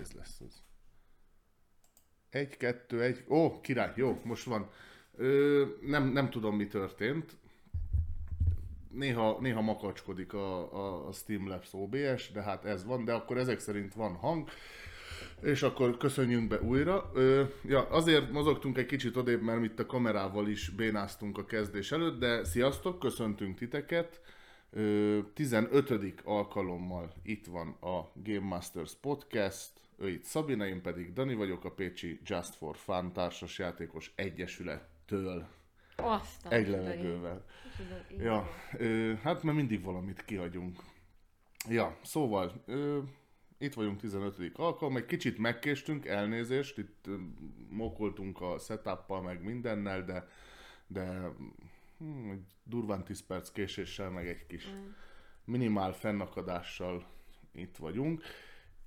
Ez lesz az. Egy, kettő, egy. Ó, király, jó, most van. Ö, nem, nem tudom, mi történt. Néha, néha makacskodik a, a, a Steamlabs OBS, de hát ez van, de akkor ezek szerint van hang. És akkor köszönjünk be újra. Ö, ja, azért mozogtunk egy kicsit odébb, mert itt a kamerával is bénáztunk a kezdés előtt, de sziasztok, köszöntünk titeket. Ö, 15. alkalommal itt van a Game Masters Podcast. Ő itt Szabina, én pedig Dani vagyok, a Pécsi Just for Fun társasjátékos egyesülettől. Aztán. Egy levegővel. Ja, ö, hát mert mindig valamit kihagyunk. Ja, szóval, ö, itt vagyunk 15. alkalom, egy kicsit megkéstünk, elnézést, itt ö, mokoltunk a setuppal meg mindennel, de, de hm, durván 10 perc késéssel, meg egy kis minimál fennakadással itt vagyunk.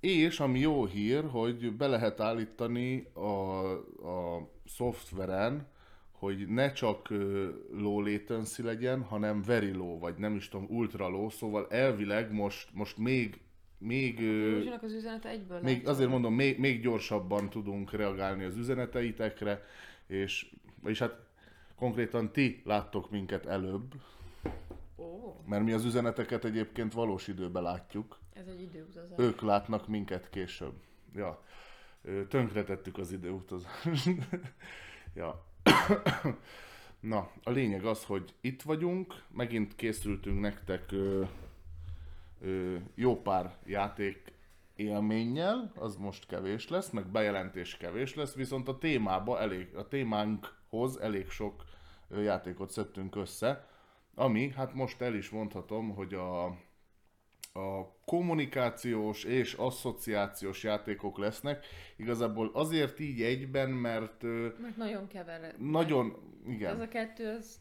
És ami jó hír, hogy be lehet állítani a, a szoftveren, hogy ne csak low latency legyen, hanem very low, vagy nem is tudom, ultra low, szóval elvileg most, most még, még, Józsinak az üzenete egyből még látszol. azért mondom, még, még gyorsabban tudunk reagálni az üzeneteitekre, és, és hát konkrétan ti láttok minket előbb, Ó, mert mi az üzeneteket egyébként valós időben látjuk, ez egy időutazás. ők látnak minket később. Ja, tönkretettük az időutazást. ja. Na, a lényeg az, hogy itt vagyunk, megint készültünk nektek ö, ö, jó pár játék élménnyel, az most kevés lesz, meg bejelentés kevés lesz, viszont a témába elég, a témánkhoz elég sok játékot szedtünk össze, ami, hát most el is mondhatom, hogy a, a kommunikációs és asszociációs játékok lesznek. Igazából azért így egyben, mert Mert nagyon kever. nagyon, igen. Ez a kettő, az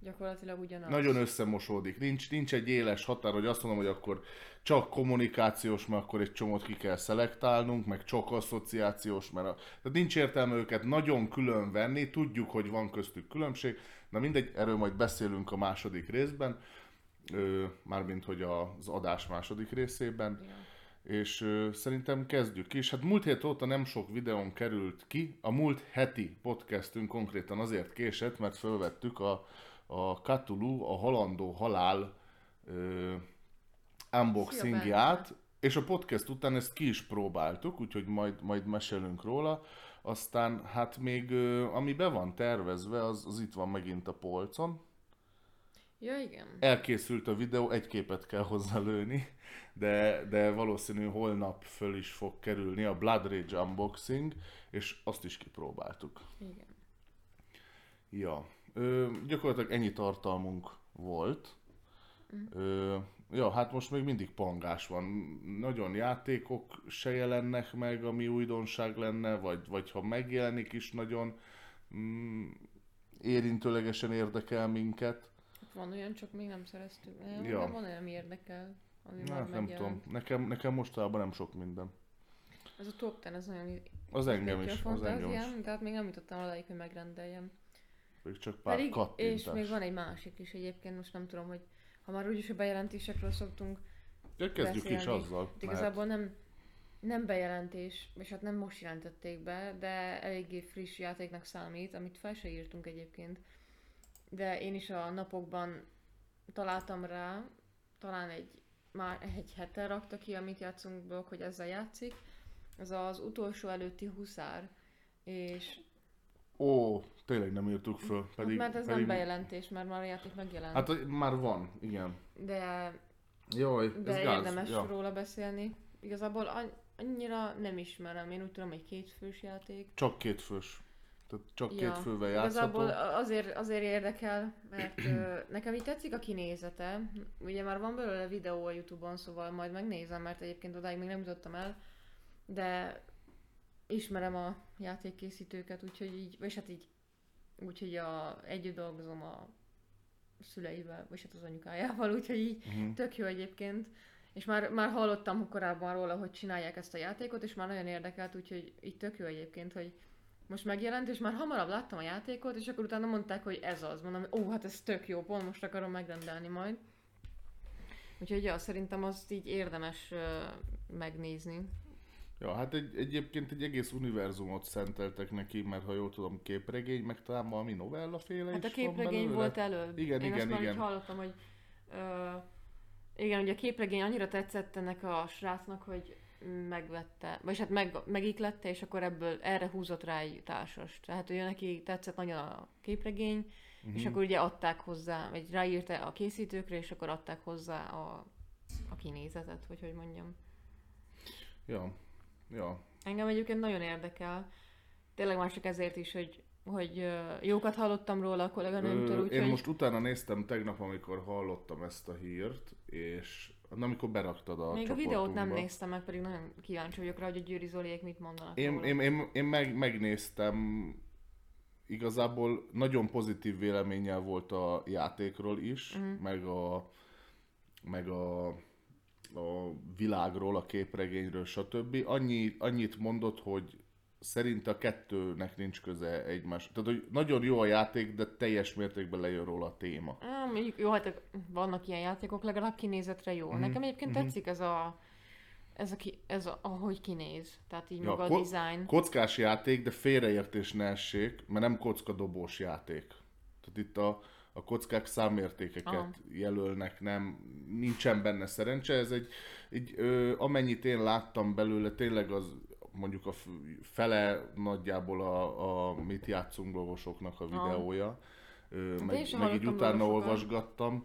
gyakorlatilag ugyanaz. Nagyon összemosódik. Nincs, nincs egy éles határ, hogy azt mondom, hogy akkor csak kommunikációs, mert akkor egy csomót ki kell szelektálnunk, meg csak asszociációs, mert a... Tehát nincs értelme őket nagyon külön venni, tudjuk, hogy van köztük különbség, na mindegy, erről majd beszélünk a második részben, mármint hogy az adás második részében. Ja. És ö, szerintem kezdjük is. Hát múlt hét óta nem sok videón került ki. A múlt heti podcastünk konkrétan azért késett, mert felvettük a, a Cthulhu, a halandó halál ö, unboxingját, és a podcast után ezt ki is próbáltuk, úgyhogy majd, majd mesélünk róla. Aztán hát még ö, ami be van tervezve, az, az itt van megint a polcon. Ja, igen. Elkészült a videó, egy képet kell hozzá lőni, de, de valószínű holnap föl is fog kerülni a Blood Rage unboxing, és azt is kipróbáltuk. Igen. Ja, ö, gyakorlatilag ennyi tartalmunk volt. Ö, ja, hát most még mindig pangás van. Nagyon játékok se jelennek meg, ami újdonság lenne, vagy, vagy ha megjelenik is nagyon mm, érintőlegesen érdekel minket. Van olyan, csak még nem szereztük. Nem, Ja. de van olyan, ami érdekel. Ami már Hát nem tudom, nekem, nekem mostában nem sok minden. Ez a top 10, ez nagyon Az engem is, az engem is. Tehát még nem jutottam odáig, hogy megrendeljem. Még csak pár Pedig, kattintás. és még van egy másik is egyébként, most nem tudom, hogy ha már úgyis a bejelentésekről szoktunk Ja, kezdjük is beszélni. azzal. Hát igazából nem, nem bejelentés, és hát nem most jelentették be, de eléggé friss játéknak számít, amit fel se írtunk egyébként. De én is a napokban találtam rá, talán egy, már egy hete rakta ki, amit játszunk blog, hogy ezzel játszik. Ez az utolsó előtti huszár. És Ó, tényleg nem írtuk föl. pedig, Pedig, mert ez pedig, nem bejelentés, mert már a játék megjelent. Hát hogy már van, igen. de Jaj, de ez gáz. érdemes Ja. róla beszélni. Igazából an- annyira nem ismerem. Én úgy tudom, egy kétfős játék. Csak két fős. Tehát csak Ja, két fővel játszható. Igazából azért, azért érdekel, mert ö, nekem így tetszik a kinézete. Ugye már van belőle videó a Youtube-on, szóval majd megnézem, mert egyébként odáig még nem jutottam el. De ismerem a játékkészítőket, úgyhogy így, vagy hát így, úgyhogy a, együtt dolgozom a szüleivel, vagy hát az anyukájával, úgyhogy így Mhm. tök jó egyébként. És már, már hallottam korábban róla, hogy csinálják ezt a játékot, és már nagyon érdekelt, úgyhogy így tök jó egyébként, hogy most megjelent, és már hamarabb láttam a játékot, és akkor utána mondták, hogy ez az. Mondom, ó, hát ez tök jó, pont most akarom megrendelni majd. Úgyhogy ja, szerintem azt így érdemes uh, megnézni. Ja, hát egy, egyébként egy egész univerzumot szenteltek neki, mert ha jól tudom, képregény, meg talán valami novella féle Hát a képregény volt előbb. Igen, Én igen, azt már igen. úgy hallottam, hogy ö, igen, ugye a képregény annyira tetszett ennek a srácnak, hogy megvette, vagy hát meg, megiklette, és akkor ebből erre húzott rá egy társas. Tehát ő neki tetszett nagyon a képregény, Mhm. és akkor ugye adták hozzá, vagy ráírta a készítőkre, és akkor adták hozzá a, a kinézetet, vagy hogy mondjam. Ja, ja. Engem egyébként nagyon érdekel. Tényleg már csak ezért is, hogy, hogy jókat hallottam róla a kolléganőmtől, úgyhogy... Én most utána néztem tegnap, amikor hallottam ezt a hírt, és amikor beraktad a Még a videót nem néztem meg, pedig nagyon kíváncsi vagyok rá, hogy a Győri Zoliék mit mondanak Én, róla. én, én, én meg, megnéztem, igazából nagyon pozitív véleménnyel volt a játékról is, uh-huh. meg a, meg a, a világról, a képregényről, stb. Annyi, annyit mondott, hogy szerint a kettőnek nincs köze egymás. Tehát, hogy nagyon jó a játék, de teljes mértékben lejön róla a téma. Á, mondjuk, jó, hát vannak ilyen játékok, legalább kinézetre jó. Mm-hmm. Nekem egyébként mm-hmm. tetszik ez a, ez a, ki, ez a, ahogy kinéz. Tehát így Ja, maga a ko- design. Kockás játék, de félreértés ne essék, mert nem kockadobós játék. Tehát itt a, a kockák számértékeket Aha. jelölnek, nem, nincsen benne szerencse. Ez egy, egy ö, amennyit én láttam belőle, tényleg az mondjuk a fele nagyjából a, a mit játszunk lovosoknak a videója. Én meg, meg így utána lovasokat. olvasgattam.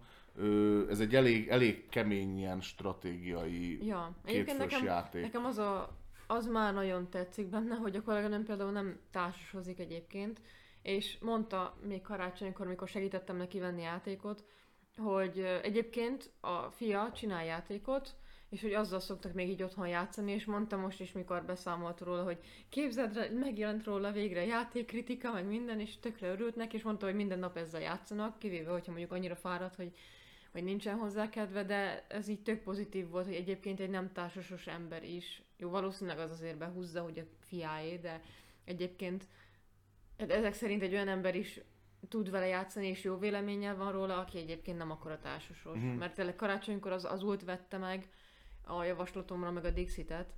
Ez egy elég, elég kemény ilyen stratégiai Ja, kétfős nekem, játék. nekem az, a, az már nagyon tetszik benne, hogy a kolléganőm például nem társasozik egyébként, és mondta még karácsonykor, mikor segítettem neki venni játékot, hogy egyébként a fia csinál játékot, és hogy azzal szoktak még így otthon játszani, és mondta most is, mikor beszámolt róla, hogy képzeld, megjelent róla végre játékkritika, meg minden, és tökre örült neki, és mondta, hogy minden nap ezzel játszanak, kivéve, hogyha mondjuk annyira fáradt, hogy hogy nincsen hozzá kedve, de ez így tök pozitív volt, hogy egyébként egy nem társasos ember is, jó, valószínűleg az azért behúzza, hogy a fiáé, de egyébként ezek szerint egy olyan ember is tud vele játszani, és jó véleménnyel van róla, aki egyébként nem akkora társasos. Mhm. Mm-hmm. Mert tényleg karácsonykor az, az ult vette meg a javaslatomra, meg a Dixitet,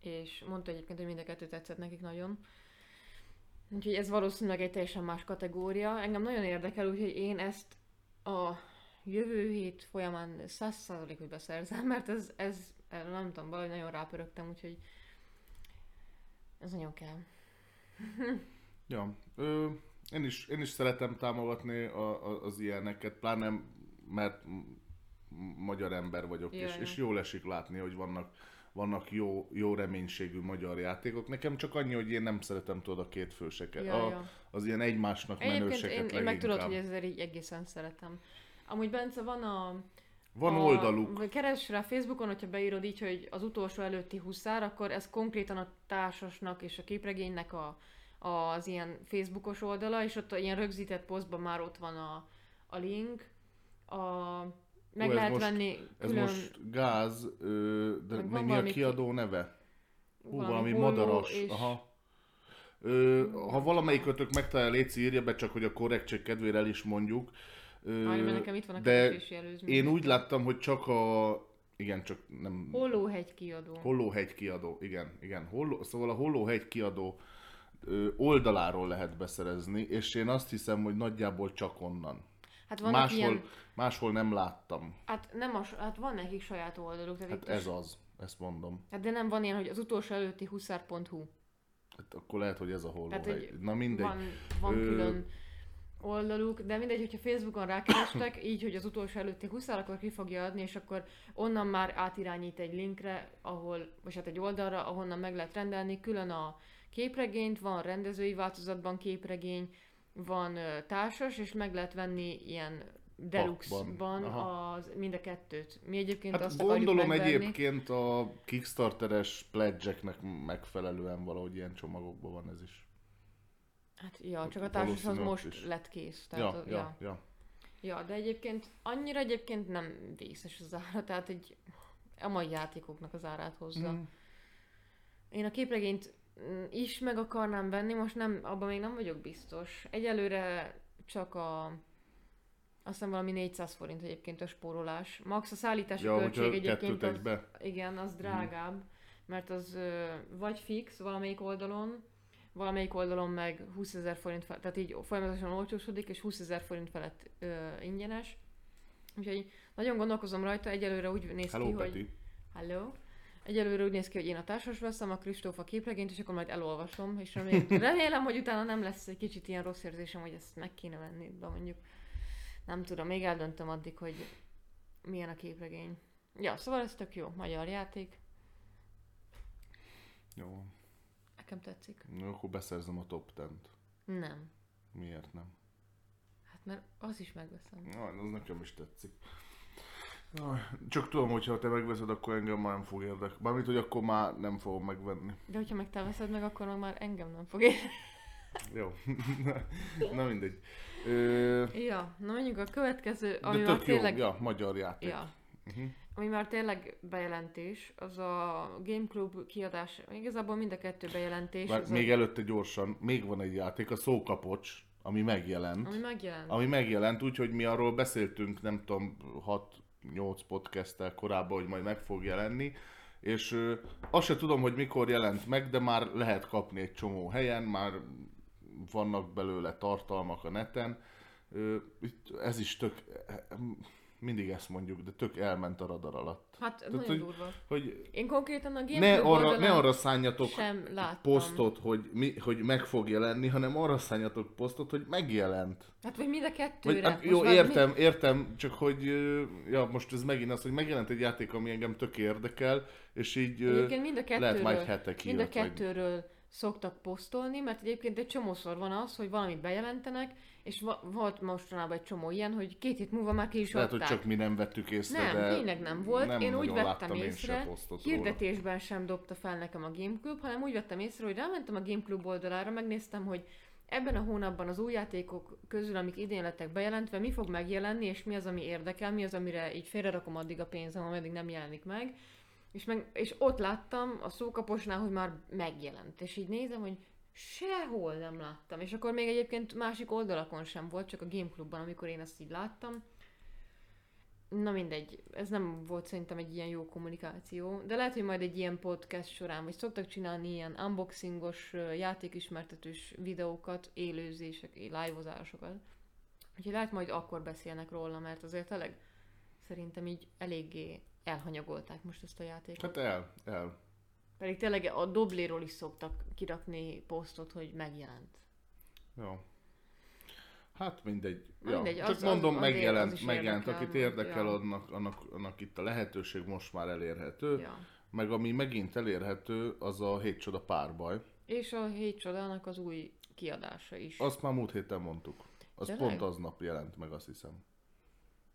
és mondta egyébként, hogy mind a kettő tetszett nekik nagyon. Úgyhogy ez valószínűleg egy teljesen más kategória. Engem nagyon érdekel, úgyhogy én ezt a jövő hét folyamán 100% hogy beszerzem, mert ez, ez nem tudom, valahogy nagyon rápörögtem, úgyhogy ez nagyon kell. Ja, ö, én, is, én is szeretem támogatni a, a, az ilyeneket, pláne mert magyar ember vagyok, és, és jól esik látni, hogy vannak, vannak jó, jó reménységű magyar játékok. Nekem csak annyi, hogy én nem szeretem tudod a két főseket. Ja, a, ja. Az ilyen egymásnak Egyébként menőseket én, én meg leginkább. tudod, hogy ezzel így egészen szeretem. Amúgy Bence van a... Van a, oldaluk. Keres rá Facebookon, hogyha beírod így, hogy az utolsó előtti huszár, akkor ez konkrétan a társasnak és a képregénynek a, az ilyen Facebookos oldala, és ott a ilyen rögzített posztban már ott van a, a link. A, meg Ó, ez lehet most- venni Ez külön... most gáz, ö, de Meg mi, a kiadó neve? Hú, valami valami, madaras. és- Aha. Ö, ha valamelyikötök megtalálja, Léci írja be, csak hogy a korrektség kedvére el is mondjuk. Ö, mert nekem itt van a de én úgy láttam, hogy csak a... Igen, csak nem... Hollóhegy kiadó. Hollóhegy kiadó, igen, igen. Holló, szóval a Hollóhegy kiadó ö, oldaláról lehet beszerezni, és én azt hiszem, hogy nagyjából csak onnan. Hát vannak Máshol, ilyen... máshol nem láttam. Hát, nem a, hát van nekik saját oldaluk. Tehát Hát ez is- az, ezt mondom. Hát de nem van ilyen, hogy az utolsó előtti huszár.hu. Hát akkor lehet, hogy ez a hogy Na mindegy. Van, van Ö- külön oldaluk, de mindegy, hogyha Facebookon rákerestek, így, hogy az utolsó előtti huszár, akkor ki fogja adni, és akkor onnan már átirányít egy linkre, ahol, vagy hát egy oldalra, ahonnan meg lehet rendelni, külön a képregényt, van rendezői változatban képregény, van társas, és meg lehet venni ilyen deluxe-ban az, mind a kettőt. Mi egyébként Hát azt gondolom egyébként a Kickstarteres pledge megfelelően valahogy ilyen csomagokban van ez is. Hát ja, csak a társas az most is. lett kész. Tehát, Ja, a- ja, ja. Ja, de egyébként annyira egyébként nem vészes az ára, tehát egy a mai játékoknak az árát hozza. Mm. Én a képregényt mm, is meg akarnám venni, most nem, abban még nem vagyok biztos. Egyelőre csak a azt hiszem valami 400 forint egyébként a spórolás. Max a szállítási Ja, költség egyébként az, egybe. igen, az drágább. mert az vagy fix valamelyik oldalon, valamelyik oldalon meg 20 ezer forint felett, tehát így folyamatosan olcsósodik, és 20 ezer forint felett ö, ingyenes. Úgyhogy nagyon gondolkozom rajta, egyelőre úgy néz Hello, ki, Peti. hogy... Hello. Egyelőre úgy néz ki, hogy én a társas veszem a Kristóf a képregényt, és akkor majd elolvasom, és remélem, remélem, hogy utána nem lesz egy kicsit ilyen rossz érzésem, hogy ezt meg kéne venni, de mondjuk nem tudom, még eldöntöm addig, hogy milyen a képregény. Ja, szóval ez tök jó, magyar játék, Jó, nekem tetszik. Na, akkor beszerzem a top 10 Nem. Miért nem? Hát mert az is megveszem. Na, az nekem is tetszik. Jaj, Csak tudom, hogy ha te megveszed, akkor engem már nem fog érdekelni. Mármint, hogy akkor már nem fogom megvenni. De hogyha meg te veszed meg, akkor meg már engem nem fog érni. Jó. Na mindegy. Ö, Ja, na mondjuk a következő, de ami már tök jó, tényleg... ja, magyar játék. ja, Uh-huh. ami már tényleg bejelentés, az a Game Club kiadás, igazából mind a kettő bejelentés. Az még a, előtte gyorsan, még van egy játék, a Szókapocs, ami megjelent. ami megjelent. Ami megjelent, úgyhogy mi arról beszéltünk, nem tudom, 6-8 podcasttel korábban, hogy majd meg fog jelenni. És ö, azt se tudom, hogy mikor jelent meg, de már lehet kapni egy csomó helyen, már vannak belőle tartalmak a neten. Ez is tök, mindig ezt mondjuk, de tök elment a radar alatt. Hát Tehát, nagyon hogy- durva. Hogy Én konkrétan a Game ne arra, ne arra szálljatok sem láttam. posztot, hogy, mi, hogy meg fog jelenni, hanem arra szálljatok posztot, hogy megjelent. Hát vagy mind a Vagy, kettőre. hát, Most jó, értem, értem, csak hogy, ja, most ez megint az, hogy megjelent egy játék, ami engem tök érdekel, és így Mi, egyébként mind a lehet már egy kettőről, mind a vagy kettőről szoktak posztolni, mert egyébként egy csomószor van az, hogy valamit bejelentenek, és va- volt mostanában egy csomó ilyen, hogy két hét múlva már ki is lehet, hogy adták. csak mi nem vettük észre, Nem, de tényleg nem volt. Nem Én úgy vettem láttam én észre, se posztot róla. Hirdetésben sem dobta fel nekem a Game Club, hanem úgy vettem észre, hogy rámentem a Game Club oldalára, megnéztem, hogy ebben a hónapban az új játékok közül, amik idén lettek bejelentve, mi fog megjelenni, és mi az, ami érdekel, mi az, amire így félrerakom addig a pénzem, ameddig nem jelenik meg. És, meg, és ott láttam a szókaposnál, hogy már megjelent. És így nézem, hogy sehol nem láttam. És akkor még egyébként másik oldalakon sem volt, csak a Game Clubban, amikor én ezt így láttam. Na mindegy, ez nem volt szerintem egy ilyen jó kommunikáció, de lehet, hogy majd egy ilyen podcast során, vagy szoktak csinálni ilyen unboxingos, játékismertetős videókat, élőzések, live-ozásokat. Úgyhogy lehet majd akkor beszélnek róla, mert azért tényleg szerintem így eléggé elhanyagolták most ezt a játékot. Hát el, el. Pedig tényleg a dobléról is szoktak kirakni posztot, hogy megjelent. Jó. Hát mindegy. Ja. mindegy, Csak az- az- mondom, azért megjelent, az megjelent. érdekel, Akit érdekel, ja. annak, annak, annak itt a lehetőség most már elérhető. Ja. Meg ami megint elérhető, az a hét csoda párbaj. És a hét csodának az új kiadása is. Azt már múlt héten mondtuk. Az Tényleg? pont aznap jelent meg, azt hiszem.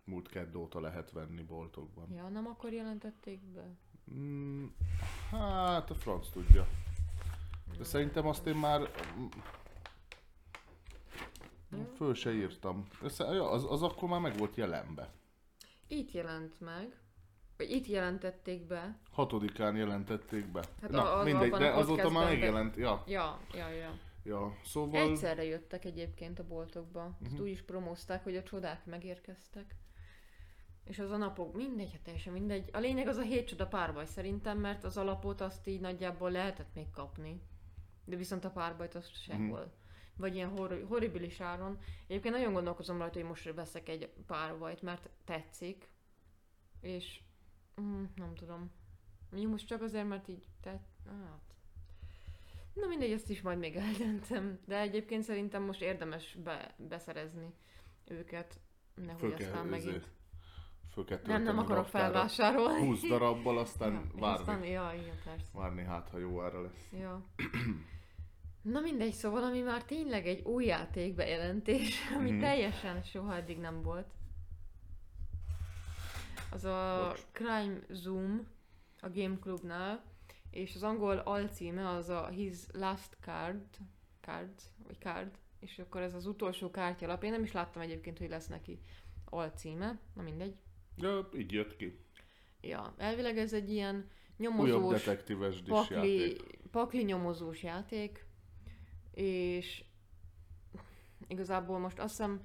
Múlt kedd óta lehet venni boltokban. Ja, nem akkor jelentették be? Mm, hát a franc tudja. De szerintem azt én már föl se írtam. Össze, ja, az, az akkor már meg volt jelenbe. Itt jelent meg, vagy itt jelentették be. Hatodikán jelentették be. Hát Na, a- mindegy, de azóta már megjelent. Ja, Ja, ja, ja. ja. Szóval... Egyszerre jöttek egyébként a boltokba. Ezt Mhm. úgy is promózták, hogy a csodák megérkeztek. És az a napok, mindegy, hát teljesen mindegy. A lényeg az a hét csoda párbaj szerintem, mert az alapot azt így nagyjából lehetett még kapni. De viszont a párbajt azt sehol. Vagy ilyen hor- horribilis áron. Egyébként nagyon gondolkozom rajta, hogy most veszek egy párbajt, mert tetszik. És mm, nem tudom. Mondjuk most csak azért, mert így tett... Hát. Na mindegy, ezt is majd még eldöntem. De egyébként szerintem most érdemes be, beszerezni őket. Nehogy Föl aztán megint... ezért, föl kell Nem, nem akarok felvásárolni. 20 darabbal, aztán Ja, várni. Aztán, ja, igen, persze. Várni hát, ha jó ára lesz. Ja. Na mindegy, szóval ami már tényleg egy új játék bejelentés, ami Mhm. teljesen soha eddig nem volt. Az a Bocs. Crime Zoom a Game Clubnál, és az angol alcíme az a His Last Card, Cards, vagy Card, és akkor ez az utolsó kártyalap. Én nem is láttam egyébként, hogy lesz neki alcíme, na mindegy. Ja, így jött ki. Ja, elvileg ez egy ilyen Újabb nyomozós, detektíves dis pakli, játék. pakli nyomozós játék, és igazából most azt hiszem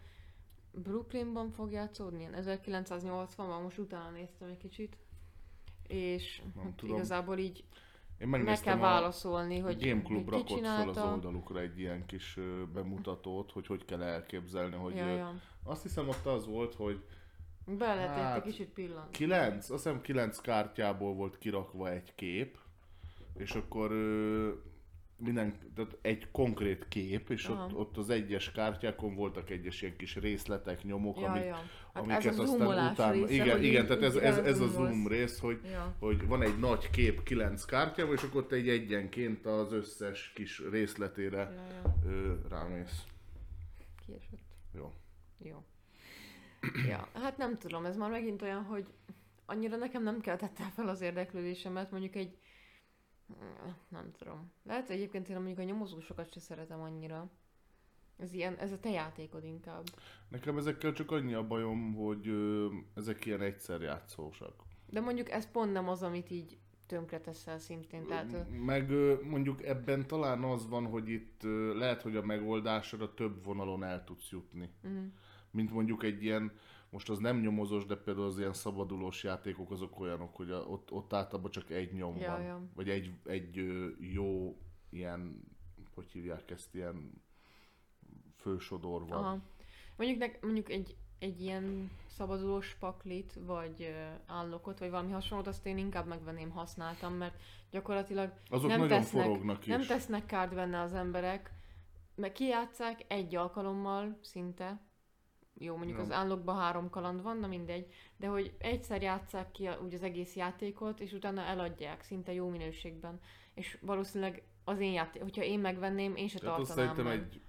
Brooklynban fog játszódni, ilyen 1980-ban, most utána néztem egy kicsit, és Nem hát tudom. igazából így Én meg kell válaszolni, hogy, Game Club rakott fel az csinálta. oldalukra egy ilyen kis bemutatót, hogy hogy kell elképzelni, hogy Ja, ja. azt hiszem ott az volt, hogy Be lehet Hát, egy kicsit pillanni. kilenc, azt hiszem kilenc kártyából volt kirakva egy kép, és akkor minden, tehát egy konkrét kép, és Aha. ott, ott az egyes kártyákon voltak egyes ilyen kis részletek, nyomok, Ja, amik, ja. Hát amiket ez a aztán utána... része, igen, igen, így- tehát ez, ez, ez a zoom rész, hogy, Ja. hogy van egy nagy kép kilenc kártyával, és akkor ott egy egyenként az összes kis részletére Ja, ja. ö, rámész. Kiesett. Jó. Jó. Ja, hát nem tudom, ez már megint olyan, hogy annyira nekem nem keltette fel az érdeklődésemet, mondjuk egy nem tudom. Lehet, hogy egyébként én mondjuk a nyomozósokat se szeretem annyira. Ez ilyen, ez a te játékod inkább. Nekem ezekkel csak annyi a bajom, hogy ö, ezek ilyen egyszer játszósak. De mondjuk ez pont nem az, amit így tönkre teszel szintén. Tehát, Meg mondjuk ebben talán az van, hogy itt lehet, hogy a megoldásra több vonalon el tudsz jutni. mm, Mint mondjuk egy ilyen, most az nem nyomozós, de például az ilyen szabadulós játékok azok olyanok, hogy a, ott, ott általában csak egy nyom Ja, van. ja. Vagy egy, egy jó ilyen, hogy hívják ezt, ilyen fősodor van. aha. Mondjuk, nek, mondjuk egy, egy ilyen szabadulós paklit, vagy állokot, vagy valami hasonlót, azt én inkább megvenném használtam, mert gyakorlatilag Azok nem nagyon tesznek-. Nem tesznek kárt benne az emberek, meg kijátszák egy alkalommal szinte. Jó, mondjuk Ja. az állokban három kaland van, na mindegy, de hogy egyszer játszák ki a, úgy az egész játékot, és utána eladják szinte jó minőségben. És valószínűleg az én játék, hogyha én megvenném, én se Tehát azt tartanám szerintem meg. egy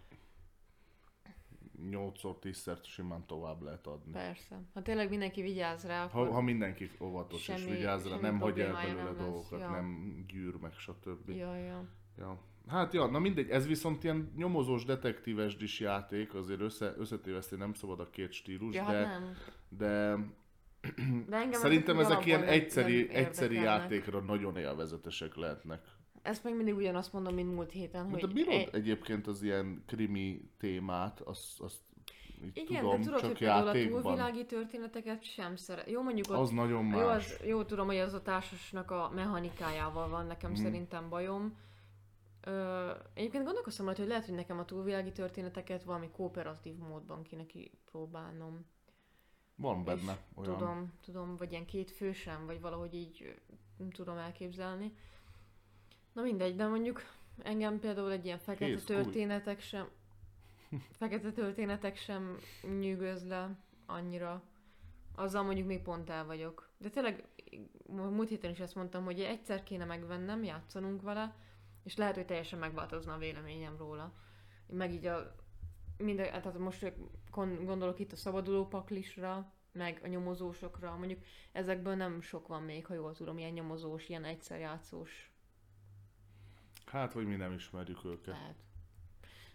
8-szor 10-szer simán tovább lehet adni. Persze. Ha tényleg mindenki vigyáz rá, akkor... Ha, ha mindenki óvatos és Semmi- vigyáz rá, nem hagy el belőle nem lesz, dolgokat, ja. nem gyűr meg, stb. Ja, ja. Ja. Hát ja, na mindegy, ez viszont ilyen nyomozós, detektíves is játék, azért össze, összetéveszteni nem szabad a két stílus, Ja, de, hát nem. de De szerintem ezek ilyen egyszeri, egyszeri játékra nagyon élvezetesek lehetnek. Ezt meg mindig ugyanazt mondom, mint múlt héten, Hogy hogy... te bírod egy- egyébként az ilyen krimi témát, azt, azt így Igen, tudom, de tudod, csak hogy például a játékban. túlvilági történeteket sem szeret. Jó, mondjuk ott, Az nagyon más. jó, az, jó, tudom, hogy az a társasnak a mechanikájával van nekem Mhm. szerintem bajom. Ö, egyébként gondolkoztam rajta, hogy lehet, hogy nekem a túlvilági történeteket valami kooperatív módban kéne kipróbálnom. Van benne És olyan. Tudom, tudom, vagy ilyen két fősem, vagy valahogy így tudom elképzelni. Na mindegy, de mondjuk engem például egy ilyen fekete kulj. történetek sem, fekete történetek sem nyűgöz le annyira. Azzal mondjuk még pont el vagyok. De tényleg múlt héten is ezt mondtam, hogy egyszer kéne megvennem, játszanunk vele, és lehet, hogy teljesen megváltozna a véleményem róla. Meg így a minden, tehát most gondolok itt a szabaduló paklisra, meg a nyomozósokra, mondjuk ezekből nem sok van még, ha jól tudom, ilyen nyomozós, ilyen egyszer játszós Hát, hogy mi nem ismerjük őket. lehet.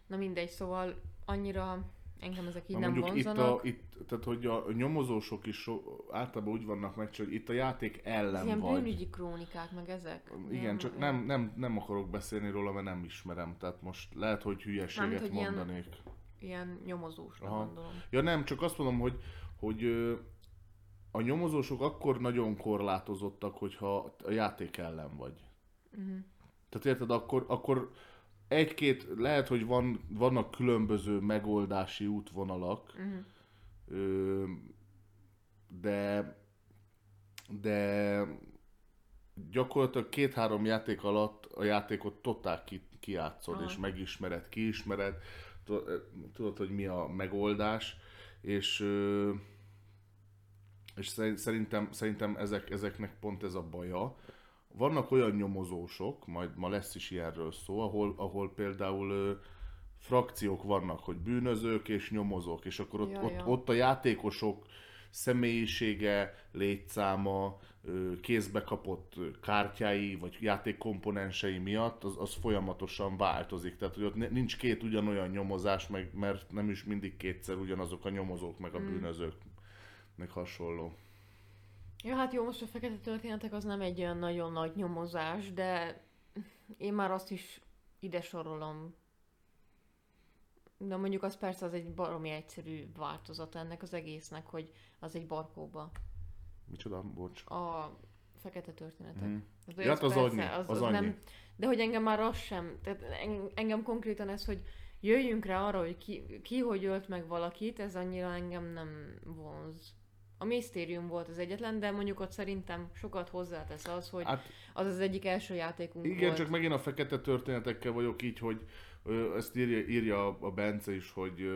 Na mindegy, szóval annyira engem ezek így Na nem mondjuk itt, a, itt, tehát hogy a nyomozósok is általában úgy vannak meg, hogy itt a játék ellen ilyen vagy. bűnügyi krónikák, meg ezek. Igen, csak nem, nem, nem akarok beszélni róla, mert nem ismerem. Tehát most lehet, hogy hülyeséget Mármint, hogy ilyen- mondanék. Ilyen nyomozósra Aha. gondolom. Ja nem, csak azt mondom, hogy, hogy a nyomozósok akkor nagyon korlátozottak, hogyha a játék ellen vagy. Uh-huh. Tehát érted, akkor, akkor egy-két, lehet, hogy van, vannak különböző megoldási útvonalak, Uh-huh. ö, de, de gyakorlatilag két-három játék alatt a játékot totál ki, kijátszod, Aha. és megismered, kiismered, tudod, hogy mi a megoldás, és és szer- szerintem, szerintem ezek, ezeknek pont ez a baja. Vannak olyan nyomozósok, majd ma lesz is ilyenről szó, ahol, ahol például ö, frakciók vannak, hogy bűnözők és nyomozók, és akkor ott, Ja, ott, ja. ott a játékosok személyisége, létszáma, kézbe kapott kártyái, vagy játékkomponensei miatt az, az folyamatosan változik. Tehát, hogy ott nincs két ugyanolyan nyomozás, meg, mert nem is mindig kétszer ugyanazok a nyomozók, meg a Mm. bűnözők, meg hasonló. Ja, hát jó, most a fekete történetek az nem egy olyan nagyon nagy nyomozás, de én már azt is ide sorolom. De mondjuk az persze az egy baromi egyszerű változat ennek az egésznek, hogy az egy barkóba. Micsoda? Bocs. A fekete történetek. Mhm. Az, Ja, hát az persze, annyi, az annyi. de hogy engem már az sem, tehát en- engem konkrétan ez, hogy jöjjünk rá arra, hogy ki, ki hogy ölt meg valakit, ez annyira engem nem vonz. A misztérium volt az egyetlen, de mondjuk ott szerintem sokat hozzátesz az, hogy Hát az az egyik első játékunk igen, volt. csak megint a fekete történetekkel vagyok így, hogy ezt írja, írja a Bence is, hogy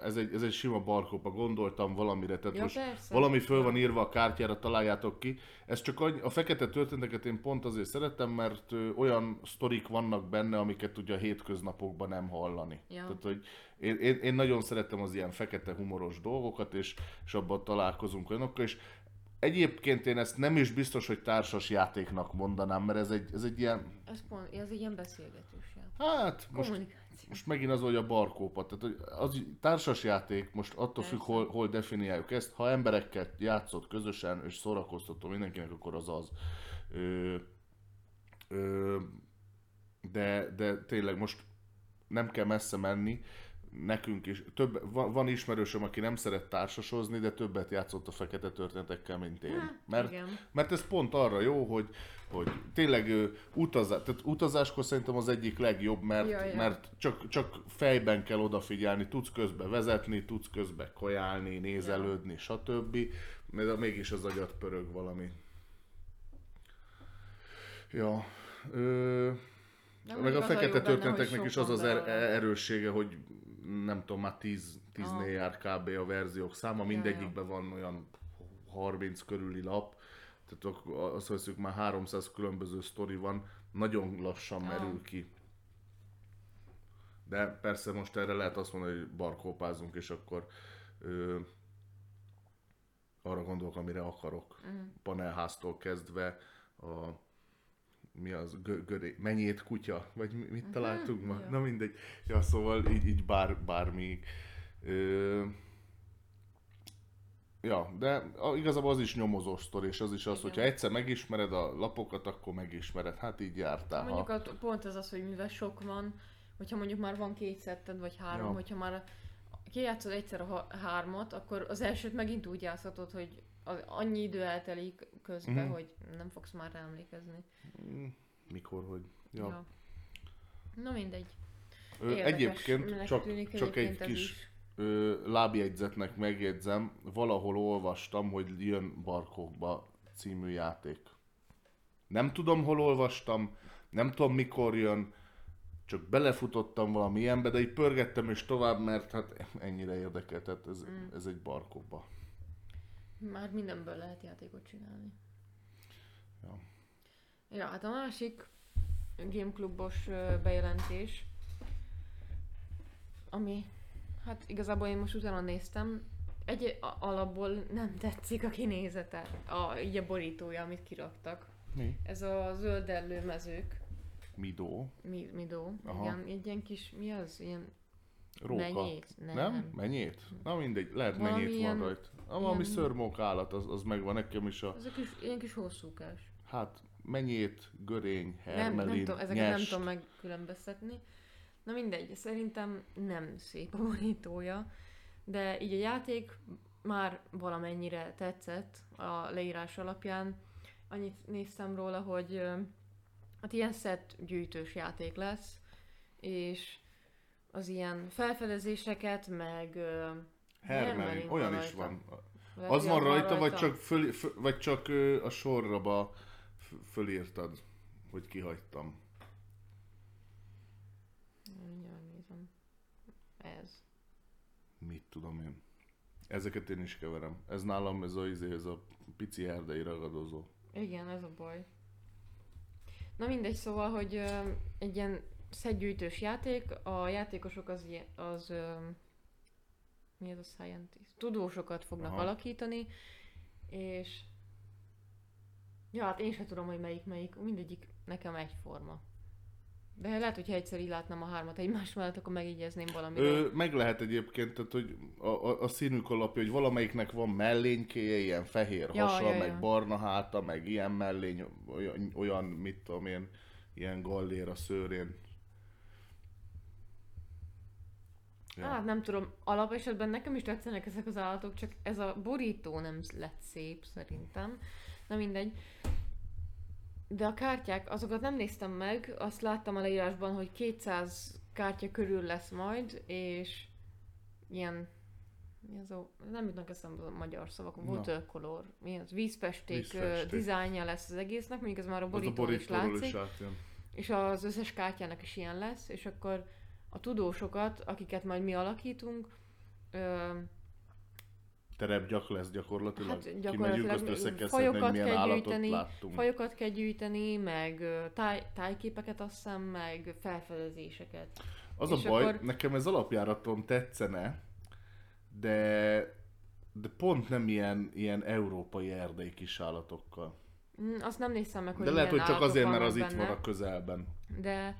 ez egy, ez egy sima barkópa, gondoltam valamire, tehát Ja, most persze. valami föl van írva a kártyára, találjátok ki. Ez csak annyi, a fekete történeteket én pont azért szeretem, mert olyan sztorik vannak benne, amiket ugye a hétköznapokban nem hallani. Ja. Tehát, hogy én, én, én nagyon szeretem az ilyen fekete humoros dolgokat, és, és abban találkozunk olyanokkal, és egyébként én ezt nem is biztos, hogy társas játéknak mondanám, mert ez egy, ez egy ilyen, Ez, pont, ez egy ilyen beszélgetős játék. Hát most most megint az, hogy a barkópa. Tehát az társas játék, most attól függ, hol, hol definiáljuk ezt. Ha emberekkel játszott közösen, és szórakoztató mindenkinek, akkor az az. Ö, ö, de, de tényleg most nem kell messze menni. Nekünk is, több, van, van ismerősöm, aki nem szeret társasozni, de többet játszott a fekete történetekkel, mint én. Hát, Mert, igen. mert ez pont arra jó, hogy, hogy tényleg utazás, tehát utazáskor szerintem az egyik legjobb, mert, Ja, ja. mert csak, csak fejben kell odafigyelni, tudsz közbe vezetni, tudsz közbe kajálni, nézelődni, stb. De mégis az agyat pörög valami. Ja. Ö, meg a fekete történeteknek is az az er- erőssége, hogy nem tudom, már 10, 10 Aha. jár kb. a verziók száma, mindegyikben van olyan 30 körüli lap, tehát azt veszük már 300 különböző sztori van, nagyon lassan merül ki. De persze most erre lehet azt mondani, hogy barkópázunk, és akkor ö, arra gondolok, amire akarok. Mhm. Panelháztól kezdve a mi az, gö, göré, menyét kutya, vagy mi, mit találtunk ma? ja. Na mindegy. Ja, szóval így, így bár, bármi. Ö, ja, de igazából az is nyomozós sztori, és az is az, Igen. hogyha egyszer megismered a lapokat, akkor megismered. Hát így jártál. Mondjuk Ha. pont ez az, hogy mivel sok van, hogyha mondjuk már van két szetted, vagy három, Ja. hogyha már kijátszod egyszer a hármat, akkor az elsőt megint úgy játszhatod, hogy annyi idő eltelik közben, Mhm. hogy nem fogsz már rá emlékezni. Mm, Mikor, hogy. Ja. Ja. Na mindegy. Ö, egyébként csak, tűnik csak egy egyébként kis is. ö, lábjegyzetnek megjegyzem, valahol olvastam, hogy jön Barkókba című játék. Nem tudom, hol olvastam, nem tudom, mikor jön, csak belefutottam valami ilyenbe, de így pörgettem és tovább, mert hát ennyire érdekel, tehát ez, Mm. ez egy Barkókba. Már mindenből lehet játékot csinálni. Ja. Ja, hát a másik Gameklubos ö, bejelentés, ami, hát igazából én most utána néztem, egy alapból nem tetszik a kinézete, a, így a borítója, amit kiraktak. Mi? Ez a zöld ellőmezők, Midó? mi, midó, Aha. igen, egy ilyen kis, mi az, ilyen Róka? menyét? Nem. Nem? Menyét? Na mindegy, lehet Valami menyét ilyen- van rajta. Ah, valami ilyen- szörmók állat, az, az megvan nekem is a, a kis, ilyen kis hosszúkás. hát menyét, görény, Nem, hermelin, nem tudom, ezeket nem nyest. tudom megkülönböztetni. Na mindegy, szerintem nem szép a borítója, de így a játék már valamennyire tetszett a leírás alapján. Annyit néztem róla, hogy hát ilyen set gyűjtős játék lesz, és az ilyen felfedezéseket, meg ö, Hermelin, olyan is rajta. van. Lehet, Az van rajta, vagy csak, föl, föl, vagy csak ö, a sorraba fölírtad, hogy kihagytam. Mindjárt megnézem. Ez. Mit tudom én. Ezeket én is keverem. Ez nálam ez a, izé, ez a pici erdei ragadozó. Igen, ez a baj. Na mindegy, szóval, hogy ö, egy ilyen szedgyűjtős játék, a játékosok az, az mi ez a scientist? Tudósokat fognak Aha. alakítani, és ja, hát én sem tudom, hogy melyik melyik, mindegyik nekem egyforma. De lehet, hogyha egyszer így látnám a hármat egymás mellett, akkor megjegyezném valamiről. Ö, meg lehet egyébként, tehát, hogy a, a, a színük alapja, hogy valamelyiknek van mellénykéje, ilyen fehér Ja, hasa, ja, ja. meg barna háta, meg ilyen mellény, olyan, olyan mit tudom én, ilyen gallér a szőrén. Ja. Hát nem tudom, alapesetben nekem is tetszenek ezek az állatok, csak ez a borító nem lett szép szerintem. Na mindegy. de a kártyák, azokat nem néztem meg, azt láttam a leírásban, hogy 200 kártya körül lesz majd, és ilyen mi az a, nem jutnak eszembe a magyar szavak, watercolor, mi az, vízpesték, vízpesték. dizájnja lesz az egésznek, mondjuk ez már a borítón is látszik. Is és az összes kártyának is ilyen lesz, és akkor a tudósokat, akiket majd mi alakítunk, ö, terepgyak lesz gyakorlatilag. Hát gyakorlatilag azt fajokat kell gyűjteni, fajokat kell gyűjteni, meg táj, tájképeket azt hiszem, meg felfedezéseket. Az És a baj, akkor... nekem ez alapjáraton tetszene, de, de pont nem ilyen, ilyen európai erdei kisállatokkal. Mm, azt nem néztem meg, hogy De lehet, hogy csak azért, mert az benne. itt van a közelben. De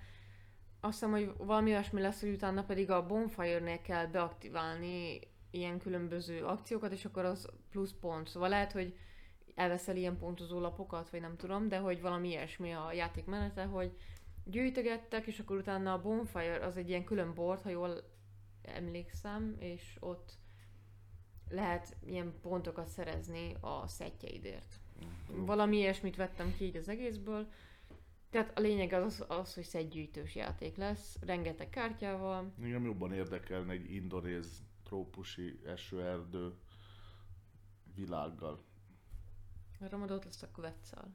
azt hiszem, hogy valami olyasmi lesz, hogy utána pedig a Bonfire-nél kell beaktiválni ilyen különböző akciókat, és akkor az plusz pont. Szóval lehet, hogy elveszel ilyen pontozó lapokat, vagy nem tudom, de hogy valami ilyesmi a játék menete, hogy gyűjtögettek, és akkor utána a Bonfire az egy ilyen külön bord, ha jól emlékszem, és ott lehet ilyen pontokat szerezni a szettjeidért. Mm. Valami ilyesmit vettem ki így az egészből. Tehát a lényeg az, az hogy szedgyűjtős játék lesz, rengeteg kártyával. Engem jobban érdekelne egy indonéz trópusi esőerdő világgal. Ott lesz a kvetszal.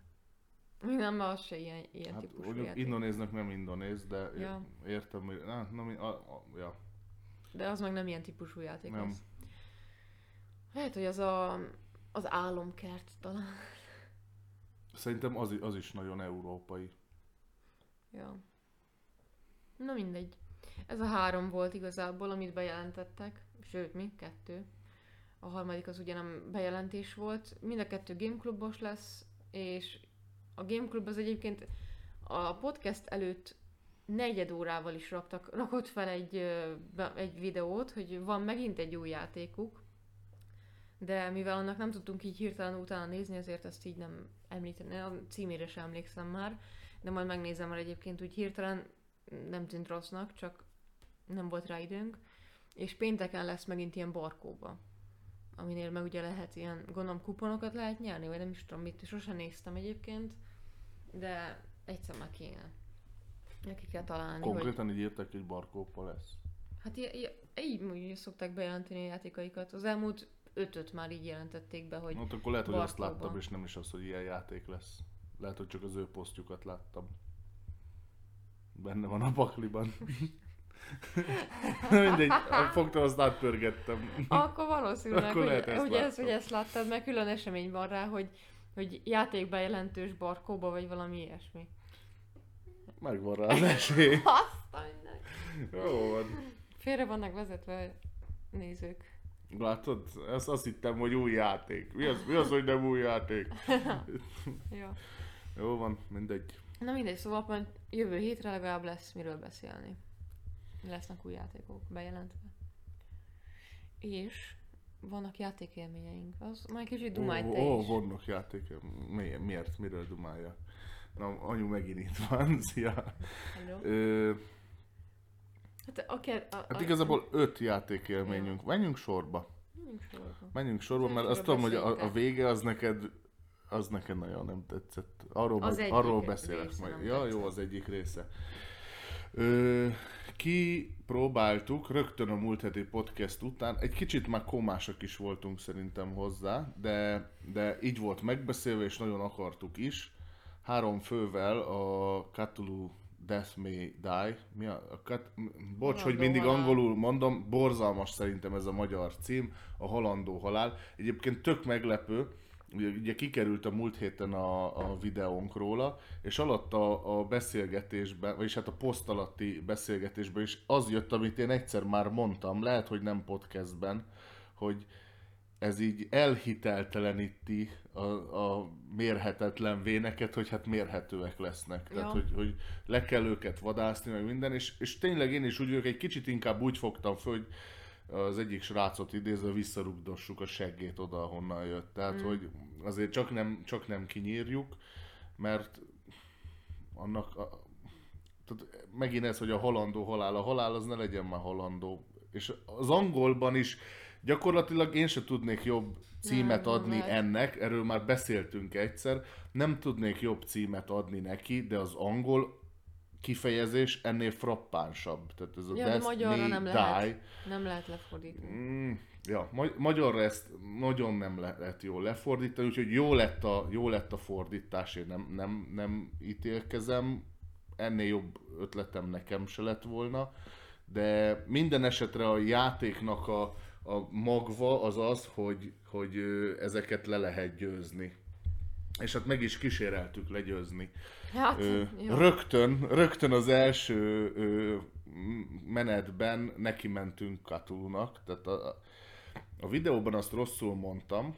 Nem, az se ilyen, ilyen hát, típusú játék. Indonéznek nem indonéz, de ja. értem, hogy... Na, na, a, a, ja. De az meg nem ilyen típusú játék nem. Az. Lehet, hogy az a, az álomkert talán. Szerintem az, az is nagyon európai. Ja. Na mindegy. Ez a három volt igazából, amit bejelentettek. Sőt, mi? Kettő. A harmadik az ugye nem bejelentés volt. Mind a kettő Gameklubos lesz, és a Gameclub az egyébként a podcast előtt negyed órával is raktak, rakott fel egy, egy videót, hogy van megint egy új játékuk, de mivel annak nem tudtunk így hirtelen utána nézni, ezért ezt így nem említeni, a címére sem emlékszem már, de majd megnézem, mert egyébként úgy hirtelen nem tűnt rossznak, csak nem volt rá időnk, és pénteken lesz megint ilyen barkóba, aminél meg ugye lehet ilyen, gondolom kuponokat lehet nyerni, vagy nem is tudom mit, sosem néztem egyébként, de egyszer már kéne. Neki kell találni. Konkrétan hogy... így írtak, hogy barkópa lesz? Hát így, így, így szokták bejelenteni a játékaikat. Az elmúlt ötöt már így jelentették be, hogy Hát akkor lehet, hogy azt láttam, és nem is az, hogy ilyen játék lesz. Lehet, hogy csak az ő posztjukat láttam. Benne van a pakliban. Mindegy, fogtam, azt átpörgettem. Akkor valószínűleg, Akkor hogy, ezt hogy, ez, hogy ezt láttad, mert külön esemény van rá, hogy, hogy játékba jelentős barkóba, vagy valami ilyesmi. Megvan rá az esély. Azt Jó van. Félre vannak vezetve nézők. Látod? Ezt azt hittem, hogy új játék. Mi az, mi az hogy nem új játék? Jó. Jó van, mindegy. Na mindegy, szóval jövő hétre legalább lesz miről beszélni. Lesznek új játékok bejelentve. És vannak játékélményeink. Az majd kicsit dumálj te Ó, is. vannak játékélmények. Miért? Miről dumálja? Na, anyu megint itt van. Szia. Hello. Ö, hát, okay, a, a, hát igazából öt játékélményünk. Ja. Menjünk sorba. Menjünk sorba. Menjünk sorba, mert azt tudom, hogy a, a vége az neked az neked nagyon nem tetszett. Arról, az meg, arról beszélek majd. Ja, tetszett. jó, az egyik része. Ö, kipróbáltuk rögtön a múlt heti podcast után, egy kicsit már komásak is voltunk szerintem hozzá, de, de így volt megbeszélve, és nagyon akartuk is. Három fővel a Cthulhu Death May Die. Mi a, a kat, bocs, halandó hogy mindig halál. angolul mondom, borzalmas szerintem ez a magyar cím, a Halandó Halál. Egyébként tök meglepő, ugye, ugye kikerült a múlt héten a, a videónk róla, és alatt a, a beszélgetésben, vagyis hát a poszt alatti beszélgetésben is az jött, amit én egyszer már mondtam, lehet, hogy nem podcastben, hogy ez így elhitelteleníti a, a mérhetetlen véneket, hogy hát mérhetőek lesznek. Ja. Tehát, hogy, hogy le kell őket vadászni, meg minden, és, és tényleg én is úgy vagyok, egy kicsit inkább úgy fogtam föl, hogy az egyik srácot idézve visszarugdossuk a seggét oda, ahonnan jött. Tehát, mm. hogy azért csak nem, csak nem kinyírjuk, mert annak a, tehát megint ez, hogy a halandó halál, a halál az ne legyen már halandó. És az angolban is Gyakorlatilag én se tudnék jobb címet Nem, nem adni lehet. ennek, erről már beszéltünk egyszer, nem tudnék jobb címet adni neki, de az angol kifejezés ennél frappánsabb. Tehát ez a Ja, de Death magyarra nem Die. lehet. Nem lehet lefordítani. Mm, ja, ma- magyarra ezt nagyon nem lehet jól lefordítani, úgyhogy jó lett a, jó lett a fordítás, én nem, nem, nem ítélkezem, ennél jobb ötletem nekem se lett volna, de minden esetre a játéknak a, a magva az az, hogy, hogy ezeket le lehet győzni. És hát meg is kíséreltük legyőzni. Hát, Ö, jó. rögtön, rögtön az első ö, menetben neki mentünk Katulunak, tehát a, a- videóban azt rosszul mondtam,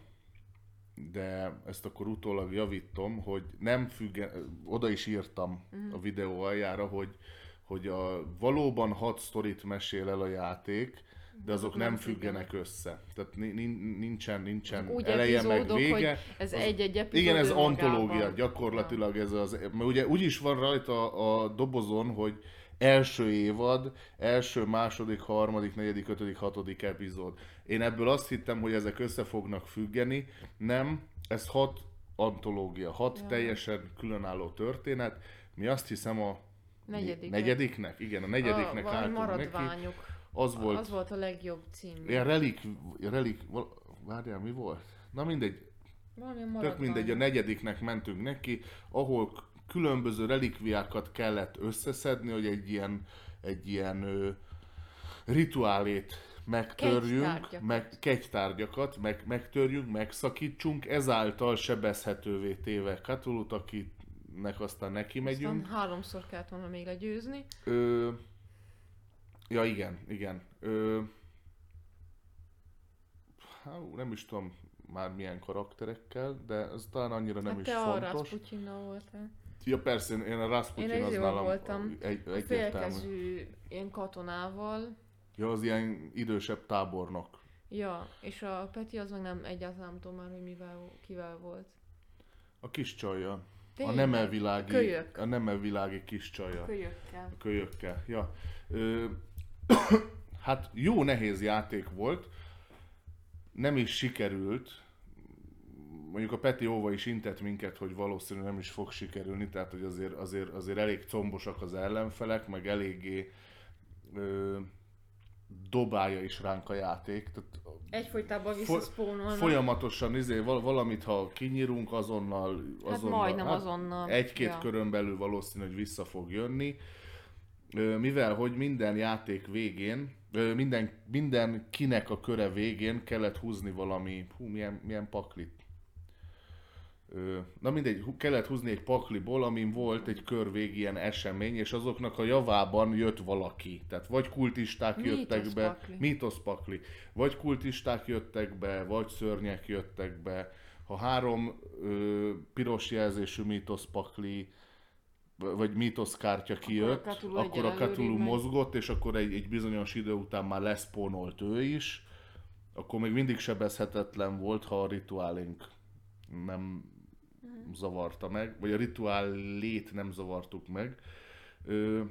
de ezt akkor utólag javítom, hogy nem függe, oda is írtam a videó aljára, hogy, hogy a, valóban hat sztorit mesél el a játék, de azok nem függenek össze. Tehát ni- nin- nincsen, nincsen Úgy eleje meg vége. ez egy-egy epizód igen, ez antológia, gyakorlatilag ez az, mert ugye úgy is van rajta a dobozon, hogy első évad, első, második, harmadik, negyedik, ötödik, hatodik epizód. Én ebből azt hittem, hogy ezek össze fognak függeni, nem, ez hat antológia, hat Ja. teljesen különálló történet. Mi azt hiszem a Negyedik. negyediknek, igen, a negyediknek a, álltunk neki. Az volt, Az volt a legjobb cím. ilyen relik, relik, várjál, mi volt? Na mindegy, Valami Tök mindegy, a negyediknek mentünk neki, ahol különböző relikviákat kellett összeszedni, hogy egy ilyen, egy ilyen ö, rituálét megtörjünk, Kegytárgyakat. meg, kegytárgyakat, meg, megtörjünk, megszakítsunk, ezáltal sebezhetővé téve Katulut, akinek aztán neki megyünk. Aztán háromszor kellett volna még legyőzni. Ö, ja, igen, igen. Ö, há, nem is tudom már milyen karakterekkel, de ez talán annyira nem hát is te a fontos. Rasputinnal voltál. Ja persze, én- a Rasputin Én az nálam voltam. egy, A egyértelmű. félkezű ilyen katonával. Ja, az ilyen idősebb tábornok. Ja, és a Peti az meg nem egyáltalán nem tudom már, hogy mivel, kivel volt. A kis csajja. A Tényleg? nemelvilági, Kölyök. a nemelvilági kis csajja. Kölyökkel. A kölyökkel. Ja. Ö, hát jó nehéz játék volt. Nem is sikerült. Mondjuk a Peti Óva is intett minket, hogy valószínűleg nem is fog sikerülni, tehát hogy azért, azért, azért elég combosak az ellenfelek, meg eléggé ö, dobálja is ránk a játék. Tehát Egyfolytában Fo- visszaszpónolnak. folyamatosan izé, val- valamit, ha kinyírunk, azonnal, Hát azonnal majdnem azonnal. egy-két Ja. körön belül valószínű, hogy vissza fog jönni. Mivel, hogy minden játék végén, minden, minden kinek a köre végén kellett húzni valami, hú, milyen, milyen paklit. Na mindegy, kellett húzni egy pakliból, amin volt egy kör végig ilyen esemény, és azoknak a javában jött valaki. Tehát vagy kultisták jöttek be, Mítoszpakli. mítoszpakli, vagy kultisták jöttek be, vagy szörnyek jöttek be. Ha három ö, piros jelzésű mítoszpakli, vagy mítoszkártya kijött, a Cthulhu akkor a Cthulhu mozgott, és akkor egy, egy bizonyos idő után már leszpónolt ő is, akkor még mindig sebezhetetlen volt, ha a rituálink nem Mhm. zavarta meg, vagy a rituálét nem zavartuk meg. Ö,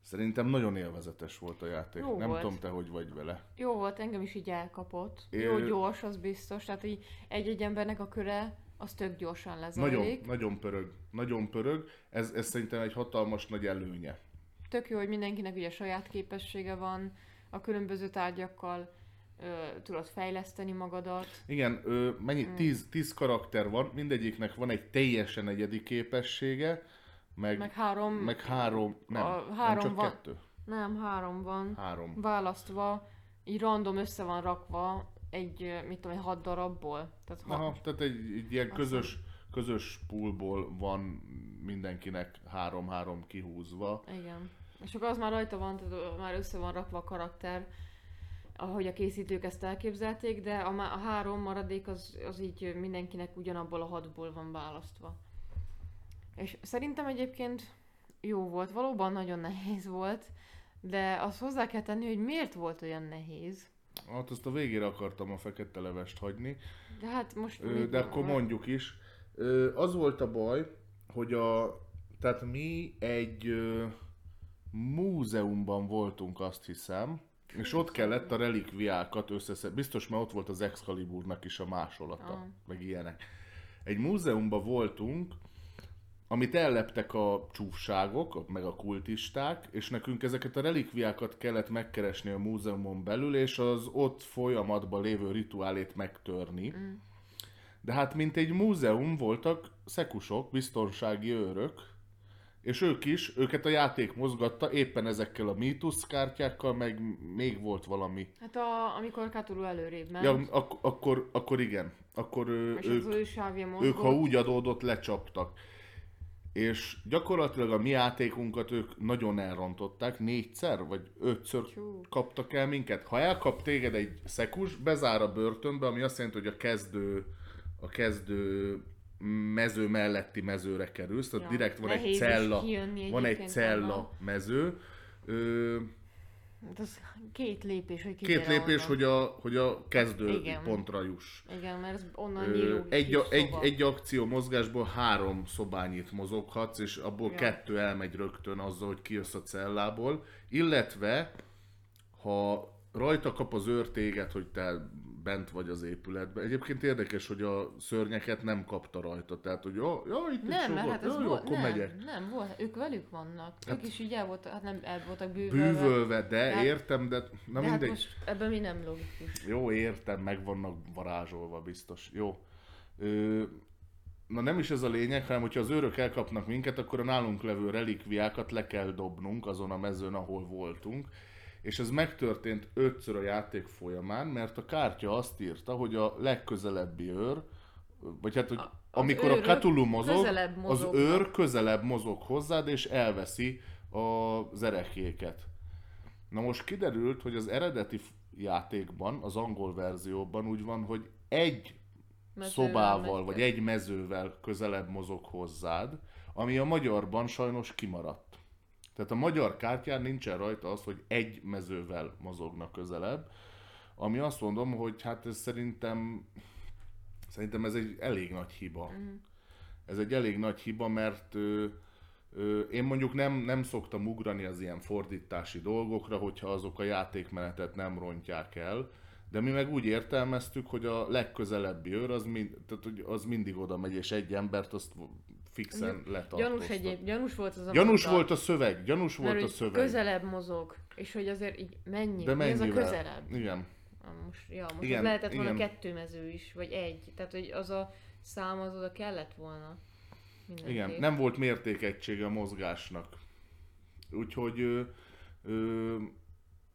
szerintem nagyon élvezetes volt a játék. Jó nem volt. tudom te, hogy vagy vele. Jó volt, engem is így elkapott. Ö- Jó gyors, az biztos. Tehát így egy-egy embernek a köre, az tök gyorsan lezajlik. Nagyon, nagyon pörög. Nagyon pörög. Ez, ez szerintem egy hatalmas nagy előnye. Tök jó, hogy mindenkinek ugye saját képessége van, a különböző tárgyakkal ö, tudod fejleszteni magadat. Igen, ö, mennyi? Mm. Tíz, tíz karakter van, mindegyiknek van egy teljesen egyedi képessége, meg, Meg három, meg három, nem, a nem három csak van- kettő. nem, három van. Három. Választva, így random össze van rakva egy, mit tudom, egy hat darabból. Tehát ha, Aha, tehát egy, egy ilyen közös, közös poolból van mindenkinek három-három kihúzva. Igen. És akkor az már rajta van, tehát már össze van rakva a karakter, ahogy a készítők ezt elképzelték, de a, a három maradék az, az így mindenkinek ugyanabból a hatból van választva. És szerintem egyébként jó volt, valóban nagyon nehéz volt, de azt hozzá kell tenni, hogy miért volt olyan nehéz. Hát azt a végére akartam a fekete levest hagyni, De hát most... Ö, de akkor mondjuk is. Ö, Az volt a baj, hogy a, tehát mi egy ö, múzeumban voltunk, azt hiszem, És ott kellett a relikviákat összeszedni. Biztos, mert ott volt az Excaliburnak is a másolata, Ah. meg ilyenek. Egy múzeumban voltunk, amit elleptek a csúfságok, meg a kultisták, és nekünk ezeket a relikviákat kellett megkeresni a múzeumon belül, és az ott folyamatban lévő rituálét megtörni. Mm. De hát, mint egy múzeum, voltak szekusok, biztonsági őrök, és ők is, őket a játék mozgatta éppen ezekkel a mítuszkártyákkal, meg még volt valami. Hát a, amikor Cthulhu előrébb ment, Ja, ak- akkor, akkor igen. Akkor és ők, ők, ha úgy adódott, lecsaptak. És gyakorlatilag a mi játékunkat ők nagyon elrontották, négyszer vagy ötször Csú. kaptak el minket. Ha elkap téged egy szekus, bezár a börtönbe, ami azt jelenti, hogy a kezdő, a kezdő mező melletti mezőre kerülsz, tehát Ja, direkt van egy cella, van egy cella mező. Ö, Hát az két lépés, hogy két lépés, onnan. hogy a, hogy a kezdő Igen. pontra juss. Igen, mert ez onnan Ö, egy, a, egy, egy akció mozgásból három szobányit mozoghatsz, és abból Ja. kettő elmegy rögtön azzal, hogy kijössz a cellából. Illetve, ha rajta kap az őr téged, hogy te bent vagy az épületben. Egyébként érdekes, hogy a szörnyeket nem kapta rajta. Tehát, hogy jó, jó itt Nem, mert hát ez jó, jó, volt, akkor nem, megyek. nem volt, ők velük vannak. Hát- ők is így el voltak, hát nem el voltak bűvölve. Bűvölve, de Hát- értem, de na de hát mindegy. most ebben mi nem logikus. Jó, értem, meg vannak varázsolva biztos. Jó. Ö, na nem is ez a lényeg, hanem hogyha az őrök elkapnak minket, akkor a nálunk levő relikviákat le kell dobnunk azon a mezőn, ahol voltunk. És ez megtörtént ötször a játék folyamán, mert a kártya azt írta, hogy a legközelebbi őr, vagy hát, hogy A- amikor a Cthulhu mozog, az őr közelebb mozog hozzád, és elveszi az erekéket. Na most kiderült, hogy az eredeti játékban, az angol verzióban úgy van, hogy egy Mezővel szobával, megy vagy egy mezővel közelebb mozog hozzád, ami a magyarban sajnos kimaradt. Tehát a magyar kártyán nincsen rajta az, hogy egy mezővel mozognak közelebb, ami azt mondom, hogy hát ez szerintem szerintem ez egy elég nagy hiba. Mhm. Ez egy elég nagy hiba, mert ö, ö, én mondjuk nem, nem szoktam ugrani az ilyen fordítási dolgokra, hogyha azok a játékmenetet nem rontják el, de mi meg úgy értelmeztük, hogy a legközelebbi őr az, mind, tehát, hogy az mindig oda megy, és egy embert azt fixen Gyanús letartóztat. egyéb, gyanús volt az a Gyanús mondat, volt a szöveg, gyanús mert volt a szöveg. közelebb mozog, és hogy azért így mennyi, de mi ez a mennyivel? közelebb? Igen. Ah, Most, ja, most Igen, igen, lehetett volna igen. kettő mező is, vagy egy. Tehát, hogy az a szám az oda kellett volna. Mindenképp. Igen, nem volt mértékegysége a mozgásnak. Úgyhogy ö, ö,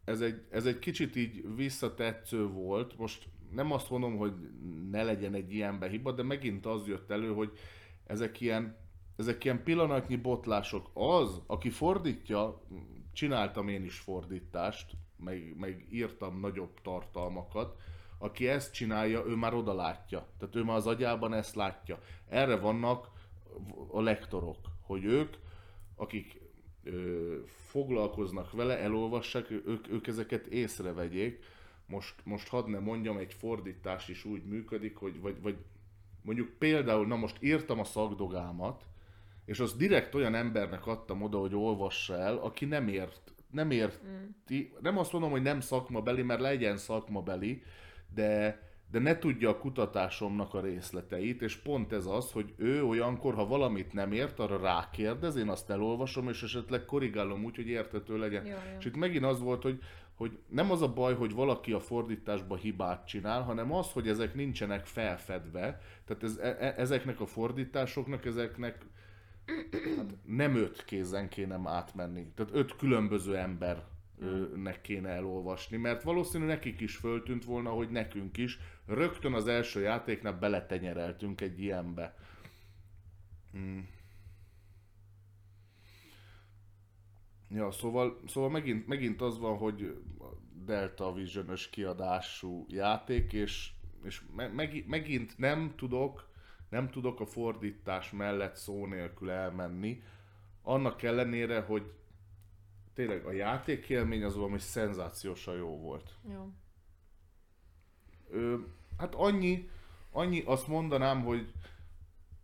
ez, egy, ez egy kicsit így visszatetsző volt. Most nem azt mondom, hogy ne legyen egy ilyenbe hiba, de megint az jött elő, hogy ezek ilyen, ezek ilyen pillanatnyi botlások. Az, aki fordítja, csináltam én is fordítást, meg, meg írtam nagyobb tartalmakat, aki ezt csinálja, ő már oda látja. Tehát ő már az agyában ezt látja. Erre vannak a lektorok, hogy ők, akik ö, foglalkoznak vele, elolvassák, ők, ők ezeket észrevegyék. Most, most hadd ne mondjam, egy fordítás is úgy működik, hogy vagy, vagy mondjuk például, na most írtam a szakdogámat, és azt direkt olyan embernek adtam oda, hogy olvassa el, aki nem ért, nem érti, nem azt mondom, hogy nem szakmabeli, mert legyen szakmabeli, de, de ne tudja a kutatásomnak a részleteit, és pont ez az, hogy ő olyankor, ha valamit nem ért, arra rákérdez, én azt elolvasom, és esetleg korrigálom úgy, hogy értető legyen. Jó, jó. És itt megint az volt, hogy, hogy nem az a baj, hogy valaki a fordításba hibát csinál, hanem az, hogy ezek nincsenek felfedve. Tehát ez, e, e- ezeknek a fordításoknak, ezeknek hát nem öt kézen kéne átmenni. Tehát öt különböző embernek kéne elolvasni, mert valószínű nekik is föltűnt volna, hogy nekünk is. Rögtön az első játéknál beletenyereltünk egy ilyenbe. Mm. Ja, szóval, szóval megint, megint az van, hogy Delta vision kiadású játék, és, és me, meg, megint nem tudok, nem tudok a fordítás mellett szó nélkül elmenni, annak ellenére, hogy tényleg a játékélmény az valami szenzációsan jó volt. Jó. Ö, hát annyi, annyi, azt mondanám, hogy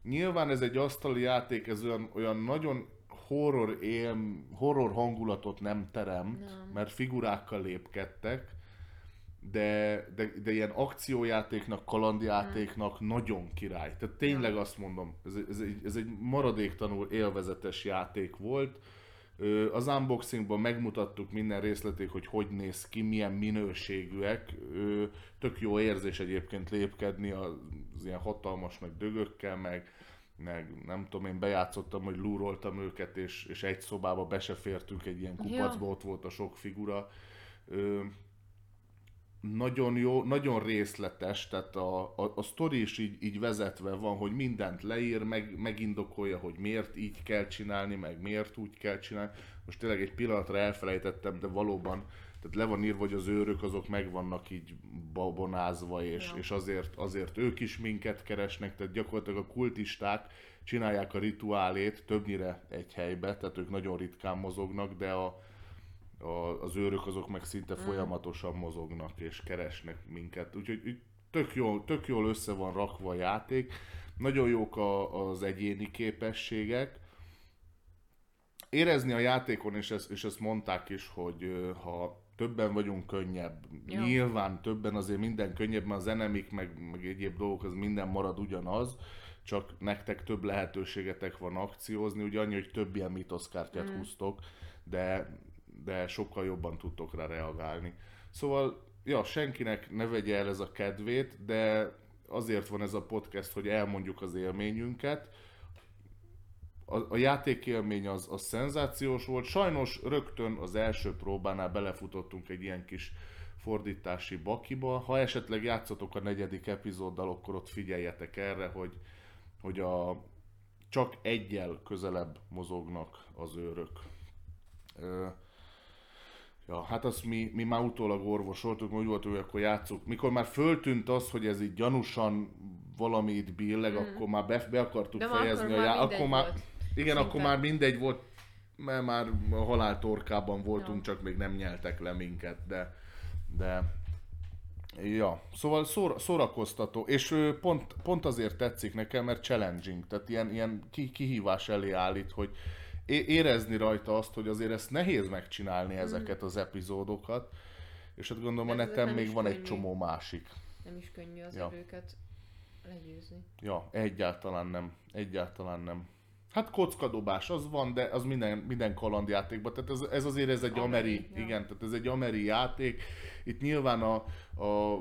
nyilván ez egy asztali játék, ez olyan, olyan nagyon horror, élm, horror hangulatot nem terem, Nem. mert figurákkal lépkedtek, de, de, de ilyen akciójátéknak, kalandjátéknak nagyon király. Tehát tényleg azt mondom, ez, ez, egy, ez egy maradéktanul élvezetes játék volt. Az unboxingban megmutattuk minden részletét, hogy hogy néz ki, milyen minőségűek. Tök jó érzés egyébként lépkedni az ilyen hatalmas nagy dögökkel, meg, meg nem tudom, én bejátszottam, hogy lúroltam őket, és, és egy szobába be se fértünk egy ilyen kupacba, ott volt a sok figura. Nagyon jó, nagyon részletes, tehát a, a, a sztori is így, így vezetve van, hogy mindent leír, meg, megindokolja, hogy miért így kell csinálni, meg miért úgy kell csinálni. Most tényleg egy pillanatra elfelejtettem, de valóban tehát le van írva, hogy az őrök azok meg vannak így babonázva, és, Ja. és azért, azért ők is minket keresnek, tehát gyakorlatilag a kultisták csinálják a rituálét többnyire egy helybe, tehát ők nagyon ritkán mozognak, de a, a, az őrök azok meg szinte folyamatosan mozognak és keresnek minket. Úgyhogy tök, jól, tök jól össze van rakva a játék, nagyon jók a, az egyéni képességek. Érezni a játékon, és ezt, és ezt mondták is, hogy ha többen vagyunk könnyebb. Ja. Nyilván többen azért minden könnyebb, mert az enemik, meg, meg egyéb dolgok, az minden marad ugyanaz, csak nektek több lehetőségetek van akciózni, ugye annyi, hogy több ilyen mitoszkártyát mm. húztok, de, de sokkal jobban tudtok rá reagálni. Szóval, ja, senkinek ne vegye el ez a kedvét, de azért van ez a podcast, hogy elmondjuk az élményünket. A, a játékélmény az, az szenzációs volt. Sajnos rögtön az első próbánál belefutottunk egy ilyen kis fordítási bakiba. Ha esetleg játszotok a negyedik epizóddal, akkor ott figyeljetek erre, hogy, hogy a, csak egyel közelebb mozognak az őrök. Ö, Ja, hát azt mi, mi már utólag orvosoltuk, úgy volt, hogy akkor játszuk. Mikor már föltűnt az, hogy ez így gyanúsan valami itt billeg, mm. akkor már be, be akartuk De fejezni akkor a já- akkor már, volt. Igen, Szinte. akkor már mindegy volt, mert már a halál torkában voltunk, Ja. csak még nem nyeltek le minket, de, de Ja, szóval szóra, szórakoztató, és pont, pont azért tetszik nekem, mert challenging, tehát ilyen, ilyen ki, kihívás elé állít, hogy érezni rajta azt, hogy azért ezt nehéz megcsinálni ezeket az epizódokat, és hát gondolom a neten még van egy könnyű. csomó másik. Nem is könnyű az Ja. erőket legyőzni. Ja, egyáltalán nem, egyáltalán nem. Hát kockadobás az van, de az minden, minden kalandjátékban, tehát ez, ez azért ez egy Ameri, ameri, ja. igen, tehát ez egy ameri játék. Itt nyilván a, a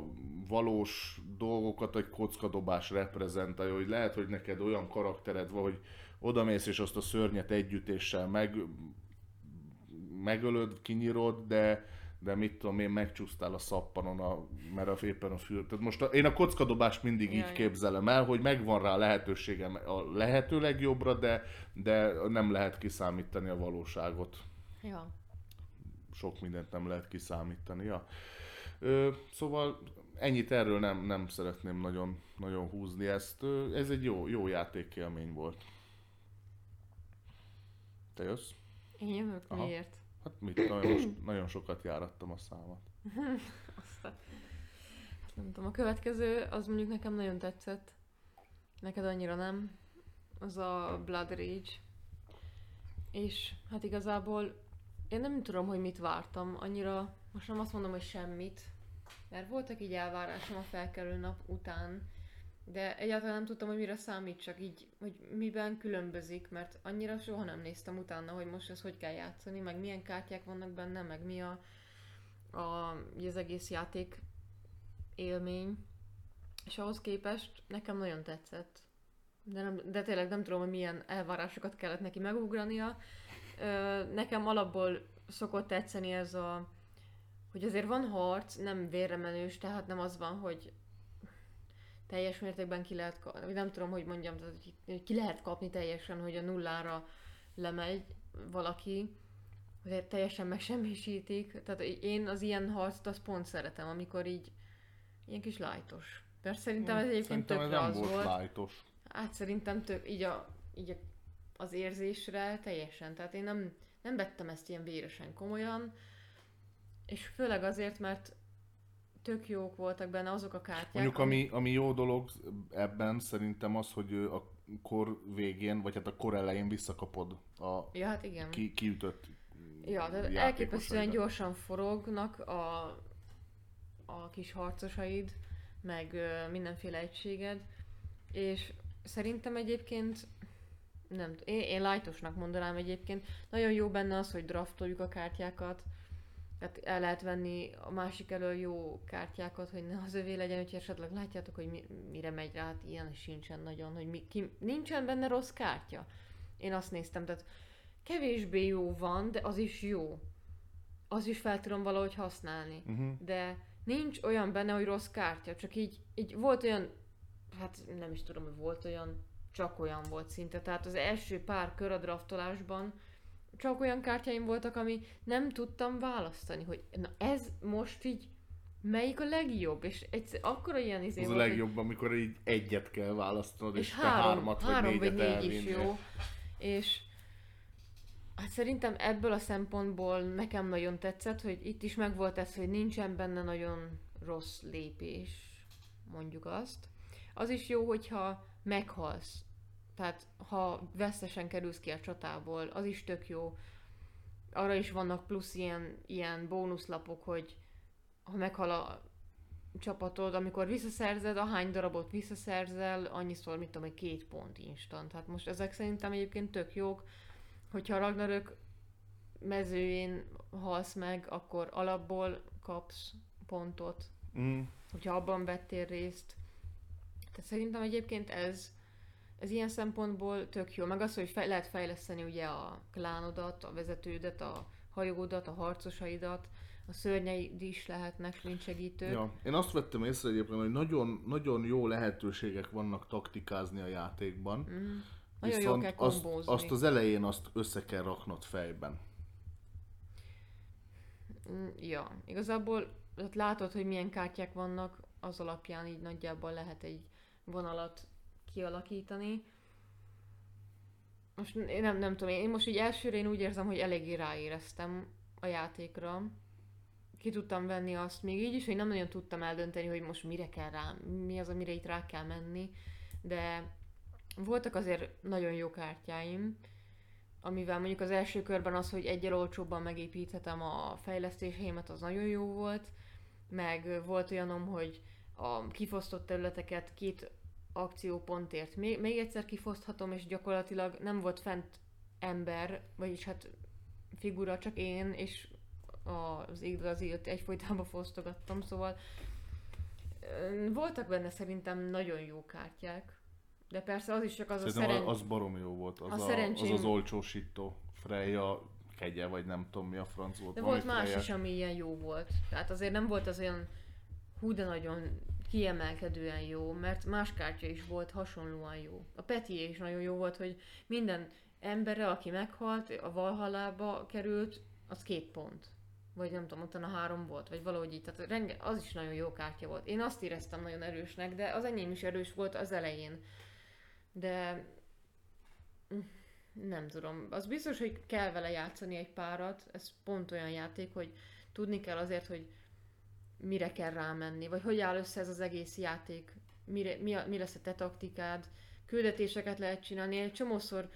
valós dolgokat egy kockadobás reprezentálja, hogy lehet, hogy neked olyan karaktered van, hogy odamész és azt a szörnyet együttéssel meg, megölöd, kinyírod, de, de mit tudom én, megcsúsztál a szappanon, a, mert a, éppen a fül. Tehát most a, én a kockadobást mindig Ja, így képzelem el, hogy megvan rá lehetőségem a lehető legjobbra, de, de nem lehet kiszámítani a valóságot. Ja. Sok mindent nem lehet kiszámítani. Ja. Ö, szóval ennyit erről nem, nem szeretném nagyon, nagyon húzni ezt. Ez egy jó, jó játékélmény volt. Te jössz? Én jövök, Aha. miért? Hát mit, nagyon, nagyon sokat járattam a számat. Aztán... Hát nem tudom, a következő, az mondjuk nekem nagyon tetszett. Neked annyira nem. Az a Blood Rage. És hát igazából én nem tudom, hogy mit vártam. Annyira, most nem azt mondom, hogy semmit. Mert voltak így elvárásom a felkelő nap után. De egyáltalán nem tudtam, hogy mire számít, csak így, hogy miben különbözik, mert annyira soha nem néztem utána, hogy most ezt hogy kell játszani, meg milyen kártyák vannak benne, meg mi a, a, az egész játék élmény. És ahhoz képest nekem nagyon tetszett. De, nem, de tényleg nem tudom, hogy milyen elvárásokat kellett neki megugrania. Nekem alapból szokott tetszeni ez a, hogy azért van harc, nem vérremenős, tehát nem az van, hogy teljes mértékben ki lehet kapni, vagy nem tudom, hogy mondjam, tehát, hogy ki lehet kapni teljesen, hogy a nullára lemegy valaki, hogy teljesen megsemmisítik. Tehát én az ilyen harcot azt pont szeretem, amikor így ilyen kis lájtos. Persze szerintem ez egyébként Szerintem ez tökre nem az volt volt. lájtos. Hát szerintem tök, így, a, így a, az érzésre teljesen. Tehát én nem, nem vettem ezt ilyen véresen komolyan, és főleg azért, mert tök jók voltak benne azok a kártyák. Mondjuk ami, ami jó dolog ebben szerintem az, hogy a kor végén, vagy hát a kor elején visszakapod a Ja, hát igen. ki, kiütött Ja, tehát elképesztően gyorsan forognak a, a kis harcosaid, meg mindenféle egységed, és szerintem egyébként nem én, én lightosnak mondanám egyébként. Nagyon jó benne az, hogy draftoljuk a kártyákat, tehát el lehet venni a másik elől jó kártyákat, hogy ne az övé legyen, hogyha esetleg látjátok, hogy mi, mire megy rá, hát ilyen sincsen nagyon, hogy mi, ki, nincsen benne rossz kártya. Én azt néztem, tehát kevésbé jó van, de az is jó. Az is fel tudom valahogy használni. Uh-huh. De nincs olyan benne, hogy rossz kártya, csak így, így volt olyan, hát nem is tudom, hogy volt olyan, csak olyan volt szinte. Tehát az első pár kör a draftolásban csak olyan kártyáim voltak, ami nem tudtam választani, hogy na ez most így melyik a legjobb, és egyszer, akkora ilyen izé Az a volt, hogy- legjobb, amikor így egyet kell választanod, és, és te három, hármat vagy három négyet vagy négy is elvinni. jó. És hát szerintem ebből a szempontból nekem nagyon tetszett, hogy itt is megvolt ez, hogy nincsen benne nagyon rossz lépés, mondjuk azt. Az is jó, hogyha meghalsz. Tehát ha vesztesen kerülsz ki a csatából, az is tök jó. Arra is vannak plusz ilyen, ilyen bónuszlapok, hogy ha meghal a csapatod, amikor visszaszerzed, ahány darabot visszaszerzel, annyiszor, mit tudom, egy két pont instant. Hát most ezek szerintem egyébként tök jók, hogyha a Ragnarök mezőjén halsz meg, akkor alapból kapsz pontot, Mm. hogyha abban vettél részt. Tehát szerintem egyébként ez, ez ilyen szempontból tök jó. Meg az, hogy fej, lehet fejleszteni ugye a klánodat, a vezetődet, a hajódat, a harcosaidat, a szörnyeid is lehetnek, mint segítők. Ja. Én azt vettem észre egyébként, hogy nagyon, nagyon jó lehetőségek vannak taktikázni a játékban. Mm. Nagyon jó kell azt, kombózni. azt az elején azt össze kell raknod fejben. Mm, Ja, igazából látod, hogy milyen kártyák vannak, az alapján így nagyjából lehet egy vonalat kialakítani. Most én nem, nem tudom, én most így elsőre én úgy érzem, hogy eléggé ráéreztem a játékra. Ki tudtam venni azt még így is, hogy nem nagyon tudtam eldönteni, hogy most mire kell rá, mi az, amire itt rá kell menni, de voltak azért nagyon jó kártyáim, amivel mondjuk az első körben az, hogy egyel olcsóbban megépíthetem a fejlesztéseimet, az nagyon jó volt, meg volt olyanom, hogy a kifosztott területeket két akciópontért még, még egyszer kifoszthatom, és gyakorlatilag nem volt fent ember, vagyis hát figura, csak én, és az igazit egyfolytában fosztogattam, szóval voltak benne szerintem nagyon jó kártyák, de persze az is csak az a Szerintem szerencs... az barom jó volt. Az a a, szerencsém- az, az olcsósító. Freya kegye, vagy nem tudom mi a franc volt. De volt más Freya. is, ami ilyen jó volt. Tehát azért nem volt az olyan hú, de nagyon kiemelkedően jó, mert más kártya is volt hasonlóan jó. A Peti is nagyon jó volt, hogy minden emberre, aki meghalt, a Valhallába került, az két pont. Vagy nem tudom, utána három volt, vagy valahogy így. Tehát renge, az is nagyon jó kártya volt. Én azt éreztem nagyon erősnek, de az enyém is erős volt az elején. De mm, nem tudom. Az biztos, hogy kell vele játszani egy párat. Ez pont olyan játék, hogy tudni kell azért, hogy mire kell rámenni, vagy hogy áll össze ez az egész játék, mire, mi, a, mi lesz a te taktikád, küldetéseket lehet csinálni. Egy csomószor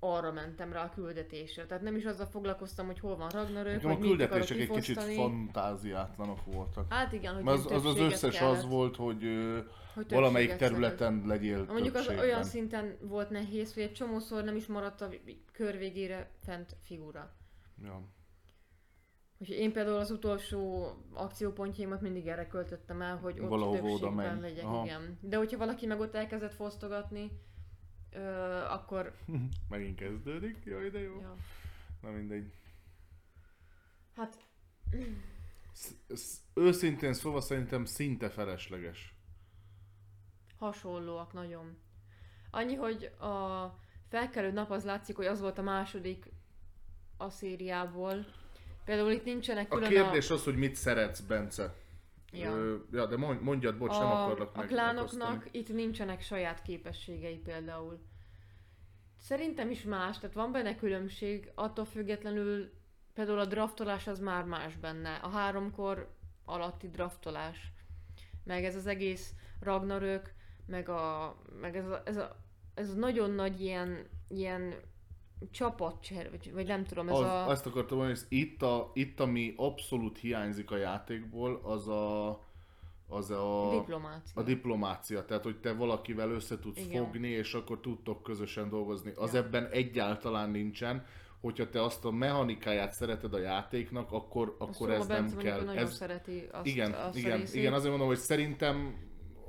arra mentem rá a küldetésre. Tehát nem is azzal foglalkoztam, hogy hol van Ragnarök, Nekem a küldetések egy kicsit fantáziátlanok voltak. Hát igen, hogy az, az, az összes kellett, az volt, hogy hogy valamelyik területen legyél Mondjuk az olyan szinten volt nehéz, hogy egy csomószor nem is maradt a kör végére fent figura. Ja. Úgyhogy én például az utolsó akciópontjaimat mindig erre költöttem el, hogy ott Valahova oda menj. legyek, Aha. igen. De hogyha valaki meg ott elkezdett fosztogatni, ö, akkor... Megint kezdődik, jaj de jó. Ja. Na mindegy. Hát Sz- sz- Őszintén szóval szerintem szinte felesleges. hasonlóak nagyon. Annyi, hogy a felkelő nap az látszik, hogy az volt a második a szériából. Például itt nincsenek A külön kérdés az, hogy mit szeretsz, Bence. Ja. Ö, ja de mondj, mondjad, bocs, nem a, akarlak a meg. klánoknak megosztani. itt nincsenek saját képességei például. Szerintem is más, tehát van benne különbség, attól függetlenül például a draftolás az már más benne. A háromkor alatti draftolás. Meg ez az egész Ragnarök, meg, a, meg ez, a, ez, a, ez a nagyon nagy ilyen, ilyen csapatcser, vagy, vagy nem tudom, ez az, a... Azt akartam mondani, hogy itt, a, itt, ami abszolút hiányzik a játékból, az a az a diplomácia. a diplomácia. Tehát, hogy te valakivel össze tudsz Igen. fogni, és akkor tudtok közösen dolgozni. Az ja. ebben egyáltalán nincsen. Hogyha te azt a mechanikáját szereted a játéknak, akkor, akkor ez nem kell. Ez szereti azt, igen, azt igen, igen, azért mondom, hogy szerintem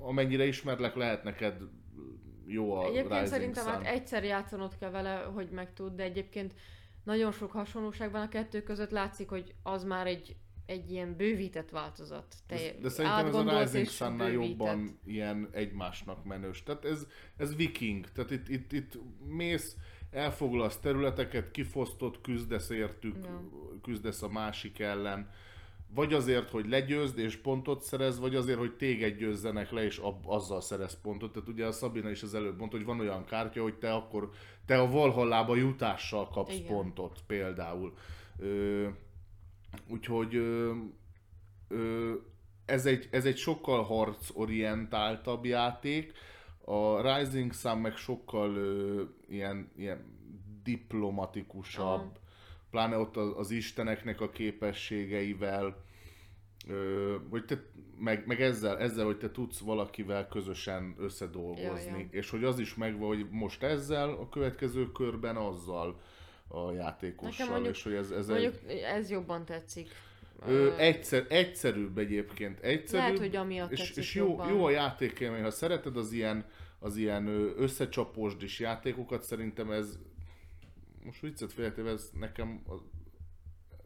amennyire ismerlek, lehet neked jó a Egyébként Rising szerintem Sun. hát egyszer játszanod kell vele, hogy megtud, de egyébként nagyon sok hasonlóság van a kettő között, látszik, hogy az már egy egy ilyen bővített változat. Te de, de szerintem ez a Rising sun jobban ilyen egymásnak menős. Tehát ez, ez viking. Tehát itt, itt, itt mész, elfoglalsz területeket, kifosztott, küzdesz értük, ja. küzdesz a másik ellen. Vagy azért, hogy legyőzd és pontot szerez, vagy azért, hogy téged győzzenek le, és ab, azzal szerez pontot. Tehát ugye a Szabina is az előbb mondta, hogy van olyan kártya, hogy te akkor te a Valhallába jutással kapsz Igen. pontot például. Ö, Úgyhogy ö, ö, ez, egy, ez egy sokkal harcorientáltabb játék, a Rising Sun meg sokkal ö, ilyen, ilyen diplomatikusabb, uh-huh. Pláne ott az, az isteneknek a képességeivel, ö, hogy te, meg, meg ezzel, ezzel, hogy te tudsz valakivel közösen összedolgozni, ja, ja. és hogy az is megvan, hogy most ezzel, a következő körben azzal a játékossal, mondjuk, és hogy ez, ez mondjuk egy... ez jobban tetszik. Ö, egyszer, egyszerűbb egyébként, egyszerűbb. Lehet, hogy amiatt és, és jó, jobban. jó a játékélmény, ha szereted az ilyen, az ilyen összecsapósdis játékokat, szerintem ez, most viccet féltéve, ez nekem az,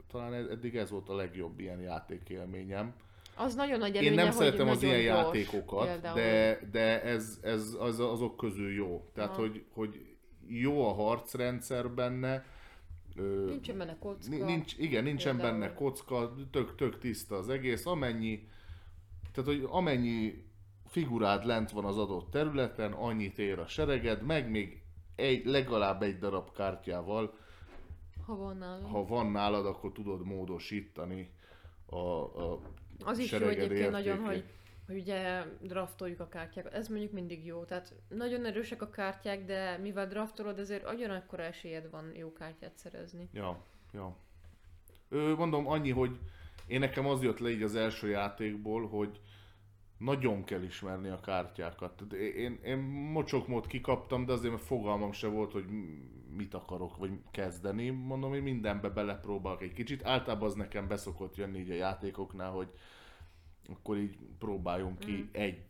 talán eddig ez volt a legjobb ilyen játékélményem. Az nagyon nagy előnye, Én nem szeretem az ilyen gyors, játékokat, például. de, de ez, ez az, azok közül jó. Tehát, hogy, hogy jó a harcrendszer benne, nincsen benne kocka. Nincs, igen, nincsen például. benne kocka, tök, tök tiszta az egész. Amennyi, tehát, hogy amennyi figurád lent van az adott területen, annyit ér a sereged, meg még egy, legalább egy darab kártyával, ha van nálad, ha van nálad akkor tudod módosítani a, a Az is jó egyébként nagyon, hogy hogy ugye draftoljuk a kártyákat. Ez mondjuk mindig jó. Tehát nagyon erősek a kártyák, de mivel draftolod, ezért ugyanakkor esélyed van jó kártyát szerezni. Ja, ja. Ö, mondom annyi, hogy én nekem az jött le így az első játékból, hogy nagyon kell ismerni a kártyákat. Én, én mocsokmód kikaptam, de azért fogalmam se volt, hogy mit akarok, vagy kezdeni. Mondom, hogy mindenbe belepróbálok egy kicsit. Általában az nekem beszokott jönni így a játékoknál, hogy akkor így próbáljunk ki mm. egy,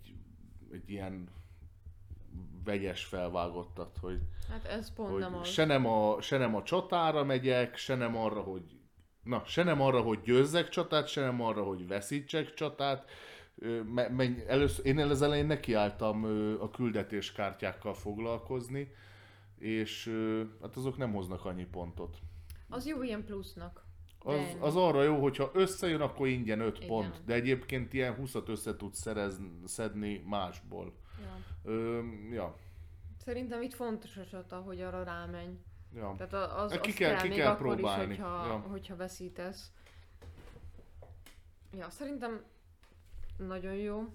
egy ilyen vegyes felvágottat, hogy, hát ez pont hogy nem az. Se, nem a, se nem a csatára megyek, se nem arra, hogy na, se nem arra, hogy győzzek csatát, se nem arra, hogy veszítsek csatát. Először, én az elején nekiálltam a küldetéskártyákkal foglalkozni, és hát azok nem hoznak annyi pontot. Az jó ilyen plusznak. Az, az arra jó, hogyha összejön, akkor ingyen 5 Igen. pont, de egyébként ilyen 20-at össze tudsz szedni másból. Ja. Ö, ja. Szerintem itt fontos a csata, hogy arra rámenj. Ja. Tehát az, az ki kell, kell, ki kell próbálni. Is, hogyha, ja. hogyha veszítesz. Ja, szerintem nagyon jó.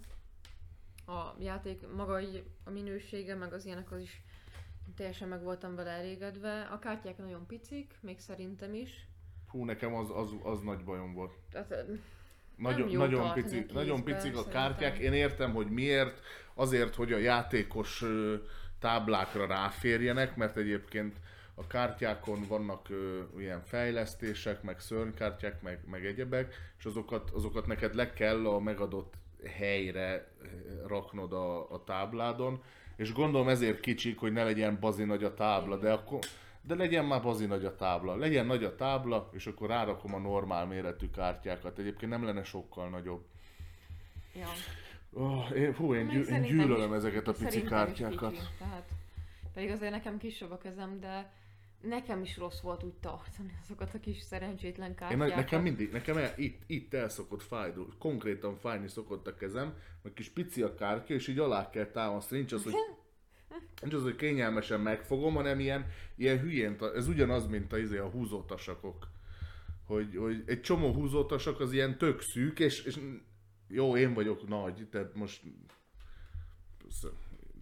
A játék maga így, a minősége, meg az ilyenek az is teljesen meg voltam vele elégedve. A kártyák nagyon picik, még szerintem is. Hú, nekem az, az, az nagy bajom volt. Tehát, nagyon, nagyon, pici, nagyon picik a kártyák. Én értem, hogy miért. Azért, hogy a játékos táblákra ráférjenek, mert egyébként a kártyákon vannak ö, ilyen fejlesztések, meg szörnykártyák, meg, meg egyebek, és azokat, azokat neked le kell a megadott helyre raknod a, a tábládon, és gondolom ezért kicsik, hogy ne legyen bazi nagy a tábla, de akkor de legyen már bazi nagy a tábla. Legyen nagy a tábla, és akkor rárakom a normál méretű kártyákat. Egyébként nem lenne sokkal nagyobb. Ja. Oh, én, hú, én, gyű, én gyűlölöm is, ezeket a pici kártyákat. Kicsi, tehát, pedig azért nekem kisebb a kezem, de nekem is rossz volt úgy tartani azokat a kis szerencsétlen kártyákat. Én, nekem mindig, nekem el, itt, itt el szokott fájdul, konkrétan fájni szokott a kezem, meg kis pici a kártya, és így alá kell támasztani, nincs az, hogy nincs az, hogy kényelmesen megfogom, hanem ilyen, ilyen hülyén, ez ugyanaz, mint a, izé, a húzótasakok hogy, hogy egy csomó húzótasak az ilyen tök szűk, és, és jó, én vagyok nagy, tehát most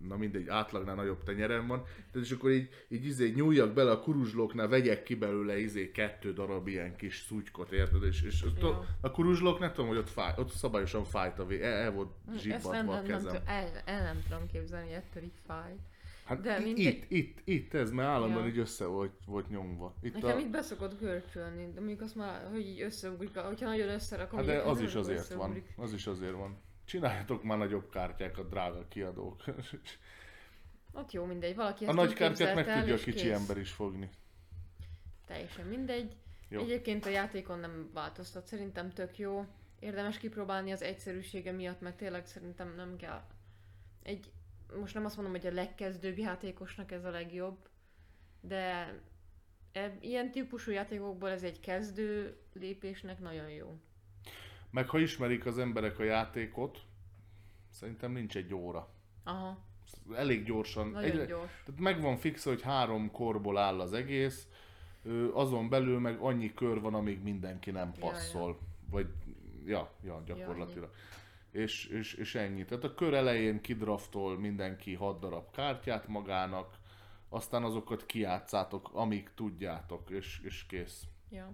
na mindegy, átlagnál nagyobb tenyerem van, tehát és akkor így, így izé nyúljak bele a kuruzslóknál, vegyek ki belőle izé kettő darab ilyen kis szutykot, érted? És, és Jó. a, a kuruzslók nem tudom, hogy ott, fáj, ott szabályosan fájt a vé, el, el volt Ezt nem, zsibbatva a nem, nem, kezem. tudom- el, el, nem tudom képzelni, hogy ettől így fáj. Hát De mindegy. itt, itt, itt, ez már állandóan Ja. így össze volt, volt nyomva. Itt Nekem a, itt beszokott görcsölni, de mondjuk azt már, hogy így összeugrik, hogyha nagyon összerakom, hát de az is azért van, az is azért van. Csináljatok már nagyobb kártyákat, drága kiadók. Ott jó, mindegy, valaki A nagy kártyát meg tudja a kicsi kész. ember is fogni. Teljesen mindegy. Jó. Jó. Egyébként a játékon nem változtat, szerintem tök jó. Érdemes kipróbálni az egyszerűsége miatt, mert tényleg szerintem nem kell. Egy, most nem azt mondom, hogy a legkezdőbb játékosnak ez a legjobb, de e, ilyen típusú játékokból ez egy kezdő lépésnek nagyon jó. Meg ha ismerik az emberek a játékot, szerintem nincs egy óra. Aha, Elég gyorsan. nagyon Egyre- gyors. Tehát megvan fix, hogy három korból áll az egész, azon belül meg annyi kör van, amíg mindenki nem Ja, ja. passzol. Vagy, ja, ja, gyakorlatilag. és, és, és ennyi. Tehát a kör elején kidraftol mindenki 6 darab kártyát magának, aztán azokat kijátszátok, amíg tudjátok, és, és kész. Ja.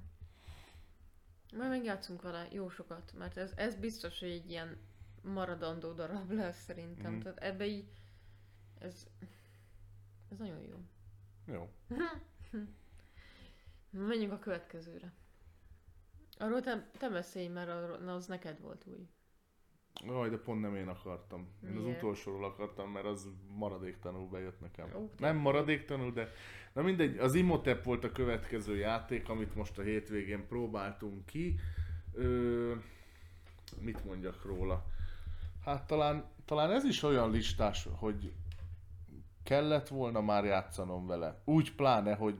Majd megjátszunk vele jó sokat, mert ez, ez biztos, hogy egy ilyen maradandó darab lesz szerintem. Mm. Tehát ebbe így, ez, ez nagyon jó. Jó. Menjünk a következőre. Arról te, te beszélj, mert arról, na, az neked volt új. Jaj, de pont nem én akartam. Én az Miért? utolsóról akartam, mert az maradéktanul bejött nekem. Ó, nem maradéktanul, de na mindegy, az Imhotep volt a következő játék, amit most a hétvégén próbáltunk ki. Ö, mit mondjak róla? Hát talán, talán ez is olyan listás, hogy kellett volna már játszanom vele. Úgy pláne, hogy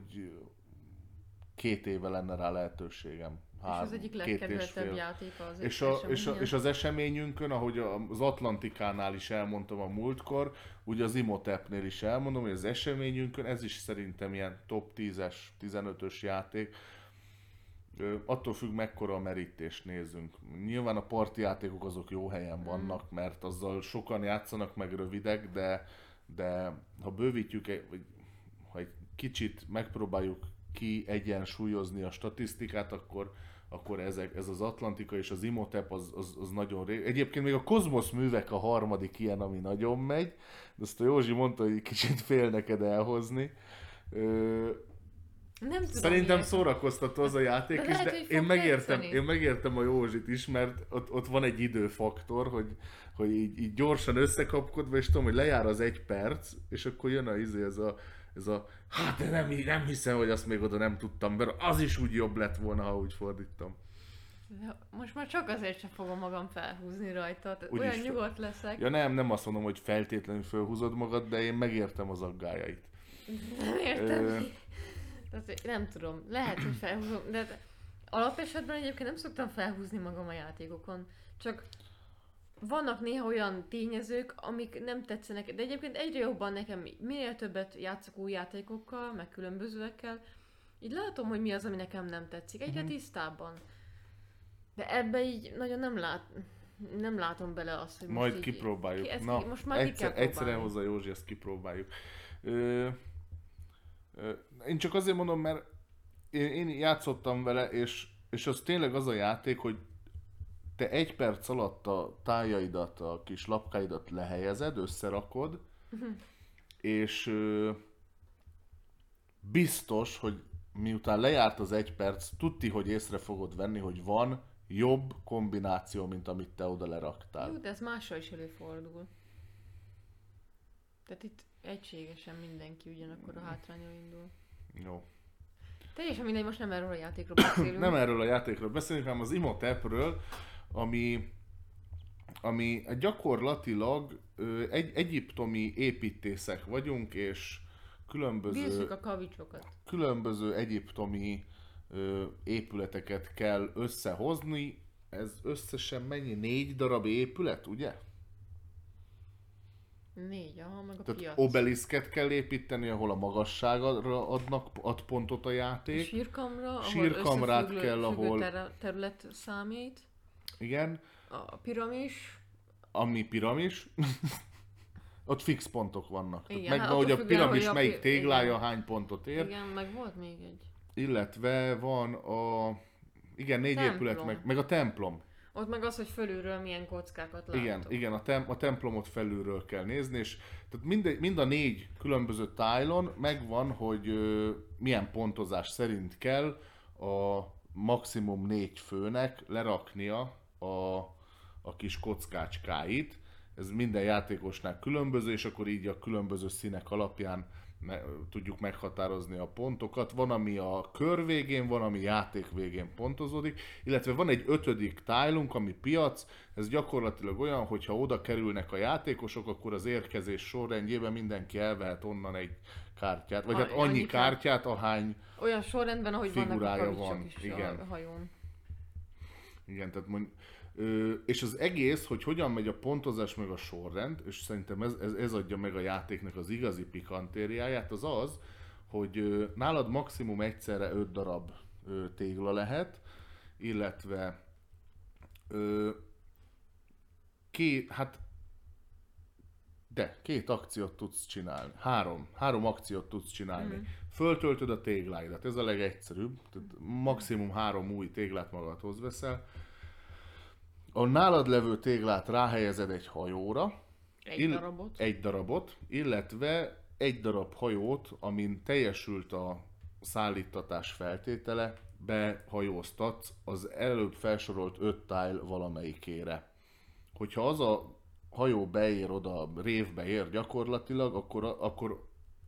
két éve lenne rá lehetőségem. És az egyik legkedveltebb játéka az És, a, és, a, és az eseményünkön, ahogy az Atlantikánál is elmondtam a múltkor, ugye az Imhotepnél is elmondom, hogy az eseményünkön ez is szerintem ilyen top 10-es, 15-ös játék. Attól függ, mekkora a merítést nézünk. Nyilván a parti játékok azok jó helyen vannak, mert azzal sokan játszanak meg rövidek, de, de ha bővítjük, vagy ha egy kicsit megpróbáljuk ki egyensúlyozni a statisztikát, akkor, akkor ezek, ez az Atlantika és az Imhotep az, az, az nagyon rég. Egyébként még a Kozmosz művek a harmadik ilyen, ami nagyon megy, de azt a Józsi mondta, hogy kicsit fél neked elhozni. Ö, nem tudom, Szerintem miért. szórakoztató az a játék De is, lehet, de én megértem, tetszeni. én megértem a Józsit is, mert ott, ott van egy időfaktor, hogy, hogy így, így gyorsan összekapkodva, és tudom, hogy lejár az egy perc, és akkor jön a izé, ez a, ez a hát de nem, nem hiszem, hogy azt még oda nem tudtam, mert az is úgy jobb lett volna, ha úgy fordítom. De Most már csak azért sem fogom magam felhúzni rajta. Úgyis olyan nyugodt leszek. Ja nem, nem azt mondom, hogy feltétlenül fölhúzod magad, de én megértem az aggájait. Nem értem. Ö. Tehát nem tudom, lehet, hogy felhúzom, de alapesetben egyébként nem szoktam felhúzni magam a játékokon. Csak vannak néha olyan tényezők, amik nem tetszenek, de egyébként egyre jobban nekem, minél többet játszok új játékokkal, meg különbözőekkel, így látom, hogy mi az, ami nekem nem tetszik, egyre Mhm. tisztábban. De ebbe így nagyon nem lát, nem látom bele azt, hogy Majd most így, kipróbáljuk. ki- ezt Na, most már egyszer, kell egyszerűen próbálni. hozza Józsi, ezt kipróbáljuk. Ö, ö, én csak azért mondom, mert én, én játszottam vele, és, és az tényleg az a játék, hogy te egy perc alatt a tájaidat, a kis lapkáidat lehelyezed, összerakod, és ö, biztos, hogy miután lejárt az egy perc, tudti, hogy észre fogod venni, hogy van jobb kombináció, mint amit te oda leraktál. Jó, de ez mással is előfordul. Tehát itt egységesen mindenki ugyanakkor a hátrányra indul. Jó. Teljesen mindegy, most nem erről a játékról beszélünk. Nem erről a játékról beszélünk, hanem az Imhotepről, ami, ami gyakorlatilag ö, egy, egyiptomi építészek vagyunk, és különböző, Bízzük a kavicsokat. különböző egyiptomi ö, épületeket kell összehozni. Ez összesen mennyi? Négy darab épület, ugye? Négy, aha, meg a Tehát piac. obeliszket kell építeni, ahol a magasságra adnak, ad pontot a A játék. sírkamra, ahol Sírkamrát kell, ahol- ter- terület számít. Igen, A piramis. ami piramis. Ott fix pontok vannak. Igen, meg hát hogy a piramis a melyik pi- téglája igen. hány pontot ér. Igen, meg volt még egy. Illetve van a... Igen, négy Templom. épület, meg, meg a templom. Ott meg az, hogy fölülről milyen kockákat látok. Igen, igen a, tem, a templomot felülről kell nézni, és tehát mind, mind a négy különböző tájlon megvan, hogy ö, milyen pontozás szerint kell a maximum négy főnek leraknia a, a kis kockácskáit. Ez minden játékosnál különböző, és akkor így a különböző színek alapján me, tudjuk meghatározni a pontokat. Van, ami a kör végén, van, ami játék végén pontozódik, illetve van egy ötödik tájlunk, ami piac, ez gyakorlatilag olyan, hogy ha oda kerülnek a játékosok, akkor az érkezés sorrendjében mindenki elvehet onnan egy kártyát, vagy A- hát annyi annyi kártyát, ahány, Olyan sorrendben, ahogy vannak Figurája kavicsok van, is igen. a hajón. igen, tehát mond, ö, és az egész, hogy hogyan megy a pontozás meg a sorrend, és szerintem ez, ez, ez adja meg a játéknak az igazi pikantériáját, az az, hogy ö, nálad maximum egyszerre öt darab ö, tégla lehet, illetve ö, két, hát de, két akciót tudsz csinálni. Három. Három akciót tudsz csinálni. Mm. Föltöltöd a tégláidat, ez a legegyszerűbb. Tehát maximum három új téglát magadhoz veszel. A nálad levő téglát ráhelyezed egy hajóra, Egy Ill- darabot. egy darabot, illetve egy darab hajót, amin teljesült a szállítatás feltétele, behajóztatsz az előbb felsorolt öt tile valamelyikére. Hogyha az a hajó beér oda, a révbe ér gyakorlatilag, akkor, a- akkor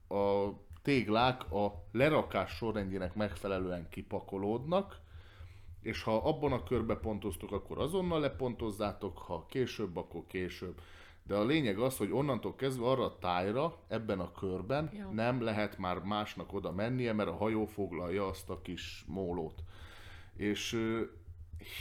a téglák a lerakás sorrendjének megfelelően kipakolódnak, és ha abban a körbe pontoztok, akkor azonnal lepontozzátok, ha később, akkor később. De a lényeg az, hogy onnantól kezdve arra a tájra, ebben a körben Ja. nem lehet már másnak oda mennie, mert a hajó foglalja azt a kis mólót. És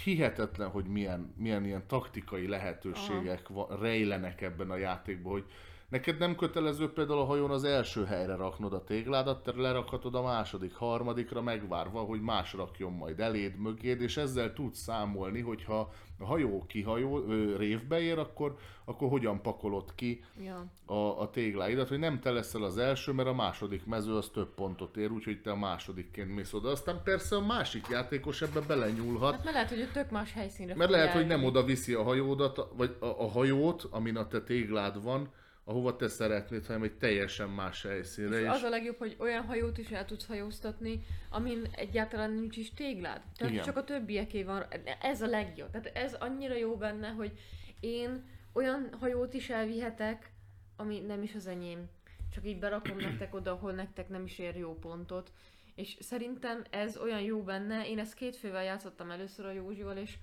hihetetlen, hogy milyen, milyen ilyen taktikai lehetőségek va- rejlenek ebben a játékban, hogy neked nem kötelező például a hajón az első helyre raknod a tégládat, te lerakhatod a második, harmadikra megvárva, hogy más rakjon majd eléd, mögéd, és ezzel tudsz számolni, hogyha a hajó kihajó, ö, révbe ér, akkor, akkor hogyan pakolod ki Ja. a, a tégláidat, hogy nem te leszel az első, mert a második mező az több pontot ér, úgyhogy te a másodikként mész oda. Aztán persze a másik játékos ebbe belenyúlhat, Hát mert lehet, hogy ő tök más helyszínre mert lehet, hogy nem oda viszi a hajódat, vagy a, a hajót, amin a te téglád van, ahova te szeretnéd, hanem egy teljesen más helyszínre. És És az a legjobb, hogy olyan hajót is el tudsz hajóztatni, amin egyáltalán nincs is téglád. Tehát Igen. csak a többieké van. Ez a legjobb. Tehát ez annyira jó benne, hogy én olyan hajót is elvihetek, ami nem is az enyém. Csak így berakom nektek oda, ahol nektek nem is ér jó pontot. És szerintem ez olyan jó benne, én ezt két fővel játszottam először a Józsival, és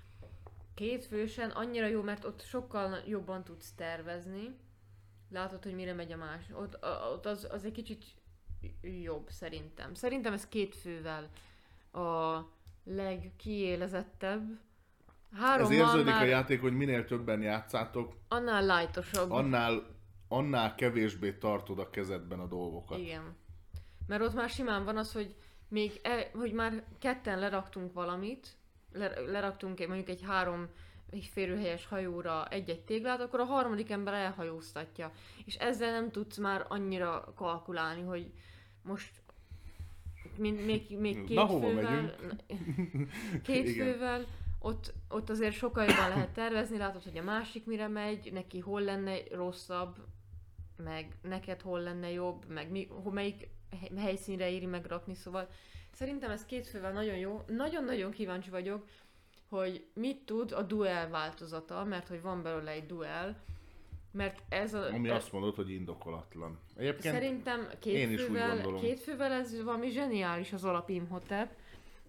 két fősen annyira jó, mert ott sokkal jobban tudsz tervezni. Látod, hogy mire megy a más. Ott, ott az, az egy kicsit jobb szerintem. Szerintem ez két fővel a legkiélezettebb. ez Hárommal érződik már a játék, hogy minél többen játszátok, annál lightosabb. annál, annál kevésbé tartod a kezedben a dolgokat. Igen. Mert ott már simán van az, hogy még, e, hogy már ketten leraktunk valamit, le, leraktunk egy, mondjuk egy három egy férőhelyes hajóra egy-egy téglát, akkor a harmadik ember elhajóztatja. És ezzel nem tudsz már annyira kalkulálni, hogy most még, még, még két Na, fővel, két Igen. fővel, ott, ott azért sokkal jobban lehet tervezni, látod, hogy a másik mire megy, neki hol lenne rosszabb, meg neked hol lenne jobb, meg mi, melyik hely- helyszínre éri megrakni, szóval szerintem ez két fővel nagyon jó. Nagyon-nagyon kíváncsi vagyok, hogy mit tud a duel változata, mert hogy van belőle egy duel, mert ez a... Ami ez, azt mondod, hogy indokolatlan. Egyébként Szerintem két én is úgy fővel, két fővel ez valami zseniális az alap Imhotep,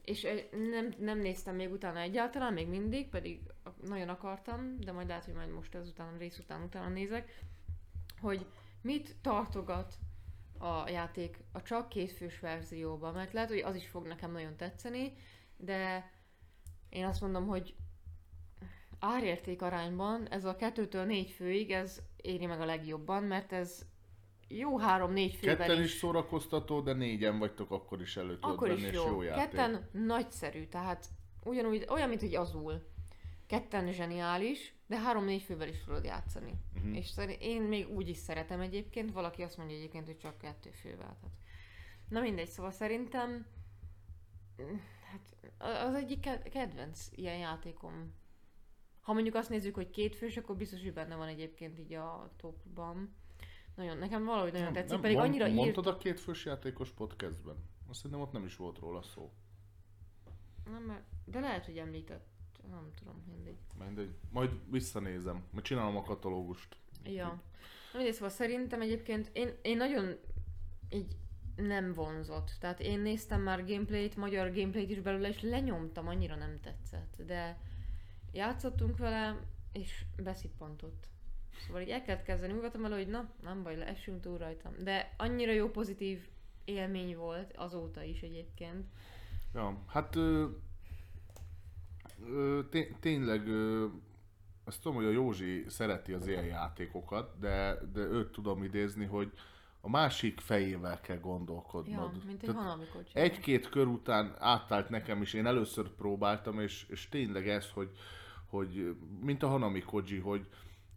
és nem, nem néztem még utána egyáltalán, még mindig, pedig nagyon akartam, de majd lehet, hogy majd most ezután, rész után utána nézek, hogy mit tartogat a játék a csak kétfős verzióban, mert lehet, hogy az is fog nekem nagyon tetszeni, de én azt mondom, hogy árérték arányban ez a kettőtől négy főig, ez éri meg a legjobban, mert ez jó három-négy fővel Ketten is szórakoztató, de négyen vagytok, akkor is elő Akkor is jó. jó játék. Ketten nagyszerű, tehát ugyanúgy, olyan, mint hogy azul. Ketten zseniális, de három-négy fővel is tudod játszani. Mhm. És én még úgy is szeretem egyébként, valaki azt mondja egyébként, hogy csak kettő fővel. Tehát. Na mindegy, szóval szerintem az egyik ke- kedvenc ilyen játékom. Ha mondjuk azt nézzük, hogy két fős, akkor biztos, hogy benne van egyébként így a topban. Nagyon, nekem valahogy nagyon tetszik, pedig mond- annyira írt... Mondtad a két fős játékos podcastben? Azt szerintem ott nem is volt róla szó. Nem, mert... De lehet, hogy említett. Nem tudom, mindegy. Mindegy. Majd visszanézem, majd csinálom a katalógust. Ja. Mindegy, szóval szerintem egyébként én, én nagyon így nem vonzott. Tehát én néztem már gameplayt, magyar gameplayt is belőle, és lenyomtam, annyira nem tetszett. De játszottunk vele, és beszippantott. Szóval így el kellett kezdeni, úgy voltam hogy na, nem baj, leessünk túl rajtam. De annyira jó pozitív élmény volt azóta is egyébként. Ja, hát ö, ö, té- tényleg ö, azt tudom, hogy a Józsi szereti az ilyen játékokat, de, de őt tudom idézni, hogy a másik fejével kell gondolkodnod. Ja, mint egy Tehát hanamikor egy-két kör után átállt nekem is, én először próbáltam, és, és tényleg ez, hogy, hogy mint a Hanami Koji, hogy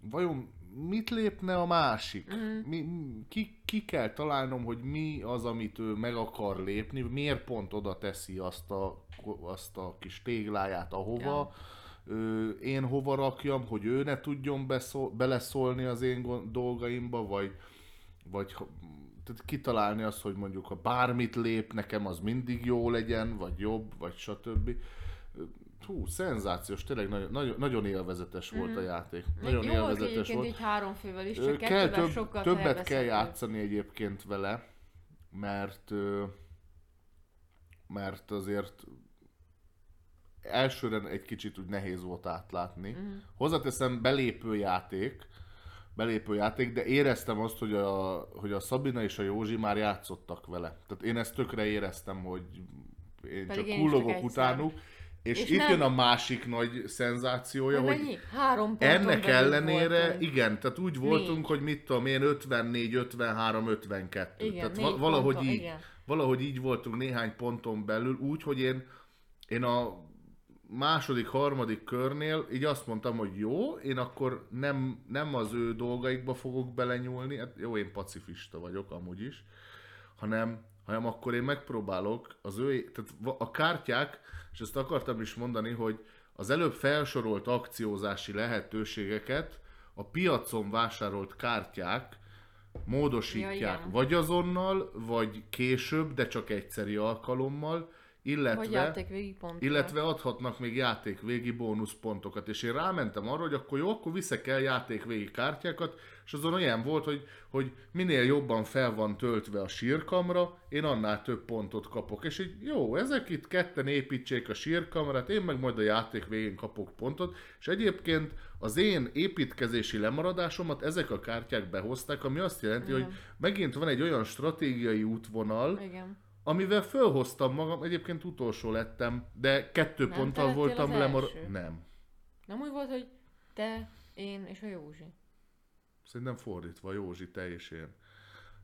vajon mit lépne a másik? Mhm. Mi, ki, ki kell találnom, hogy mi az, amit ő meg akar lépni, miért pont oda teszi azt a, azt a kis tégláját ahova, Ja. ö, én hova rakjam, hogy ő ne tudjon beszól, beleszólni az én dolgaimba, vagy, vagy tehát kitalálni azt, hogy mondjuk ha bármit lép, nekem az mindig jó legyen, vagy jobb, vagy stb. Hú, szenzációs, tényleg nagyon, nagyon, nagyon élvezetes volt a játék. Nagyon Mhm. jó volt élvezetes egyébként volt. így három fővel is, csak kell több, sokkal többet kell játszani egyébként vele, mert mert azért elsőre egy kicsit úgy nehéz volt átlátni. Mhm. Hozzáteszem belépő játék, belépő játék, de éreztem azt, hogy a, hogy a Szabina és a Józsi már játszottak vele. Tehát én ezt tökre éreztem, hogy én Pedig csak kullogok utánuk, és, És itt nem- jön a másik nagy szenzációja, Hogy hogy mennyi? Három ennek ellenére, voltunk. igen, tehát úgy voltunk, Négy. hogy mit tudom én, 54, 53, 52. Igen, tehát va- valahogy ponton, így, igen. valahogy így voltunk néhány ponton belül, úgy, hogy én, én a második, harmadik körnél így azt mondtam, hogy jó, én akkor nem, nem az ő dolgaikba fogok belenyúlni, hát jó, én pacifista vagyok amúgy is, hanem, hanem akkor én megpróbálok az ő, tehát a kártyák, és ezt akartam is mondani, hogy az előbb felsorolt akciózási lehetőségeket a piacon vásárolt kártyák módosítják, Ja, igen. vagy azonnal, vagy később, de csak egyszeri alkalommal, illetve, játék végig pont. illetve adhatnak még játékvégi bónuszpontokat. És én rámentem arra, hogy akkor jó, akkor viszek el játékvégi kártyákat, és azon olyan volt, hogy, hogy minél jobban fel van töltve a sírkamra, én annál több pontot kapok. És így jó, ezek itt ketten építsék a sírkamrát, én meg majd a játék végén kapok pontot, és egyébként az én építkezési lemaradásomat ezek a kártyák behozták, ami azt jelenti, Igen. hogy megint van egy olyan stratégiai útvonal, Igen. Amivel fölhoztam magam, egyébként utolsó lettem, de kettő Nem ponttal voltam lemar... Nem. Nem úgy volt, hogy te, én és a Józsi. Szerintem fordítva, Józsi, te és én.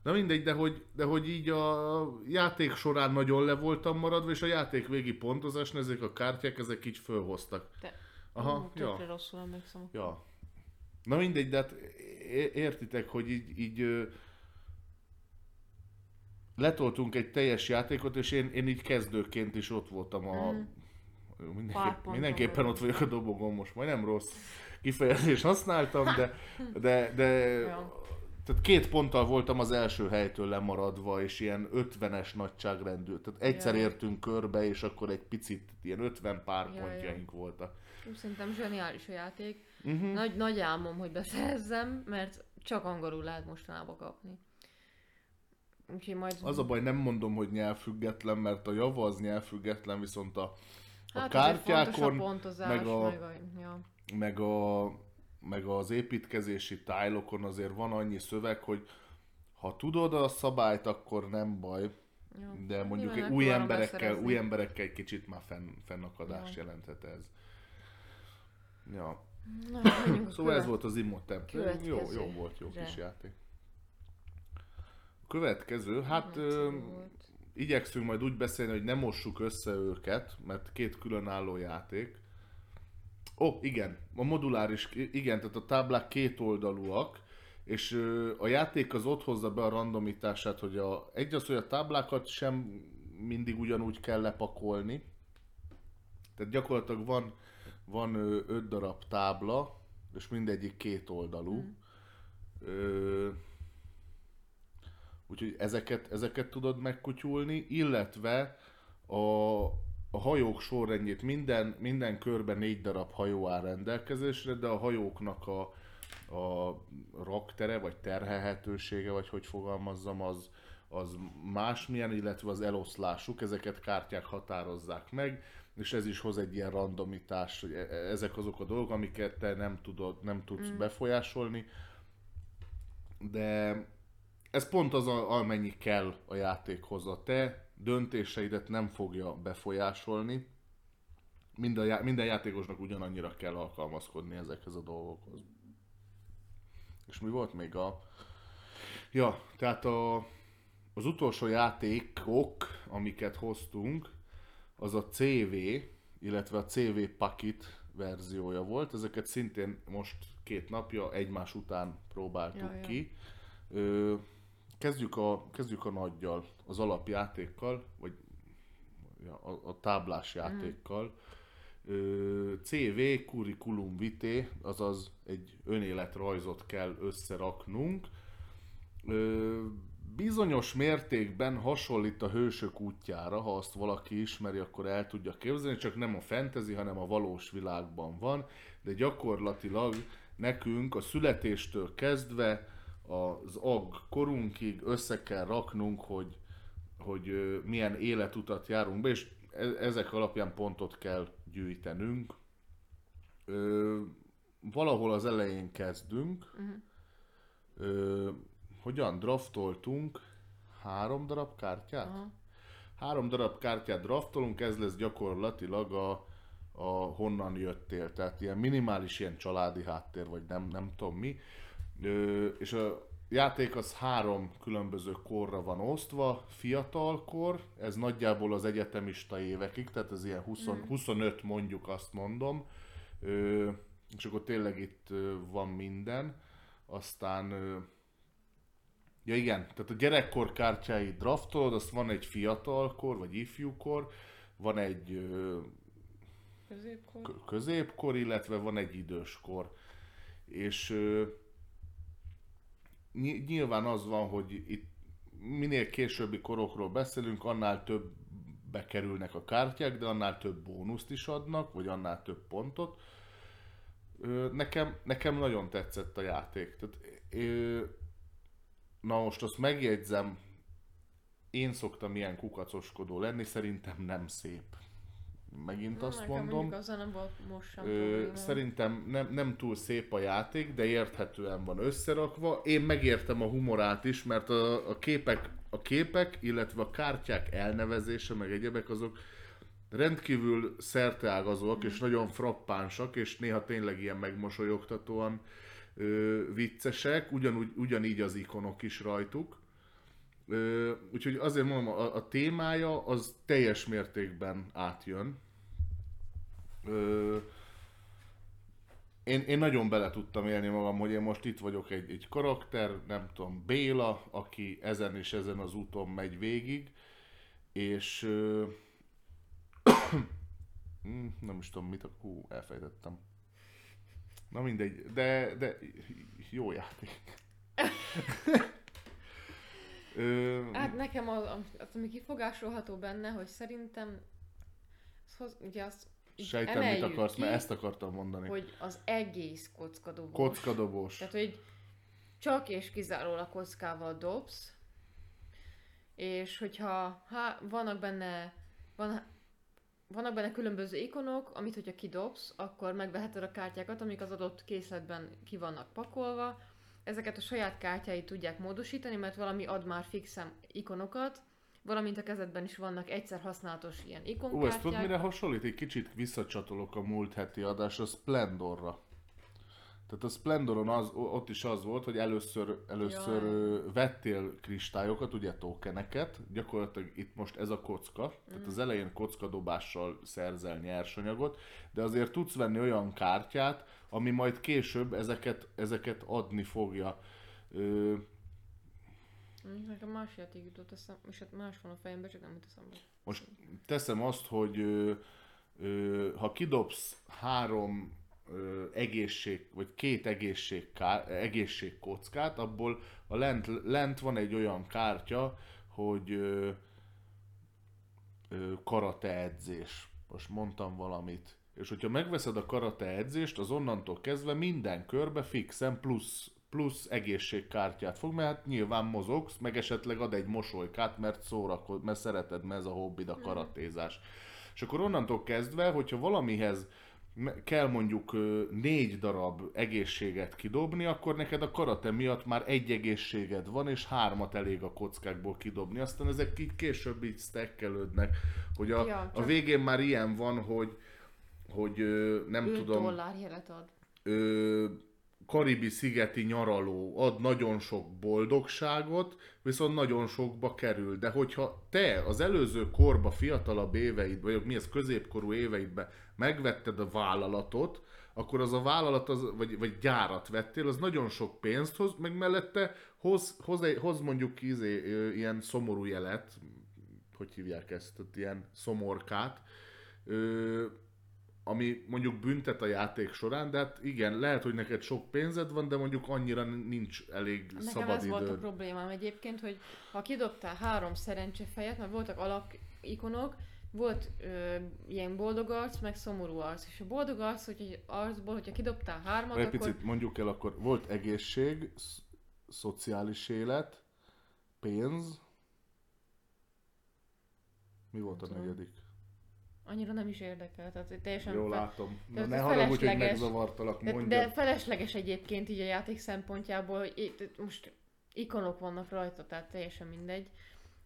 Na mindegy, de hogy, de hogy így a játék során nagyon le voltam maradva, és a játék végi pontozásnál ezek a kártyák, ezek így fölhoztak. Te. Aha, Ú, ja. rosszul emlékszem. Ja. Na mindegy, de hát értitek, hogy így, így letoltunk egy teljes játékot, és én, én így kezdőként is ott voltam a... Pár Mindenképp, mindenképpen ott vagyok a dobogon most, majd nem rossz kifejezést használtam, de, de, de tehát két ponttal voltam az első helytől lemaradva, és ilyen 50-es nagyságrendű. Tehát egyszer Ja. értünk körbe, és akkor egy picit ilyen 50 pár Ja, ja. pontjaink voltak. Szerintem zseniális a játék. Uh-huh. Nagy, nagy álmom, hogy beszerezzem, mert csak angolul lehet mostanában kapni. Úgyhogy majd... Az a baj, nem mondom, hogy nyelvfüggetlen, mert a Java az nyelvfüggetlen, viszont a, a hát kártyákon, a pontozás, meg a- meg a... Ja. meg, a, meg az építkezési tájlokon azért van annyi szöveg, hogy ha tudod a szabályt, akkor nem baj, Ja. de mondjuk Nyilván új emberekkel, beszerezni. új emberekkel egy kicsit már fenn, fennakadást Ja. jelenthet ez. Ja. Na, Szóval ez volt az Imhotep. Jó, jó volt, jó kis játék. Következő, hát ö, igyekszünk majd úgy beszélni, hogy nem mossuk össze őket, mert két különálló játék. Ó, igen, a moduláris, igen, tehát a táblák két oldalúak, és ö, a játék az ott hozza be a randomitását, hogy a, egy az, hogy a táblákat sem mindig ugyanúgy kell lepakolni. Tehát gyakorlatilag van, van ö, öt darab tábla, és mindegyik két oldalú. Mm. Ö, úgyhogy ezeket, ezeket tudod megkutyulni, illetve a, a hajók sorrendjét minden, minden körben négy darab hajó áll rendelkezésre, de a hajóknak a, a raktere, vagy terhelhetősége, vagy hogy fogalmazzam, az, az másmilyen, illetve az eloszlásuk, ezeket kártyák határozzák meg, és ez is hoz egy ilyen randomitás, hogy e- e- ezek azok a dolgok, amiket te nem tudod, nem tudsz mm. befolyásolni, de ez pont az, amennyi kell a játékhoz. A te döntéseidet nem fogja befolyásolni. Minden, já- minden játékosnak ugyanannyira kell alkalmazkodni ezekhez a dolgokhoz. És mi volt még a... Ja, tehát a, az utolsó játékok, amiket hoztunk, az a CV, illetve a CV Pakit verziója volt. Ezeket szintén most két napja egymás után próbáltuk Ja, ja. ki. Ö, kezdjük, a, kezdjük a nagyjal, az alapjátékkal, vagy a, a táblás játékkal. Ö, CV Curriculum Vitae, azaz egy önéletrajzot kell összeraknunk. Bizonyos mértékben hasonlít a hősök útjára, ha azt valaki ismeri, akkor el tudja képzelni, csak nem a fantasy, hanem a valós világban van, de gyakorlatilag nekünk a születéstől kezdve az ag korunkig össze kell raknunk, hogy, hogy milyen életutat járunk be, és e- ezek alapján pontot kell gyűjtenünk. Ö, valahol az elején kezdünk. Ö, hogyan draftoltunk három darab kártyát? Aha. Három darab kártyát draftolunk, ez lesz gyakorlatilag a, a honnan jöttél. Tehát ilyen minimális ilyen családi háttér, vagy nem, nem tudom mi. Ö, és a játék az három különböző korra van osztva. Fiatalkor, ez nagyjából az egyetemista évekig, tehát ez ilyen 20, 25 mondjuk azt mondom. Ö, és akkor tényleg itt van minden. Aztán ö, Ja igen, tehát a gyerekkor kártyáit draftolod, azt van egy fiatalkor, vagy ifjúkor, van egy ö, Középkor. középkor, illetve van egy időskor. És ö, nyilván az van, hogy itt minél későbbi korokról beszélünk, annál többbe kerülnek a kártyák, de annál több bónuszt is adnak, vagy annál több pontot. Nekem, nekem nagyon tetszett a játék. Tehát, na most azt megjegyzem, én szoktam ilyen kukacoskodó lenni, szerintem nem szép. Megint Na, azt mondom. azzal nem volt most sem Ö, szerintem nem, nem túl szép a játék, de érthetően van összerakva. Én megértem a humorát is, mert a, a, képek, a képek, illetve a kártyák elnevezése, meg egyebek azok rendkívül szerteágazóak és nagyon frappánsak, és néha tényleg ilyen megmosolyogtatóan ö, viccesek, ugyanúgy, ugyanígy az ikonok is rajtuk. Úgyhogy azért mondom, a, a témája az teljes mértékben átjön. Ö, én, én nagyon bele tudtam élni magam, hogy én most itt vagyok egy, egy karakter, nem tudom, Béla, aki ezen és ezen az úton megy végig, és ö, mm, nem is tudom mit, hú, elfejtettem. Na mindegy, de, de jó játék. Ö, Hát nekem az, az, ami kifogásolható benne, hogy szerintem hoz- ugye azt Sejtem, mit akarsz, ki, mert ezt akartam mondani. hogy az egész kockadobós. Kockadobós. Tehát, hogy csak és kizárólag kockával dobsz, és hogyha há, vannak benne van, vannak benne különböző ikonok, amit hogyha kidobsz, akkor megveheted a kártyákat, amik az adott készletben ki vannak pakolva. Ezeket a saját kártyáid tudják módosítani, mert valami ad már fixem ikonokat, valamint a kezedben is vannak egyszer használatos ilyen Ó, ezt ikonkártyák. tudod mire hasonlít? Egy kicsit visszacsatolok a múlt heti adásra, Splendorra. Tehát a Splendoron az, ott is az volt, hogy először, először Jaj. vettél kristályokat, ugye tokeneket, gyakorlatilag itt most ez a kocka, mm. tehát az elején kockadobással szerzel nyersanyagot, de azért tudsz venni olyan kártyát, ami majd később ezeket, ezeket adni fogja. Ö, Nekem más játék jutott eszem, és hát más van a fejemben, csak nem jut eszembe. most teszem azt, hogy ö, ö, ha kidobsz három ö, egészség, vagy két egészség, ká, egészségkockát, abból a lent, lent van egy olyan kártya, hogy ö, ö, karate edzés. Most mondtam valamit. És hogyha megveszed a karate edzést, az onnantól kezdve minden körbe fixen plusz, plusz egészségkártyát fog, mert hát nyilván mozogsz, meg esetleg ad egy mosolykát, mert szórakod, mert szereted, mert ez a hobbid a karatézás. És akkor onnantól kezdve, hogyha valamihez kell mondjuk négy darab egészséget kidobni, akkor neked a karate miatt már egy egészséged van, és hármat elég a kockákból kidobni. Aztán ezek így később így stackelődnek, hogy a, Ja, a végén már ilyen van, hogy hogy nem 5 tudom, dollár jelet ad. ö, karibi szigeti nyaraló ad nagyon sok boldogságot, viszont nagyon sokba kerül. De hogyha te az előző korba, fiatalabb éveid, vagy mi ez középkorú éveidben megvetted a vállalatot, akkor az a vállalat, az, vagy, vagy gyárat vettél, az nagyon sok pénzt hoz, meg mellette hoz, hoz, hoz mondjuk izé, ilyen szomorú jelet, hogy hívják ezt, tehát ilyen szomorkát, ami mondjuk büntet a játék során, de hát igen, lehet, hogy neked sok pénzed van, de mondjuk annyira nincs elég Nekem szabad ez volt a problémám egyébként, hogy ha kidobtál három szerencsefejet, mert voltak alapikonok, volt ö, ilyen boldog arc, meg szomorú arc. És a boldog arc, hogy egy arcból, hogyha kidobtál hármat, Egy akkor... picit mondjuk el, akkor volt egészség, sz- szociális élet, pénz, mi volt a tudom. negyedik? Annyira nem is érdekel, tehát teljesen... Jól fe- látom. Na, tehát ne haragudj, hogy megzavartalak, De, mondja. de felesleges egyébként így a játék szempontjából, hogy itt, most ikonok vannak rajta, tehát teljesen mindegy.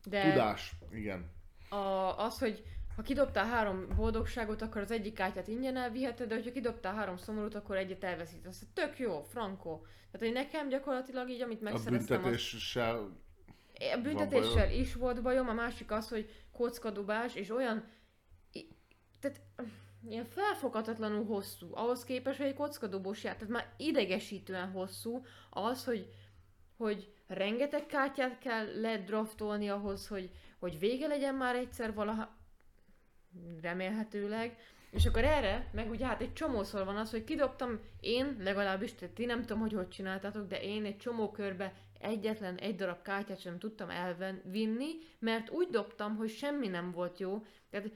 De Tudás, igen. a, az, hogy ha kidobtál három boldogságot, akkor az egyik kártyát ingyen elviheted, de hogyha kidobtál három szomorút, akkor egyet elveszítesz. Tök jó, frankó. Tehát, hogy nekem gyakorlatilag így, amit A megszereztem, az büntetéssel a büntetéssel is volt bajom, a másik az, hogy kockadobás, és olyan, tehát ilyen felfoghatatlanul hosszú, ahhoz képest, hogy egy kockadobós játék, tehát már idegesítően hosszú, az, hogy, hogy rengeteg kártyát kell ledraftolni ahhoz, hogy, hogy vége legyen már egyszer valaha, remélhetőleg, és akkor erre, meg ugye hát egy csomószor van az, hogy kidobtam én, legalábbis, tehát ti nem tudom, hogy hogy csináltatok, de én egy csomó körbe egyetlen egy darab kártyát sem tudtam elvinni, mert úgy dobtam, hogy semmi nem volt jó. Tehát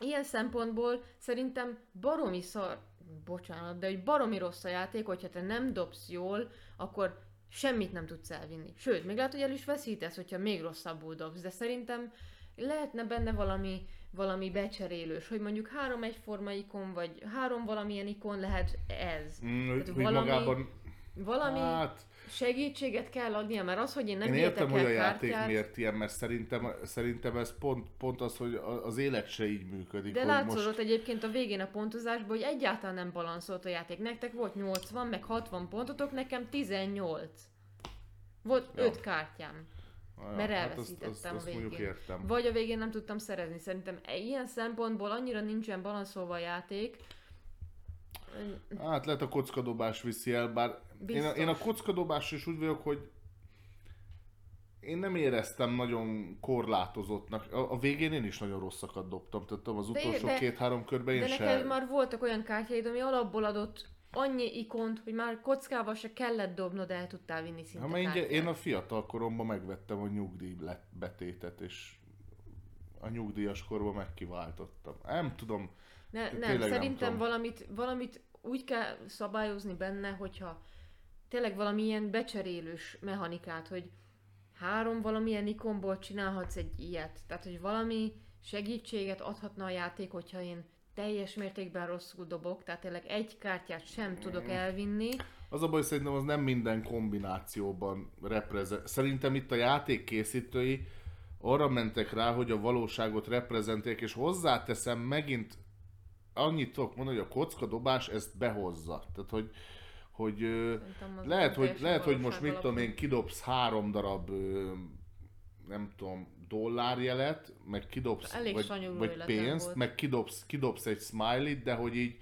ilyen szempontból szerintem baromi szar, bocsánat, de hogy baromi rossz a játék, hogyha te nem dobsz jól, akkor semmit nem tudsz elvinni. Sőt, még lehet, hogy el is veszítesz, hogyha még rosszabbul dobsz, de szerintem lehetne benne valami, valami becserélős, hogy mondjuk három egyforma ikon, vagy három valamilyen ikon lehet ez. mm, Tehát hogy valami- magában, Valami hát, segítséget kell adnia, mert az, hogy én nem Én értem, hogy a játék kártyát, miért ilyen, mert szerintem, szerintem ez pont, pont az, hogy a- az élet se így működik. de hogy látszódott most, egyébként a végén a pontozásból, hogy egyáltalán nem balanszolt a játék. Nektek volt 80, meg 60 pontotok, nekem 18. Volt Ja. 5 kártyám. Ah, mert hát elveszítettem azt, a azt, azt mondjuk végén. értem. Vagy a végén nem tudtam szerezni. Szerintem ilyen szempontból annyira nincsen balanszolva a játék. Hát lehet a kockadobás viszi el, bár én a, én a kockadobás is úgy vagyok, hogy én nem éreztem nagyon korlátozottnak. A, a végén én is nagyon rosszakat dobtam, tehát az De- utolsó de- két-három körben én De se... neked már voltak olyan kártyáid, ami alapból adott annyi ikont, hogy már kockával se kellett dobnod, el tudtál vinni szinte Ha én, én a fiatal koromban megvettem a nyugdíj betétet, és a nyugdíjas korban megkiváltottam. Nem tudom, Ne, nem, nem szerintem tudom. valamit, valamit úgy kell szabályozni benne, hogyha tényleg valamilyen becserélős mechanikát, hogy három valamilyen ikonból csinálhatsz egy ilyet. Tehát, hogy valami segítséget adhatna a játék, hogyha én teljes mértékben rosszul dobok, tehát tényleg egy kártyát sem tudok elvinni. Az a baj, szerintem az nem minden kombinációban reprezent. Szerintem itt a játék készítői arra mentek rá, hogy a valóságot reprezentálják, és hozzáteszem megint annyit tudok mondani, hogy a kockadobás ezt behozza. Tehát, hogy, hogy lehet, hogy, lehet, hogy most mit tudom én, kidobsz három darab nem tudom, dollárjelet, meg kidobsz, Elég vagy, vagy pénzt, volt. meg kidobsz, kidobsz egy smiley de hogy így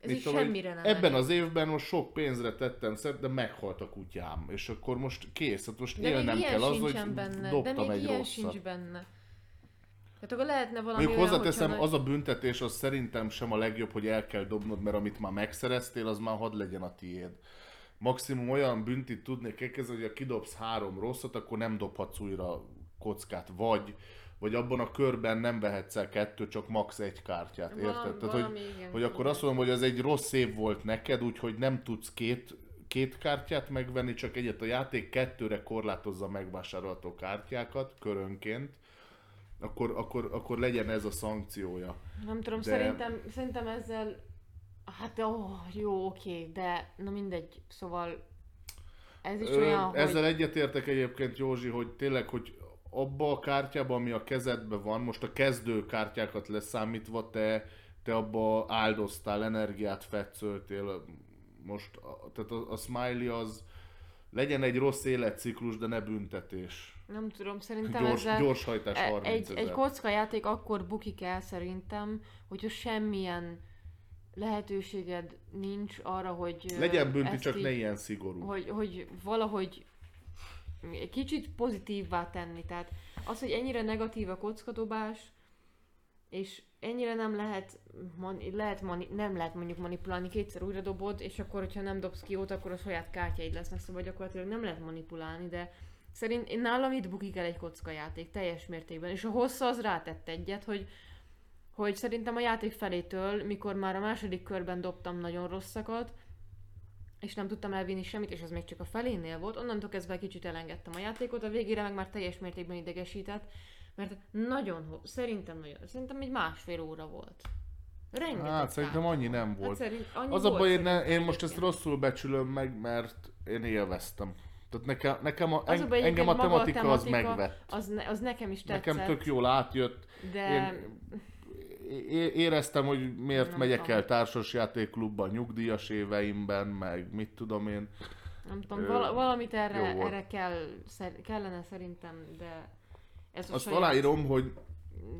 Ez így tudom, semmire nem ebben elég. az évben most sok pénzre tettem szert, de meghalt a kutyám. És akkor most kész, hát most De élnem kell az, hogy benne. De dobtam még egy ilyen rosszat. sincs benne. Tehát akkor lehetne valami Mondjuk olyan, hozzáteszem, az a büntetés az szerintem sem a legjobb, hogy el kell dobnod, mert amit már megszereztél, az már hadd legyen a tiéd. Maximum olyan büntit tudnék elkezdeni, hogy ha kidobsz három rosszat, akkor nem dobhatsz újra kockát, vagy vagy abban a körben nem vehetsz el kettő, csak max egy kártyát, érted? Valami- Tehát, hogy, valami, igen, hogy akkor igen. azt mondom, hogy ez egy rossz év volt neked, úgyhogy nem tudsz két, két kártyát megvenni, csak egyet a játék kettőre korlátozza megvásárolható kártyákat körönként, akkor, akkor, akkor legyen ez a szankciója. Nem tudom, De- szerintem, szerintem ezzel... Hát oh, jó, oké, de na mindegy, szóval ez is Ö, olyan, ezzel hogy... egyetértek egyébként, Józsi, hogy tényleg, hogy abba a kártyában, ami a kezedben van, most a kezdő kártyákat leszámítva, te, te abba áldoztál, energiát fetszöltél, most, tehát a, a smiley az legyen egy rossz életciklus, de ne büntetés. Nem tudom, szerintem Gyors, ezzel... gyorshajtás E- 30 egy, ezer. egy kockajáték akkor bukik el szerintem, hogyha semmilyen lehetőséged nincs arra, hogy... Legyen bünti, csak így- ne ilyen szigorú. hogy, hogy valahogy egy kicsit pozitívvá tenni. Tehát az, hogy ennyire negatív a kockadobás, és ennyire nem lehet, mani, lehet mani, nem lehet mondjuk manipulálni, kétszer újra dobod, és akkor, hogyha nem dobsz ki jót, akkor a saját kártyáid lesznek, szóval gyakorlatilag nem lehet manipulálni, de szerint én nálam itt bukik el egy kockajáték teljes mértékben, és a hossza az rátett egyet, hogy hogy szerintem a játék felétől, mikor már a második körben dobtam nagyon rosszakat, és nem tudtam elvinni semmit, és az még csak a felénél volt, onnantól kezdve kicsit elengedtem a játékot, a végére meg már teljes mértékben idegesített, mert nagyon, szerintem nagyon, szerintem egy másfél óra volt. Rengeteg Hát szerintem annyi nem Hát volt. szerint, annyi Az a volt baj, én, ne, én most ezt rosszul becsülöm meg, mert én élveztem. Tehát nekem, nekem a, Az a baj, engem a maga a tematika az tematika, megvett. Az, ne, az nekem is tetszett, Nekem tök jól átjött. de Én éreztem, hogy miért Nem megyek tudom. el társasjátékklubba nyugdíjas éveimben, meg mit tudom én. nem tudom, Ö, vala, valamit erre, erre kell, szer, kellene szerintem, de ez Azt aláírom, hogy,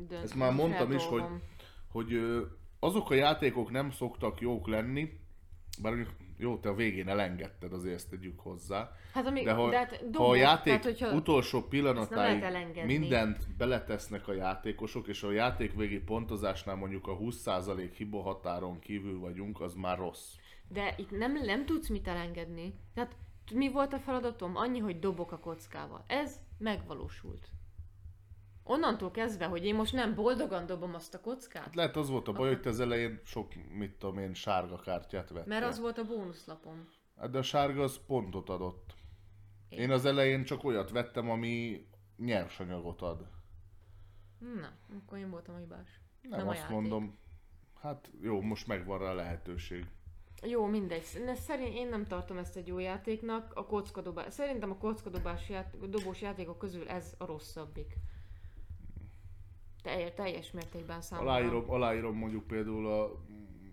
dönt- ezt már mondtam is, hogy- dolgom. hogy azok a játékok nem szoktak jók lenni, bár mondjuk jó, te a végén elengedted, azért ezt tegyük hozzá. Hát ami, De ha, de hát ha a játék tehát, hogyha, utolsó pillanatáig mindent beletesznek a játékosok, és a játék végi pontozásnál mondjuk a 20% hiba határon kívül vagyunk, az már rossz. De itt nem, nem tudsz mit elengedni. Tehát mi volt a feladatom? Annyi, hogy dobok a kockával. Ez megvalósult. Onnantól kezdve, hogy én most nem boldogan dobom azt a kockát, Hát lehet az volt a baj, hogy te az elején sok, mit tudom én, sárga kártyát vettél. mert az volt a bónuszlapom. Hát de a sárga az pontot adott. Én az elején csak olyat vettem, ami nyersanyagot ad. Na, akkor én voltam a hibás. Nem, Nem azt játék. mondom, hát jó, most megvan rá a lehetőség. Jó, mindegy. Ne, szerint én nem tartom ezt egy jó játéknak. A kockadobás. Szerintem a kockadobás ját, dobós játékok közül ez a rosszabbik. Teljes, teljes mértékben számomra. Aláírom, aláírom mondjuk például a,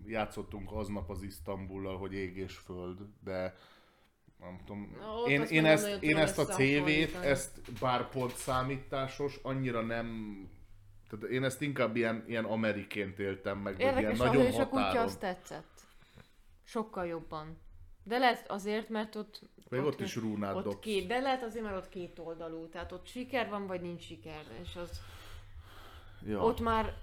játszottunk aznap az Isztambullal, hogy ég és föld, de nem tudom. Na, ott én, én, ezt, én ezt a CV-t, ezt bár pontszámításos, annyira nem... Tehát én ezt inkább ilyen, ilyen ameriként éltem meg, ilyen Érdekes az, nagyon és a kutya azt tetszett. Sokkal jobban. De lehet azért, mert ott... Még ott is rúnát ott dobsz. két, De lehet azért, mert ott két oldalú. Tehát ott siker van, vagy nincs siker. És az... Ja. Ott már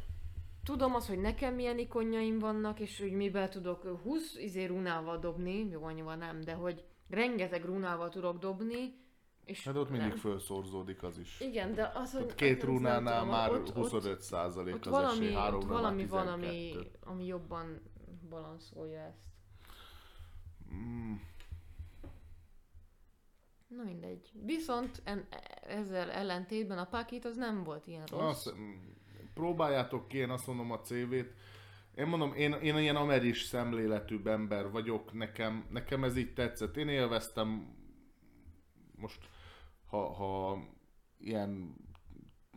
tudom az, hogy nekem milyen ikonjaim vannak, és hogy mivel tudok 20 izé rúnával dobni, jó annyival nem, de hogy rengeteg rúnával tudok dobni, és Hát ott mindig nem. felszorzódik az is. Igen, de az, hogy... Ott két rúnánál tudom, már ott- ott- 25 százalék Ott az valami, esély, ott háromra már valami van, ami, 12. ami jobban balanszolja ezt. Mm, Na mindegy. Viszont en, ezzel ellentétben a pakit az nem volt ilyen rossz. Azt, próbáljátok ki, én azt mondom a CV-t. Én mondom, én, én ilyen ameris szemléletű ember vagyok, nekem, nekem ez így tetszett. Én élveztem most, ha, ha ilyen,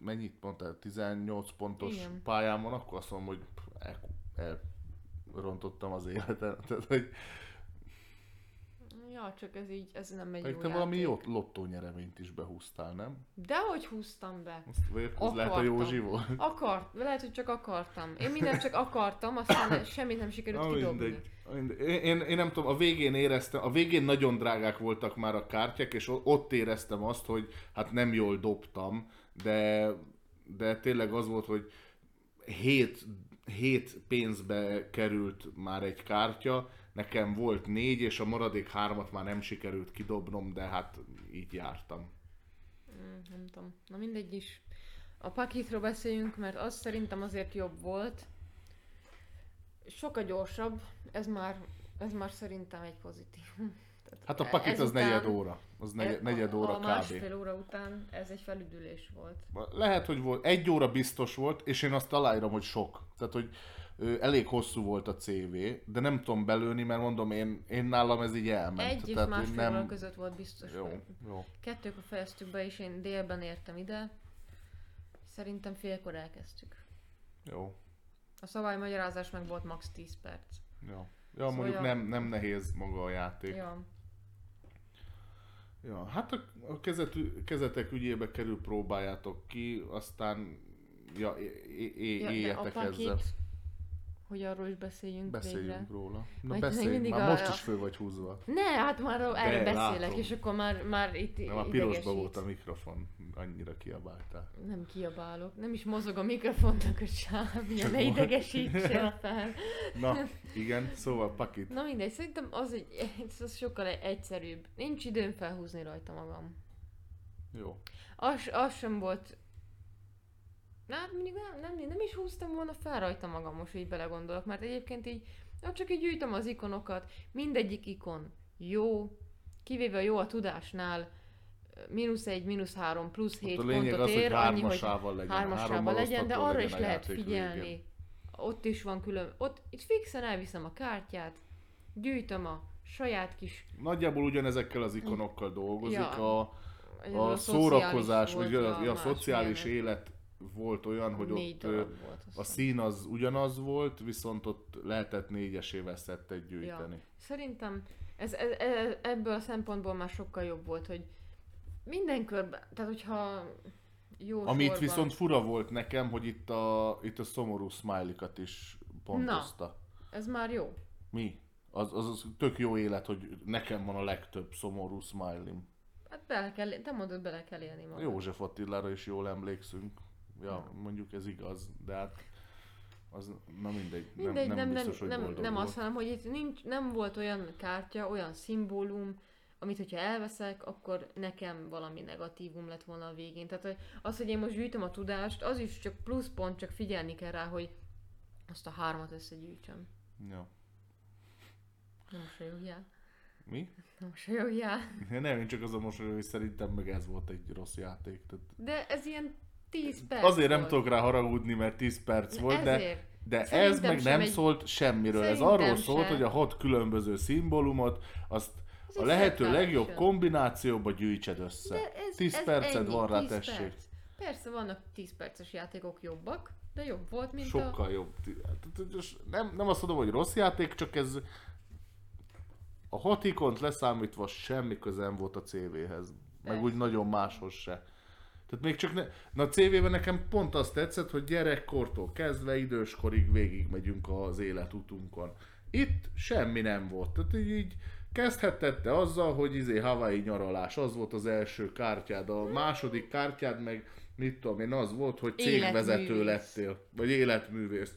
mennyit mondtál, 18 pontos Igen. pályán van, akkor azt mondom, hogy el, el, rontottam az életet. Tehát, hogy Ja, csak ez így, ez nem egy Meg jó te valami jó lottó nyereményt is behúztál, nem? Dehogy húztam be. Azt, ez lehet a. Józsi volt? Akart, lehet, hogy csak akartam. Én mindent csak akartam, aztán semmit nem sikerült Na, kidobni. mindegy. Mindegy. Én, én, én nem tudom, a végén éreztem, a végén nagyon drágák voltak már a kártyák, és ott éreztem azt, hogy hát nem jól dobtam, de, de tényleg az volt, hogy hét, hét pénzbe került már egy kártya, nekem volt négy, és a maradék hármat már nem sikerült kidobnom, de hát így jártam. Mm, nem tudom. Na mindegy is. A pakitról beszéljünk, mert az szerintem azért jobb volt. Sokkal gyorsabb. Ez már, ez már szerintem egy pozitív. Tehát Hát a pakit az ezután- negyed óra. Az negyed, negyed óra a, a kb. másfél óra után ez egy felüdülés volt. Lehet, hogy volt. Egy óra biztos volt, és én azt aláírom, hogy sok. Tehát, hogy elég hosszú volt a CV, de nem tudom belőni, mert mondom, én, én nálam ez így elment. Egy és másfél óra között volt biztos. Jó, hogy- jó. Kettőkor fejeztük be, és én délben értem ide. Szerintem félkor elkezdtük. Jó. A szabálymagyarázás meg volt max 10 perc. Jó. Ja, mondjuk ja. nem, nem nehéz maga a játék. Ja, Ja. hát a, a kezet, kezetek ügyébe kerül, próbáljátok ki, aztán ja, é, é, é, ja a éljetek ezzel. pakit, hogy arról is beszéljünk, Beszéljünk végre. róla. Na még beszélj, már a- most is föl vagy húzva. Ne, hát már erről De, beszélek, látom. és akkor már, már itt Nem, a pirosba volt a mikrofon, annyira kiabáltál. Nem kiabálok, nem is mozog a mikrofonnak a sávja, ne idegesítsen fel. Na, igen, szóval pakit. Na mindegy, szerintem az, egy, ez sokkal egyszerűbb. Nincs időm felhúzni rajta magam. Jó. Az, az sem volt... Na, hát mindig nem, nem, nem is húztam volna fel rajta magam, most így belegondolok, mert egyébként így, na, csak így gyűjtöm az ikonokat, mindegyik ikon jó, kivéve a jó a tudásnál, mínusz egy, mínusz három, plusz hét pontot az, hogy ér, annyi, hogy hármasával legyen. hármasával legyen, de arra legyen is lehet figyelni. végén. Ott is van külön, ott itt fixen elviszem a kártyát, gyűjtöm a saját kis Nagyjából ugyanezekkel az ikonokkal dolgozik. Ja. A, a a szórakozás, vagy a, a, a szociális élet volt olyan, hogy Négy ott ö, volt, a szín az ugyanaz volt, viszont ott lehetett négyesével szettet gyűjteni. Szerintem ez, ez, ez, ebből a szempontból már sokkal jobb volt, hogy minden körben, tehát hogyha jó Amit sorban, viszont fura volt nekem, hogy itt a, itt a szomorú smiley-kat is pontozta. ez már jó. Mi? Az, az, az tök jó élet, hogy nekem van a legtöbb szomorú smiley Hát bele kell, te mondod, bele kell élni magad. József Attilára is jól emlékszünk. Ja, mondjuk ez igaz, de hát az, na mindegy, Mindegy, nem, nem, biztos, hogy nem, boldog nem volt. azt, hanem, hogy itt nincs, nem volt olyan kártya, olyan szimbólum, amit hogyha elveszek, akkor nekem valami negatívum lett volna a végén. Tehát hogy az, hogy én most gyűjtöm a tudást, az is csak plusz pont, csak figyelni kell rá, hogy azt a hármat összegyűjtsem. Ja. Nem mosolyogjál. Mi? Nem mosolyogjál. Nem, én csak az a mosoly, hogy szerintem meg ez volt egy rossz játék. Tehát De ez ilyen 10 perc azért nem volt. tudok rá haragudni, mert 10 perc volt, de, Ezért. de ez Szerintem meg sem nem egy- szólt semmiről. Ez Szerintem arról szólt, sem. hogy a hat különböző szimbólumot, azt Ez a lehető legjobb kártya. kombinációba gyűjtsed össze. De ez, 10 ez perced ennyi, van rá, 10 tessék. Perc. Persze vannak 10 perces játékok jobbak, de jobb volt, mint a... Sokkal jobb. Tehát, és Nem, nem azt mondom, hogy rossz játék, csak ez a hat ikont leszámítva semmi közem volt a CV-hez. Meg Persze. úgy nagyon máshoz se. Tehát még csak ne... Na a CV-ben nekem pont azt tetszett, hogy gyerekkortól kezdve időskorig végig megyünk az életutunkon. Itt semmi nem volt. Tehát így, így kezdhetted te azzal, hogy izé Hawaii nyaralás, az volt az első kártyád, a második kártyád meg mit tudom én, az volt, hogy cégvezető Életművész. lettél, vagy életművész.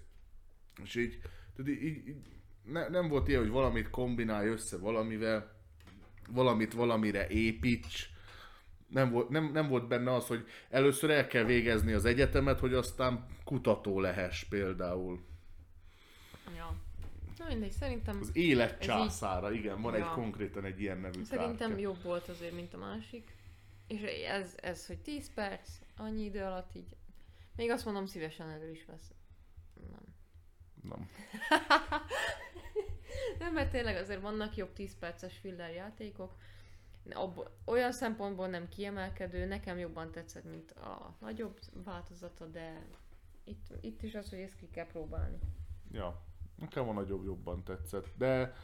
És így, tehát így, így ne, nem volt ilyen, hogy valamit kombinálj össze valamivel, valamit valamire építs. Nem volt, nem, nem volt benne az, hogy először el kell végezni az egyetemet, hogy aztán kutató lehess például. Ja. Na mindegy, szerintem, Az élet Ez így- császára, igen, van Ja. egy konkrétan egy ilyen nevű szerintem kártya. jobb volt azért, mint a másik. És ez, ez, hogy 10 perc, annyi idő alatt így... Még azt mondom, szívesen elő is vesz. Nem. Nem. Nem, mert tényleg azért vannak jobb 10 perces filler játékok. Abba, olyan szempontból nem kiemelkedő, nekem jobban tetszett, mint a nagyobb változata, de itt, itt is az, hogy ezt ki kell próbálni. Ja. Nekem a nagyobb jobban tetszett, de,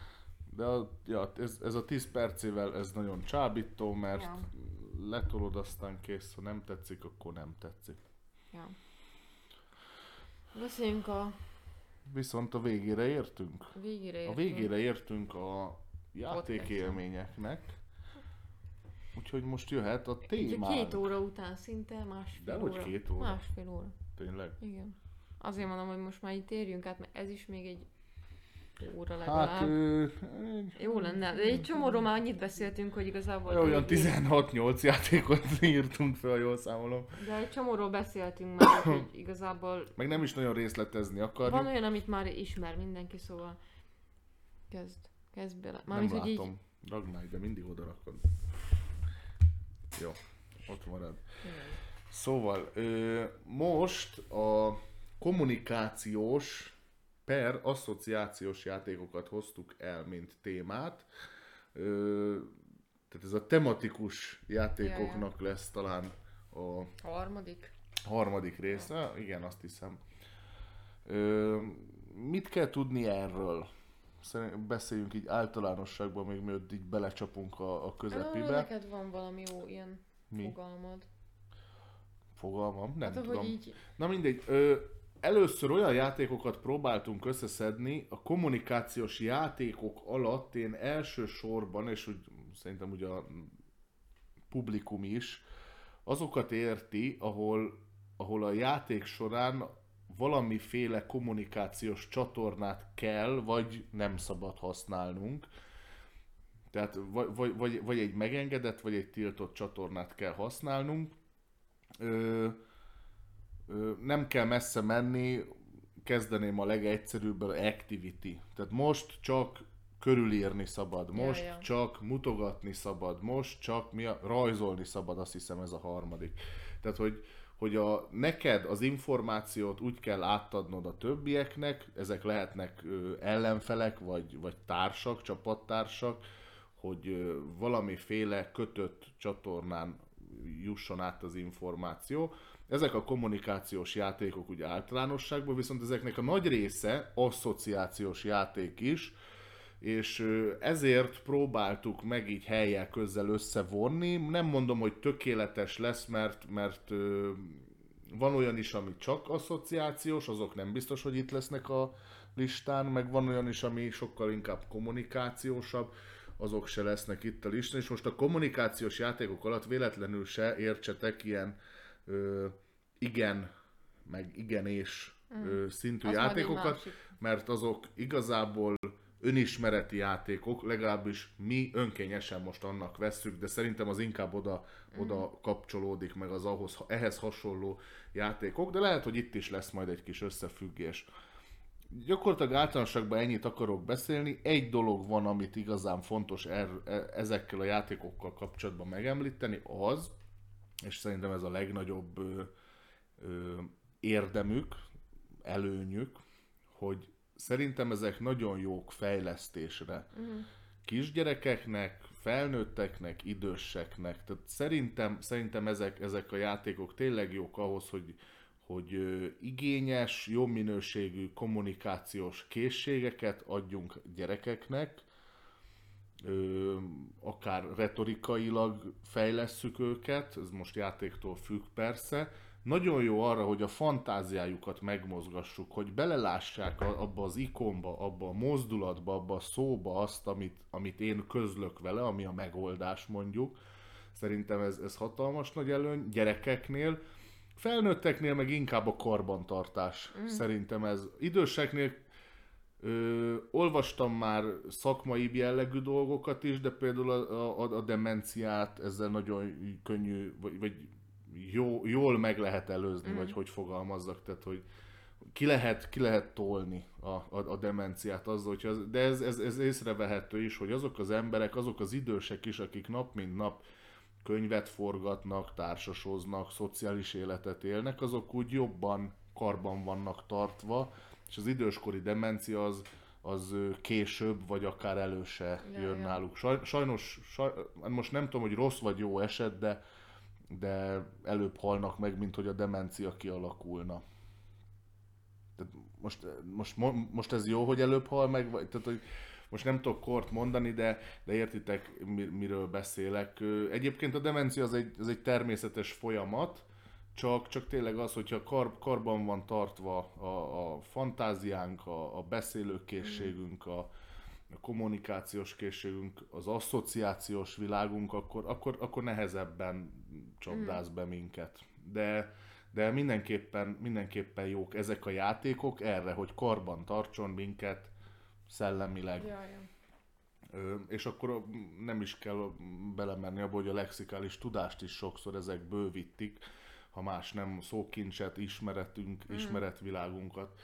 de a, ja, ez, ez a 10 percével ez nagyon csábító, mert Ja. letolod, aztán kész, ha nem tetszik, akkor nem tetszik. Ja. Beszéljünk a Viszont a végére értünk. végére A értünk. végére értünk a játékélményeknek. Úgyhogy most jöhet a témánk. két óra után szinte, másfél Dehogy óra. két óra. Másfél óra. Tényleg. Igen. Azért mondom, hogy most már így térjünk át, mert ez is még egy óra legalább. Hát, ö, Jó lenne. De egy csomóról már annyit beszéltünk, hogy igazából... olyan eléggé- 16-8 játékot írtunk fel, jól számolom. De egy csomóról beszéltünk már, hogy igazából Meg nem is nagyon részletezni akarjuk. van olyan, amit már ismer mindenki, szóval kezd, kezd bele. nem Mármint, hogy így, látom. Ragnálj, de mindig oda rakod. Jó, ott marad. Szóval, ö, most a kommunikációs per asszociációs játékokat hoztuk el, mint témát. Ö, tehát ez a tematikus játékoknak lesz talán a harmadik. harmadik része. Igen, azt hiszem. Ö, mit kell tudni erről? Szerint beszéljünk így általánosságban, még mielőtt így belecsapunk a, a Ö, közepibe. neked van valami jó ilyen Mi? fogalmad. Fogalmam? Nem hát, tudom. így, Na mindegy, ö, először olyan játékokat próbáltunk összeszedni, a kommunikációs játékok alatt én elsősorban, és úgy, szerintem ugye a publikum is, azokat érti, ahol, ahol a játék során valamiféle kommunikációs csatornát kell, vagy nem szabad használnunk. Tehát vagy, vagy, vagy, egy megengedett, vagy egy tiltott csatornát kell használnunk. Ö, Ö, nem kell messze menni, kezdeném a legegyszerűbből, activity. Tehát most csak körülírni szabad, Ja, most ja. csak mutogatni szabad, most csak mi a, rajzolni szabad, azt hiszem ez a harmadik. Tehát, hogy, hogy a, neked az információt úgy kell átadnod a többieknek, ezek lehetnek ö, ellenfelek, vagy, vagy társak, csapattársak, hogy ö, valamiféle kötött csatornán jusson át az információ. Ezek a kommunikációs játékok ugye általánosságban, viszont ezeknek a nagy része asszociációs játék is, és ezért próbáltuk meg így helyjel közzel összevonni. Nem mondom, hogy tökéletes lesz, mert, mert van olyan is, ami csak asszociációs, azok nem biztos, hogy itt lesznek a listán, meg van olyan is, ami sokkal inkább kommunikációsabb, azok se lesznek itt a listán, és most a kommunikációs játékok alatt véletlenül se értsetek ilyen ö, igen, meg igen és ö, szintű Az majd egy játékokat, mert azok igazából önismereti játékok, legalábbis mi önkényesen most annak vesszük, de szerintem az inkább oda, oda kapcsolódik meg az ahhoz, ehhez hasonló játékok, de lehet, hogy itt is lesz majd egy kis összefüggés. Gyakorlatilag általánosságban ennyit akarok beszélni. Egy dolog van, amit igazán fontos er, e- ezekkel a játékokkal kapcsolatban megemlíteni, az, és szerintem ez a legnagyobb ö, ö, érdemük, előnyük, hogy szerintem ezek nagyon jók fejlesztésre. Mhm. Kisgyerekeknek, felnőtteknek, időseknek. Tehát szerintem, szerintem ezek, ezek a játékok tényleg jók ahhoz, hogy, hogy igényes, jó minőségű kommunikációs készségeket adjunk gyerekeknek, ö, akár retorikailag fejlesszük őket, ez most játéktól függ persze, nagyon jó arra, hogy a fantáziájukat megmozgassuk, hogy belelássák abba az ikonba, abba a mozdulatba, abba a szóba azt, amit, amit én közlök vele, ami a megoldás mondjuk. Szerintem ez, ez hatalmas nagy előny gyerekeknél. Felnőtteknél meg inkább a karbantartás. Mm. Szerintem ez. Időseknél Ö, olvastam már szakmai jellegű dolgokat is, de például a, a, a demenciát ezzel nagyon könnyű, vagy, vagy jó, jól meg lehet előzni, mm. vagy hogy fogalmazzak, tehát hogy ki lehet, ki lehet tolni a, a, a demenciát azzal, hogy az, de ez, ez, ez észrevehető is, hogy azok az emberek, azok az idősek is, akik nap mint nap könyvet forgatnak, társasoznak, szociális életet élnek, azok úgy jobban karban vannak tartva, és az időskori demencia az, az később, vagy akár elő se Ja, jön ja. náluk. Saj, sajnos, saj, hát most nem tudom, hogy rossz vagy jó eset, de, de előbb halnak meg, mint hogy a demencia kialakulna. Tehát most, most, most ez jó, hogy előbb hal meg, vagy, tehát, hogy most nem tudok kort mondani, de, de értitek, miről beszélek. Egyébként a demencia az egy, az egy természetes folyamat, csak, csak tényleg az, hogyha kar, karban van tartva a, a fantáziánk, a, a beszélőkészségünk, a kommunikációs készségünk, az asszociációs világunk, akkor, akkor, akkor nehezebben csapdáz be minket. De, de mindenképpen, mindenképpen jók ezek a játékok erre, hogy karban tartson minket szellemileg. Jaj. Ö, és akkor nem is kell belemenni abba, hogy a lexikális tudást is sokszor ezek bővítik, ha más nem szókincset, ismeretünk, mm. ismeretvilágunkat.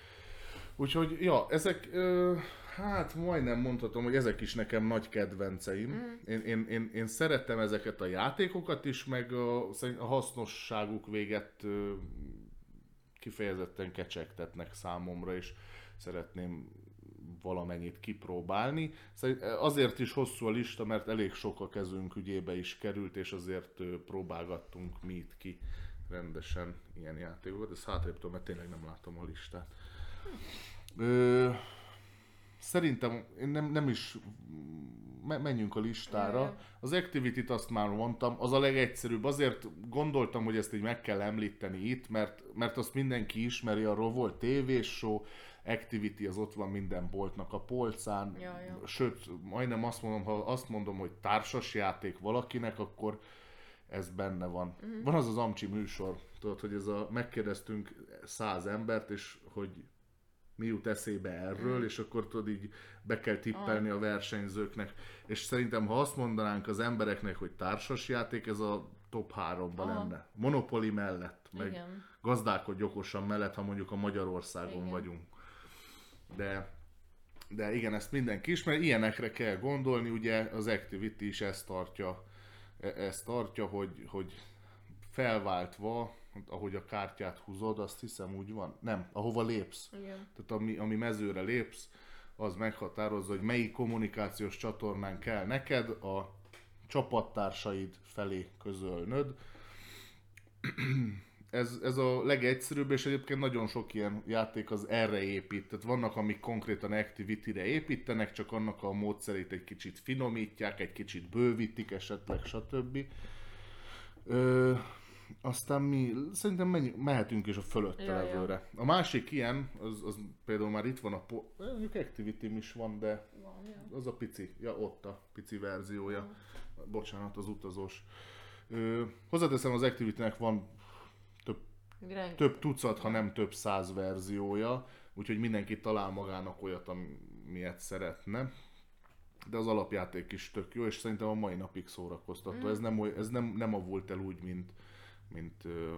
Úgyhogy, ja, ezek, ö, hát majdnem mondhatom, hogy ezek is nekem nagy kedvenceim. Mm. Én, én, én, én szeretem ezeket a játékokat is, meg a, a hasznosságuk véget ö, kifejezetten kecsegtetnek számomra, és szeretném valamennyit kipróbálni. Azért is hosszú a lista, mert elég sok a kezünk ügyébe is került, és azért próbálgattunk mi itt ki rendesen ilyen játékokat. Ez hátrébb mert tényleg nem látom a listát. Ö, szerintem nem, nem is menjünk a listára. Az Activity-t azt már mondtam, az a legegyszerűbb. Azért gondoltam, hogy ezt így meg kell említeni itt, mert, mert azt mindenki ismeri, arról volt tévésshow, Activity az ott van minden boltnak a polcán, ja, ja. sőt, majdnem azt mondom, ha azt mondom, hogy társas játék valakinek, akkor ez benne van. Uh-huh. Van az az Amcsi műsor, tudod, hogy ez a, megkérdeztünk száz embert, és hogy mi jut eszébe erről, uh-huh. és akkor tudod így be kell tippelni uh. a versenyzőknek. És szerintem, ha azt mondanánk az embereknek, hogy társas játék, ez a top 3-ba uh. lenne. Monopoly mellett, meg Igen. gazdálkodj okosan mellett, ha mondjuk a Magyarországon Igen. vagyunk. De de igen, ezt mindenki ismer, ilyenekre kell gondolni, ugye az Activity is ezt tartja E, ezt tartja, hogy, hogy felváltva, ahogy a kártyát húzod, azt hiszem úgy van. Nem, ahova lépsz. Igen. Tehát ami, ami mezőre lépsz, az meghatározza, hogy melyik kommunikációs csatornán kell neked a csapattársaid felé közölnöd. ez, ez a legegyszerűbb, és egyébként nagyon sok ilyen játék az erre épít. Tehát vannak, amik konkrétan Activity-re építenek, csak annak a módszerét egy kicsit finomítják, egy kicsit bővítik esetleg, stb. Ö, aztán mi, szerintem menjünk, mehetünk is a fölötte ja, levőre. Ja. A másik ilyen, az, az például már itt van a, po- mondjuk activity is van, de van, ja. az a pici, ja ott a pici verziója. Ja. Bocsánat, az utazós. Ö, hozzáteszem, az Activity-nek van Rengeteg. több tucat, ha nem több száz verziója, úgyhogy mindenki talál magának olyat, amilyet szeretne. De az alapjáték is tök jó, és szerintem a mai napig szórakoztató. Mm. Ez, nem, ez nem, nem avult el úgy, mint, mint ö,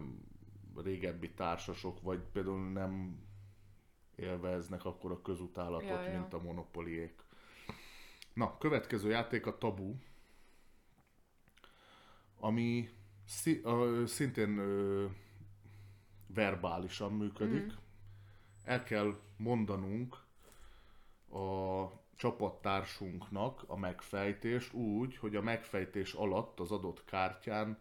régebbi társasok, vagy például nem élveznek akkor a közutálatot, ja, ja. mint a monopoliék. Na, következő játék a Tabu, ami szi, ö, szintén ö, verbálisan működik. Mm. El kell mondanunk a csapattársunknak a megfejtést úgy, hogy a megfejtés alatt az adott kártyán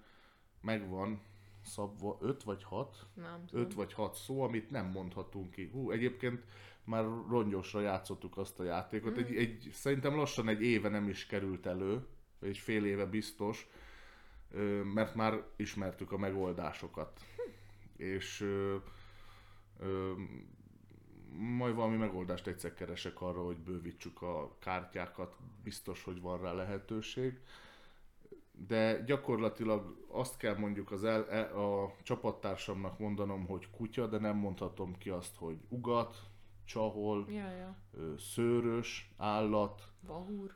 megvan szabva 5 vagy 6? Nem 5 vagy 6 szó, amit nem mondhatunk ki. Hú, egyébként már rongyosra játszottuk azt a játékot. Mm. Egy, egy, szerintem lassan egy éve nem is került elő, vagy egy fél éve biztos, mert már ismertük a megoldásokat. Hm és ö, ö, majd valami megoldást egyszer keresek arra, hogy bővítsük a kártyákat, biztos, hogy van rá lehetőség. De gyakorlatilag azt kell mondjuk az el, e, a csapattársamnak mondanom, hogy kutya, de nem mondhatom ki azt, hogy ugat, csahol, ja, ja. szőrös, állat, vahúr,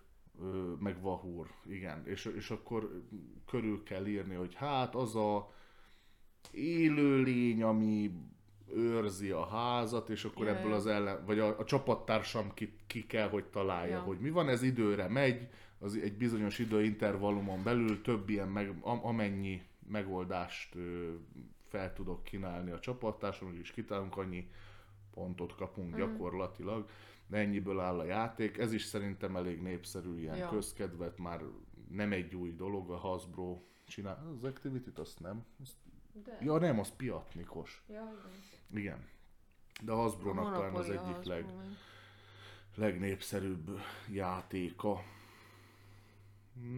meg vahúr, igen. És, és akkor körül kell írni, hogy hát az a élőlény, ami őrzi a házat, és akkor Jaj. ebből az ellen, vagy a, a csapattársam ki, ki kell, hogy találja, ja. hogy mi van, ez időre megy, az egy bizonyos időintervallumon belül több ilyen, meg, amennyi megoldást fel tudok kínálni a csapattársam, és kitálunk, annyi pontot kapunk mm. gyakorlatilag, de ennyiből áll a játék. Ez is szerintem elég népszerű, ilyen ja. közkedvet, már nem egy új dolog, a Hasbro csinál. Az Activity-t azt nem, azt de. Ja nem, az piatnikos. Ja, igen. Igen. De a Hasbro-nak talán az egyik leg, legnépszerűbb játéka.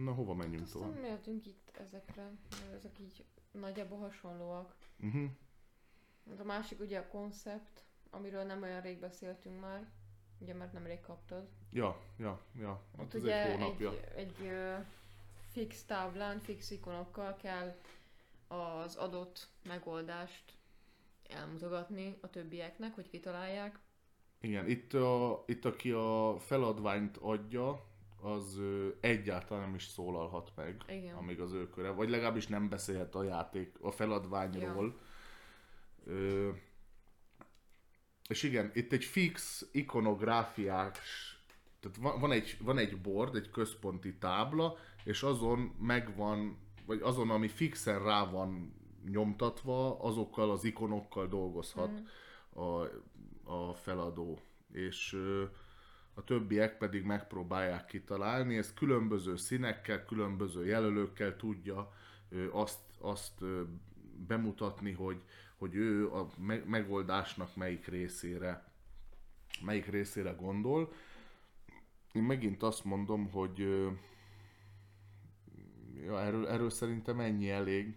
Na, hova menjünk Aztán tovább? mehetünk itt ezekre, mert ezek így nagyjából hasonlóak. Uh-huh. Hát A másik ugye a koncept, amiről nem olyan rég beszéltünk már, ugye mert nemrég kaptad. Ja, ja, ja. Hát Ott ugye egy egy, hónapja. egy, egy ö, fix táblán, fix ikonokkal kell az adott megoldást elmutogatni a többieknek, hogy kitalálják. Igen, itt, a, itt aki a feladványt adja, az egyáltalán nem is szólalhat meg, Igen. amíg az ő köre, vagy legalábbis nem beszélhet a játék, a feladványról. Ö, és igen, itt egy fix ikonográfiás, tehát van, egy, van egy board, egy központi tábla, és azon megvan, vagy azon, ami fixen rá van nyomtatva, azokkal az ikonokkal dolgozhat Mhm. a, a feladó. És ö, a többiek pedig megpróbálják kitalálni, ez különböző színekkel, különböző jelölőkkel tudja azt, azt bemutatni, hogy, hogy ő a me- megoldásnak melyik részére melyik részére gondol. Én megint azt mondom, hogy ja, erről, erről szerintem ennyi elég.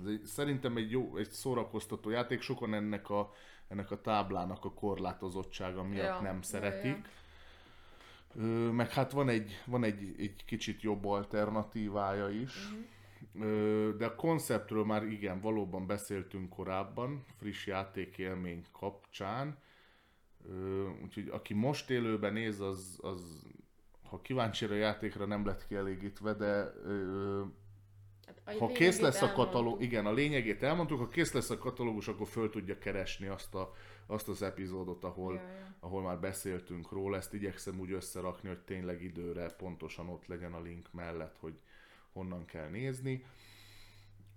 Ez egy, szerintem egy jó, egy szórakoztató játék, sokan ennek a, ennek a táblának a korlátozottsága miatt Ja, nem ja, szeretik. Ö, meg hát van egy, van egy, egy kicsit jobb alternatívája is. Ö, de a konceptről már igen, valóban beszéltünk korábban, friss játékélmény kapcsán. Ö, úgyhogy aki most élőben néz, az, az ha kíváncsi a játékra nem lett kielégítve, de ö, Hát ha kész lesz a katalógus, igen, a lényegét elmondtuk, ha kész lesz a katalógus, akkor föl tudja keresni azt, a, azt az epizódot, ahol, ahol már beszéltünk róla, ezt igyekszem úgy összerakni, hogy tényleg időre pontosan ott legyen a link mellett, hogy honnan kell nézni.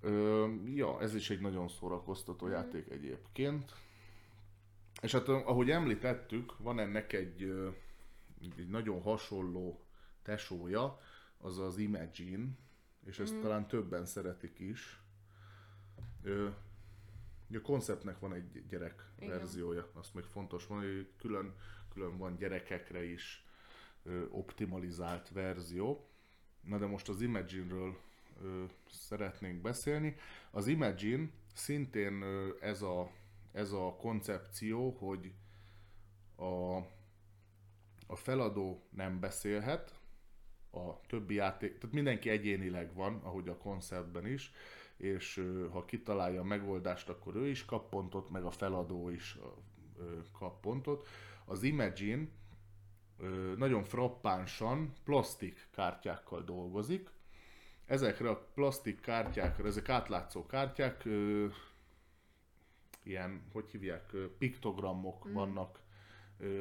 Ö, ja, ez is egy nagyon szórakoztató Mhm. játék egyébként. És hát ahogy említettük, van ennek egy, egy nagyon hasonló tesója, az az Imagine, és ezt talán többen szeretik is. Ö, a konceptnek van egy gyerek Igen. verziója, azt még fontos mondani, hogy külön, külön van gyerekekre is ö, optimalizált verzió. Na de most az Imagine-ről ö, szeretnénk beszélni. Az Imagine szintén ö, ez, a, ez a koncepció, hogy a, a feladó nem beszélhet, a többi játék, tehát mindenki egyénileg van, ahogy a konceptben is, és ha kitalálja a megoldást, akkor ő is kap pontot, meg a feladó is kap pontot. Az Imagine nagyon frappánsan plastik kártyákkal dolgozik. Ezekre a plastik kártyákra, ezek átlátszó kártyák, ilyen, hogy hívják, piktogramok mm. vannak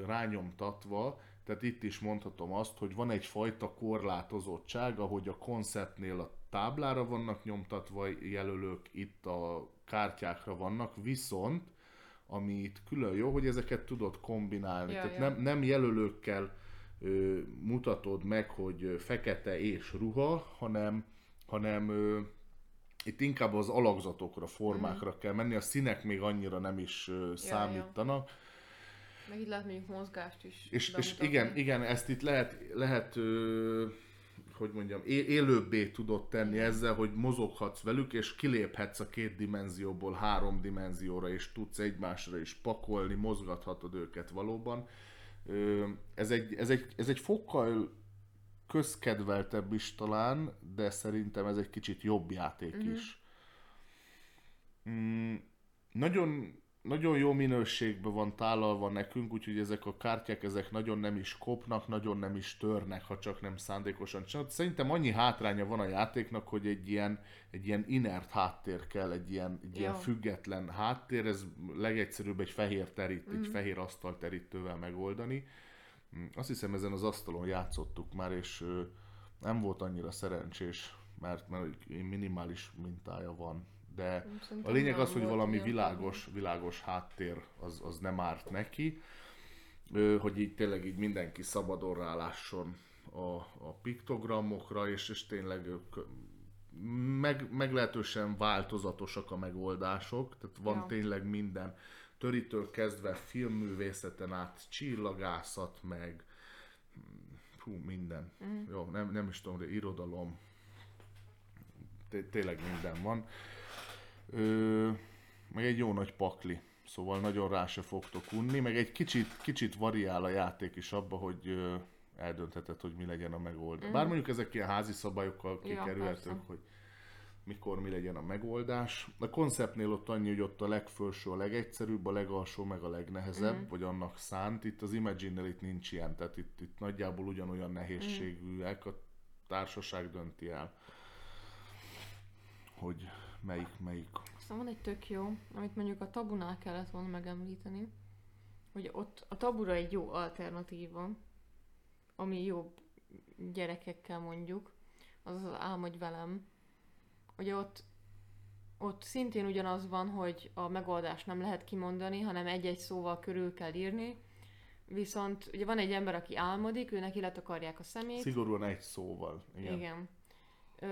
rányomtatva, tehát itt is mondhatom azt, hogy van egyfajta korlátozottság, ahogy a konceptnél a táblára vannak nyomtatva jelölők, itt a kártyákra vannak, viszont ami itt külön jó, hogy ezeket tudod kombinálni. Ja, Tehát ja. Nem, nem jelölőkkel ö, mutatod meg, hogy fekete és ruha, hanem, hanem ö, itt inkább az alakzatokra, formákra Mhm. kell menni, a színek még annyira nem is ö, számítanak. Meg itt lehet mondjuk mozgást is És, és igen, igen, ezt itt lehet, lehet ö, hogy mondjam, élőbbé tudod tenni ezzel, hogy mozoghatsz velük, és kiléphetsz a két dimenzióból három dimenzióra, és tudsz egymásra is pakolni, mozgathatod őket valóban. Ö, ez, egy, ez, egy, ez egy fokkal közkedveltebb is talán, de szerintem ez egy kicsit jobb játék Mhm. is. Mm, nagyon, nagyon jó minőségben van tálalva nekünk, úgyhogy ezek a kártyák ezek nagyon nem is kopnak, nagyon nem is törnek, ha csak nem szándékosan csinálod. Szerintem annyi hátránya van a játéknak, hogy egy ilyen, egy ilyen inert háttér kell, egy ilyen, egy ilyen független háttér, ez legegyszerűbb egy fehér terít, egy fehér asztal terítővel megoldani. Mm, Azt hiszem ezen az asztalon játszottuk már, és nem volt annyira szerencsés, mert, mert minimális mintája van. De Szerintem a lényeg az, hogy valami világos, világos háttér az, az nem árt neki, hogy így tényleg így mindenki szabadon rálásson a, a piktogramokra, és, és tényleg ők meg, meglehetősen változatosak a megoldások, tehát van Ja. tényleg minden. töritől kezdve filmművészeten át, csillagászat, meg hú, minden. Mm. Jó, nem, nem is tudom, de irodalom, tényleg minden van. Ö, meg egy jó nagy pakli, szóval nagyon rá se fogtok unni, meg egy kicsit, kicsit variál a játék is abba, hogy ö, eldöntheted, hogy mi legyen a megoldás. Mm. Bár mondjuk ezek ilyen házi szabályokkal kikerülhetők, ja, hogy mikor mi legyen a megoldás. A konceptnél ott annyi, hogy ott a legfelső a legegyszerűbb, a legalsó meg a legnehezebb, mm. vagy annak szánt. Itt az Imagine-nel itt nincs ilyen, tehát itt, itt nagyjából ugyanolyan nehézségűek, a társaság dönti el, hogy melyik, melyik. Aztán van egy tök jó, amit mondjuk a tabunál kellett volna megemlíteni, hogy ott a tabura egy jó alternatíva, ami jobb gyerekekkel mondjuk, az az álmodj velem, Ugye ott, ott szintén ugyanaz van, hogy a megoldást nem lehet kimondani, hanem egy-egy szóval körül kell írni, viszont ugye van egy ember, aki álmodik, ő neki letakarják a szemét. Szigorúan egy szóval, igen. Igen. Ö,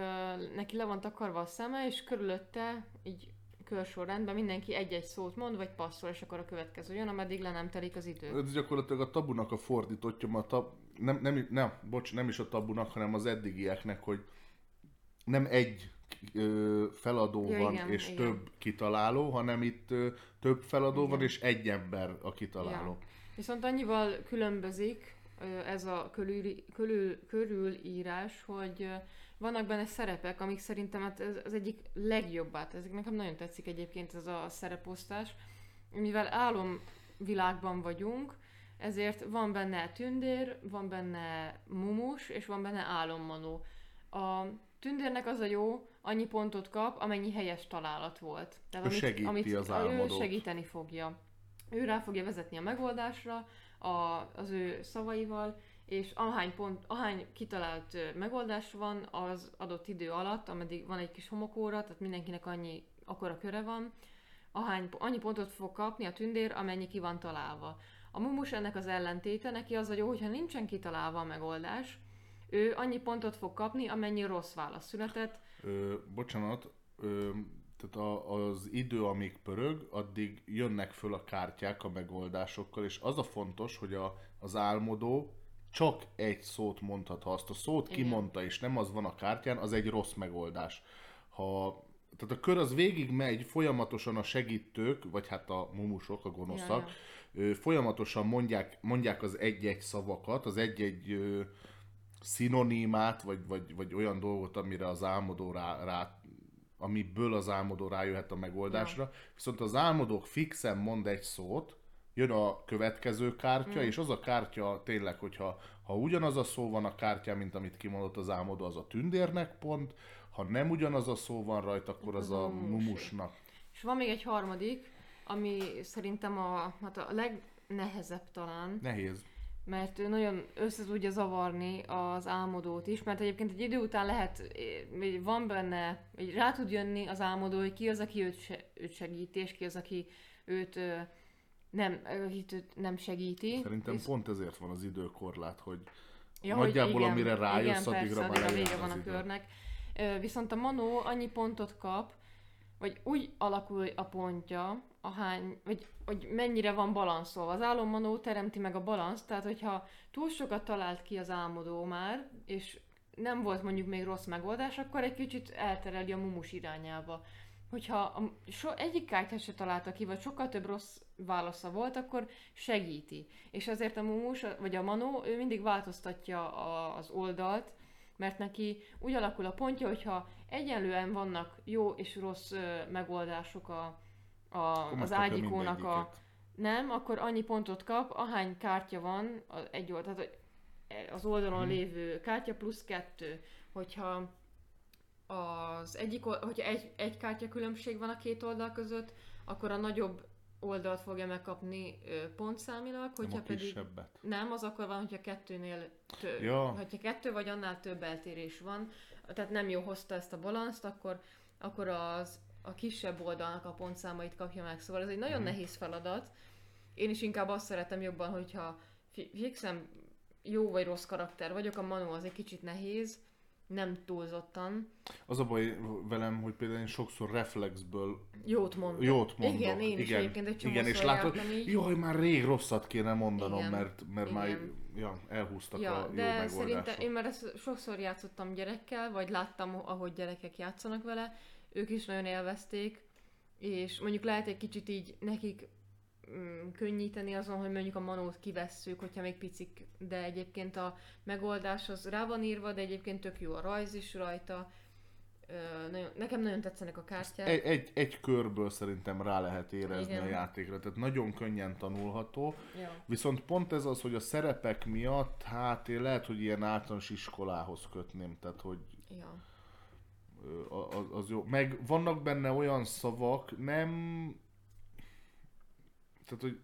neki le van takarva a szeme, és körülötte így körsorrendben mindenki egy-egy szót mond, vagy passzol, és akkor a következő jön, ameddig le nem telik az idő. Ez gyakorlatilag a tabunak a fordítottja, a tab... nem, nem, nem, bocs, nem is a tabunak, hanem az eddigieknek, hogy nem egy feladó ja, van igen, és igen. több kitaláló, hanem itt több feladó igen. van és egy ember a kitaláló. Ja. Viszont annyival különbözik ez a körül, körül, körülírás, hogy vannak benne szerepek, amik szerintem hát ez az egyik legjobbát, ez nekem nagyon tetszik egyébként ez a szereposztás, mivel álomvilágban vagyunk, ezért van benne tündér, van benne mumus, és van benne álommanó. A tündérnek az a jó, annyi pontot kap, amennyi helyes találat volt. Tehát, ő amit, segíti amit az álmodót. Ő segíteni fogja. Ő rá fogja vezetni a megoldásra a, az ő szavaival, és ahány, pont, ahány kitalált megoldás van az adott idő alatt, ameddig van egy kis homokóra, tehát mindenkinek annyi akkora köre van, ahány, annyi pontot fog kapni a tündér, amennyi ki van találva. A mumus ennek az ellentéte, neki az a jó, hogyha nincsen kitalálva a megoldás, ő annyi pontot fog kapni, amennyi rossz válasz született, Ö, bocsánat, ö, tehát a, az idő, amíg pörög, addig jönnek föl a kártyák a megoldásokkal, és az a fontos, hogy a, az álmodó csak egy szót mondhat. Ha azt a szót Igen. kimondta, és nem az van a kártyán, az egy rossz megoldás. Ha tehát a kör az végig megy, folyamatosan a segítők, vagy hát a mumusok, a gonoszak, ja, ja. folyamatosan mondják, mondják az egy-egy szavakat, az egy-egy szinonimát, vagy, vagy, vagy olyan dolgot, amire az álmodó rá, rá amiből az álmodó rájöhet a megoldásra. Ja. Viszont az álmodók fixen mond egy szót, jön a következő kártya, mm. és az a kártya tényleg, hogyha ha ugyanaz a szó van a kártyán, mint amit kimondott az álmodó, az a tündérnek pont, ha nem ugyanaz a szó van rajta, akkor az, a mumusnak. És van még egy harmadik, ami szerintem a, hát a legnehezebb talán. Nehéz mert nagyon össze tudja zavarni az álmodót is, mert egyébként egy idő után lehet, van benne, rá tud jönni az álmodó, hogy ki az, aki őt, őt segíti, és ki az, aki őt nem, nem segíti. Szerintem Visz... pont ezért van az időkorlát, hogy ja, nagyjából hogy igen, amire rájössz, igen, addigra persze, már a vége van a körnek. Viszont a Manó annyi pontot kap, vagy úgy alakul a pontja, ahány, vagy hogy mennyire van balanszolva. Az álommanó teremti meg a balanszt, tehát hogyha túl sokat talált ki az álmodó már, és nem volt mondjuk még rossz megoldás, akkor egy kicsit eltereli a mumus irányába. Hogyha a, so, egyik kártyát se találta ki, vagy sokkal több rossz válasza volt, akkor segíti. És azért a mumus, vagy a manó, ő mindig változtatja a, az oldalt, mert neki úgy alakul a pontja, hogyha egyenlően vannak jó és rossz ö, megoldások a, a, az ágyikónak a... Nem, akkor annyi pontot kap, ahány kártya van egy oldal, tehát az oldalon hmm. lévő kártya plusz kettő. Hogyha az egyik, hogyha egy, egy kártya különbség van a két oldal között, akkor a nagyobb oldalt fogja megkapni pontszámilag, hogyha nem pedig... Nem, az akkor van, hogyha kettőnél több, ja. hogyha kettő vagy annál több eltérés van, tehát nem jó hozta ezt a balanszt, akkor, akkor az a kisebb oldalnak a pontszámait kapja meg. Szóval ez egy nagyon mm. nehéz feladat. Én is inkább azt szeretem jobban, hogyha fixem jó vagy rossz karakter vagyok, a manual az egy kicsit nehéz, nem túlzottan. Az a baj velem, hogy például én sokszor reflexből Jót mondok. jót mondok. Igen, én is igen, egyébként egy igen, és látod, így. jaj, már rég rosszat kéne mondanom, Igen, mert, mert már igen. ja, elhúztak Ja, a jó de megoldások. szerintem én már ezt sokszor játszottam gyerekkel, vagy láttam, ahogy gyerekek játszanak vele, ők is nagyon élvezték, és mondjuk lehet egy kicsit így nekik könnyíteni azon, hogy mondjuk a manót kivesszük, hogyha még picik, de egyébként a megoldás az rá van írva, de egyébként tök jó a rajz is rajta. Ö, nagyon, nekem nagyon tetszenek a kártyák. Egy, egy, egy körből szerintem rá lehet érezni Igen. a játékra, tehát nagyon könnyen tanulható. Ja. Viszont pont ez az, hogy a szerepek miatt, hát én lehet, hogy ilyen általános iskolához kötném, tehát hogy ja. az, az jó. Meg vannak benne olyan szavak, nem... Tehát, hogy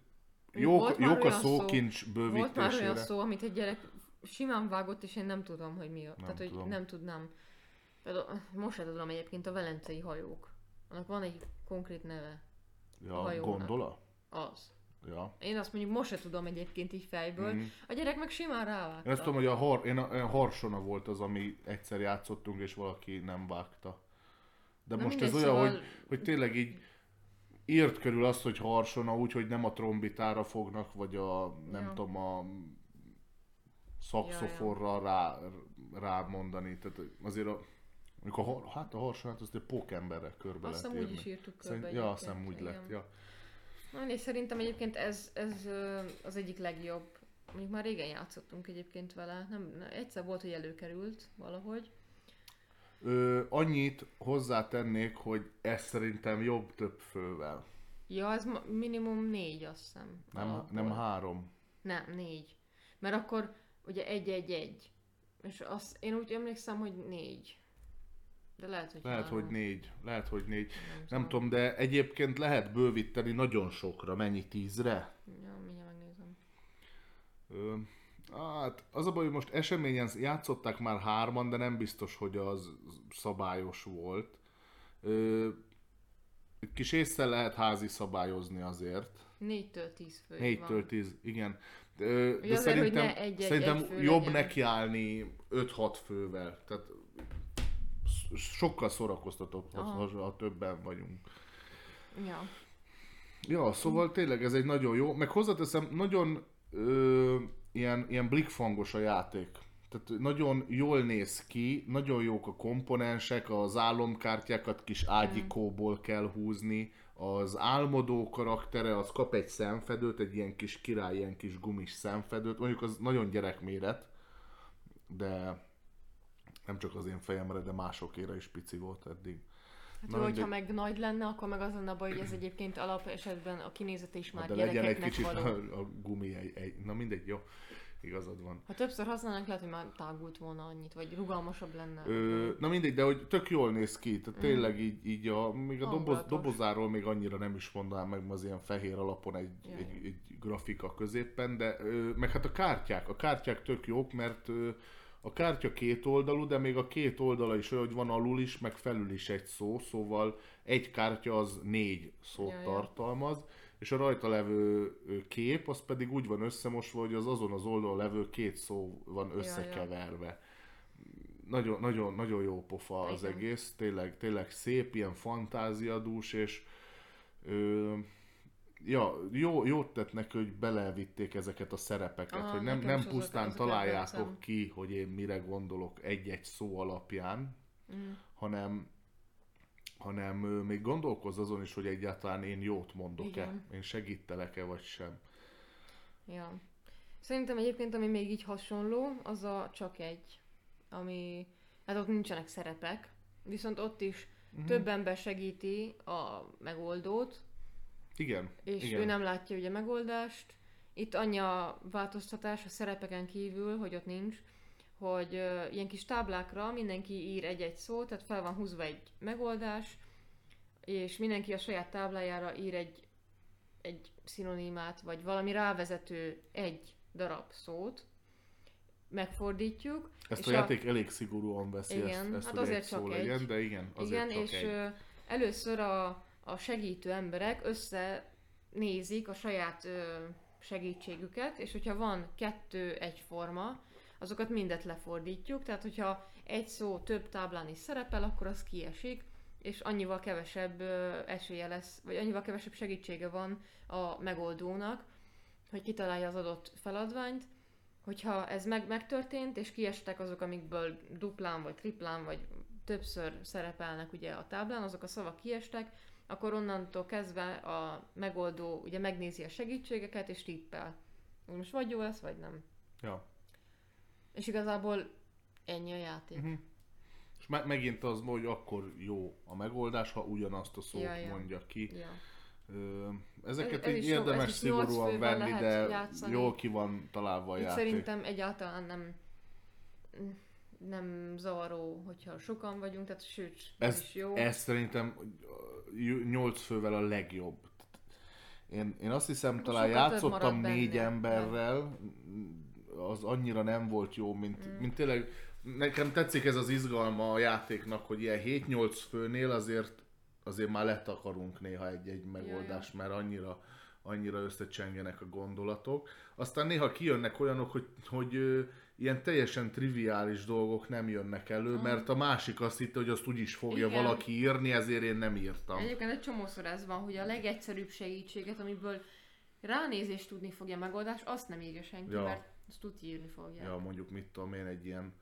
jók, jók a olyan szó- szókincs Volt már olyan bővítésére. szó, amit egy gyerek simán vágott, és én nem tudom, hogy mi a. Tehát, hogy tudom. nem tudnám. Most sem tudom egyébként a velencei hajók. Annak van egy konkrét neve. Ja, hajónak. gondola? Az. Ja. Én azt mondjuk most se tudom egyébként így fejből. Mhm. A gyerek meg simán rávágta. Én azt tudom, hogy a, har, én a, a harsona volt az, ami egyszer játszottunk, és valaki nem vágta. De Na most ez olyan, szóval- hogy, hogy tényleg így írt körül azt, hogy harsona, úgy, hogy nem a trombitára fognak, vagy a, nem Ja. tudom, a szakszoforra rá, rá mondani. Tehát azért a, mondjuk a, hát a harsonát azt egy pókemberre körbe Azt hiszem úgy is írtuk körbe Szerint, ja, azt hiszem úgy igen. lett, ja. Na, és szerintem egyébként ez, ez az egyik legjobb. Mondjuk már régen játszottunk egyébként vele. Nem, ne- egyszer volt, hogy előkerült valahogy. Ö, annyit hozzátennék, hogy ez szerintem jobb több fővel. Ja, ma- minimum négy, azt hiszem. Nem, alapból. nem három. Nem, négy. Mert akkor ugye egy-egy-egy. És azt, én úgy emlékszem, hogy négy. De lehet, hogy Lehet, három. hogy négy. Lehet, hogy négy. Nem, Nem tudom, de egyébként lehet bővíteni nagyon sokra. Mennyi? Tízre? Ja, mindjárt megnézem. Ö, hát az a baj, hogy most eseményen játszották már hárman, de nem biztos, hogy az szabályos volt. Ö, kis észre lehet házi szabályozni azért. Négytől tíz fő. Négytől tíz, igen. De, de azért, szerintem, hogy ne egy- egy- szerintem egy fő jobb legyen. nekiállni 5-6 fővel. Tehát sokkal szórakoztatóbb, ha, ha többen vagyunk. Ja. Ja, szóval tényleg ez egy nagyon jó, meg hozzáteszem, nagyon ö, ilyen, ilyen blikfangos a játék. Tehát nagyon jól néz ki, nagyon jók a komponensek, az álomkártyákat kis ágyikóból kell húzni, az álmodó karaktere az kap egy szemfedőt, egy ilyen kis király, ilyen kis gumis szemfedőt, mondjuk az nagyon gyerekméret, de nem csak az én fejemre, de másokére is pici volt eddig. Hát jó, hogyha meg nagy lenne, akkor meg az lenne a baj, hogy ez egyébként alap esetben a kinézete is már de legyen egy kicsit való. a, a gumi egy, egy, na mindegy, jó, igazad van. Ha többször használnánk, lehet, hogy már tágult volna annyit, vagy rugalmasabb lenne. Ö, na mindegy, de hogy tök jól néz ki, tehát tényleg így, így a, még a doboz, dobozáról még annyira nem is mondanám meg, mert az ilyen fehér alapon egy, egy, egy grafika középen, de ö, meg hát a kártyák, a kártyák tök jók, mert ö, a kártya két oldalú, de még a két oldala is olyan, hogy van alul is, meg felül is egy szó, szóval egy kártya az négy szót Ja, ja. tartalmaz, és a rajta levő kép, az pedig úgy van összemosva, hogy az azon az oldalon levő két szó van összekeverve. Nagyon, nagyon, nagyon jó pofa az Igen. egész, tényleg, tényleg szép, ilyen fantáziadús, és ö, ja, jó, jót tett neki, hogy belevitték ezeket a szerepeket, Aha, hogy nem, nem pusztán azok találjátok ki, hogy én mire gondolok egy-egy szó alapján, Mm. hanem hanem még gondolkozz azon is, hogy egyáltalán én jót mondok-e, Igen. én segítelek-e vagy sem. Ja. Szerintem egyébként, ami még így hasonló, az a csak egy, ami, hát ott nincsenek szerepek, viszont ott is Mhm. több ember segíti a megoldót, Igen, és igen. ő nem látja ugye a megoldást. Itt annyi a változtatás a szerepeken kívül, hogy ott nincs, hogy ö, ilyen kis táblákra mindenki ír egy-egy szót, tehát fel van húzva egy megoldás, és mindenki a saját táblájára ír egy, egy szinonimát, vagy valami rávezető egy darab szót, megfordítjuk. Ezt és a játék elég szigorúan veszi Igen, ezt, ezt hát azért egy szó csak legyen, egy. de igen, azért Igen, csak és egy. először a, a segítő emberek összenézik a saját segítségüket, és hogyha van kettő egyforma, azokat mindet lefordítjuk, tehát hogyha egy szó több táblán is szerepel, akkor az kiesik, és annyival kevesebb esélye lesz, vagy annyival kevesebb segítsége van a megoldónak, hogy kitalálja az adott feladványt, hogyha ez meg, megtörtént, és kiestek azok, amikből duplán, vagy triplán, vagy többször szerepelnek ugye a táblán, azok a szavak kiestek, akkor onnantól kezdve a megoldó ugye megnézi a segítségeket, és tippel. Most vagy jó lesz, vagy nem. Ja. És igazából ennyi a játék. Uh-huh. És me- megint az, hogy akkor jó a megoldás, ha ugyanazt a szót Ja, ja. mondja ki. Ja. Ezeket Ez- ez így érdemes ez szigorúan venni, de játszani. jól ki van találva a Itt játék. szerintem egyáltalán nem nem zavaró, hogyha sokan vagyunk, tehát sőt, ez, is jó. ez szerintem 8 fővel a legjobb. Én, én azt hiszem, talán Sokkal több játszottam négy benne. emberrel, az annyira nem volt jó, mint, Mm. mint tényleg, nekem tetszik ez az izgalma a játéknak, hogy ilyen 7-8 főnél azért azért már letakarunk néha egy-egy megoldást, mert annyira, annyira összecsengenek a gondolatok. Aztán néha kijönnek olyanok, hogy, hogy ilyen teljesen triviális dolgok nem jönnek elő, Ah. mert a másik azt hitte, hogy azt úgyis fogja Igen. valaki írni, ezért én nem írtam. Egyébként egy csomószor ez van, hogy a legegyszerűbb segítséget, amiből ránézést tudni fogja a megoldás, azt nem írja senki, Ja. mert azt tud írni fogja. Ja, mondjuk mit tudom én, egy ilyen,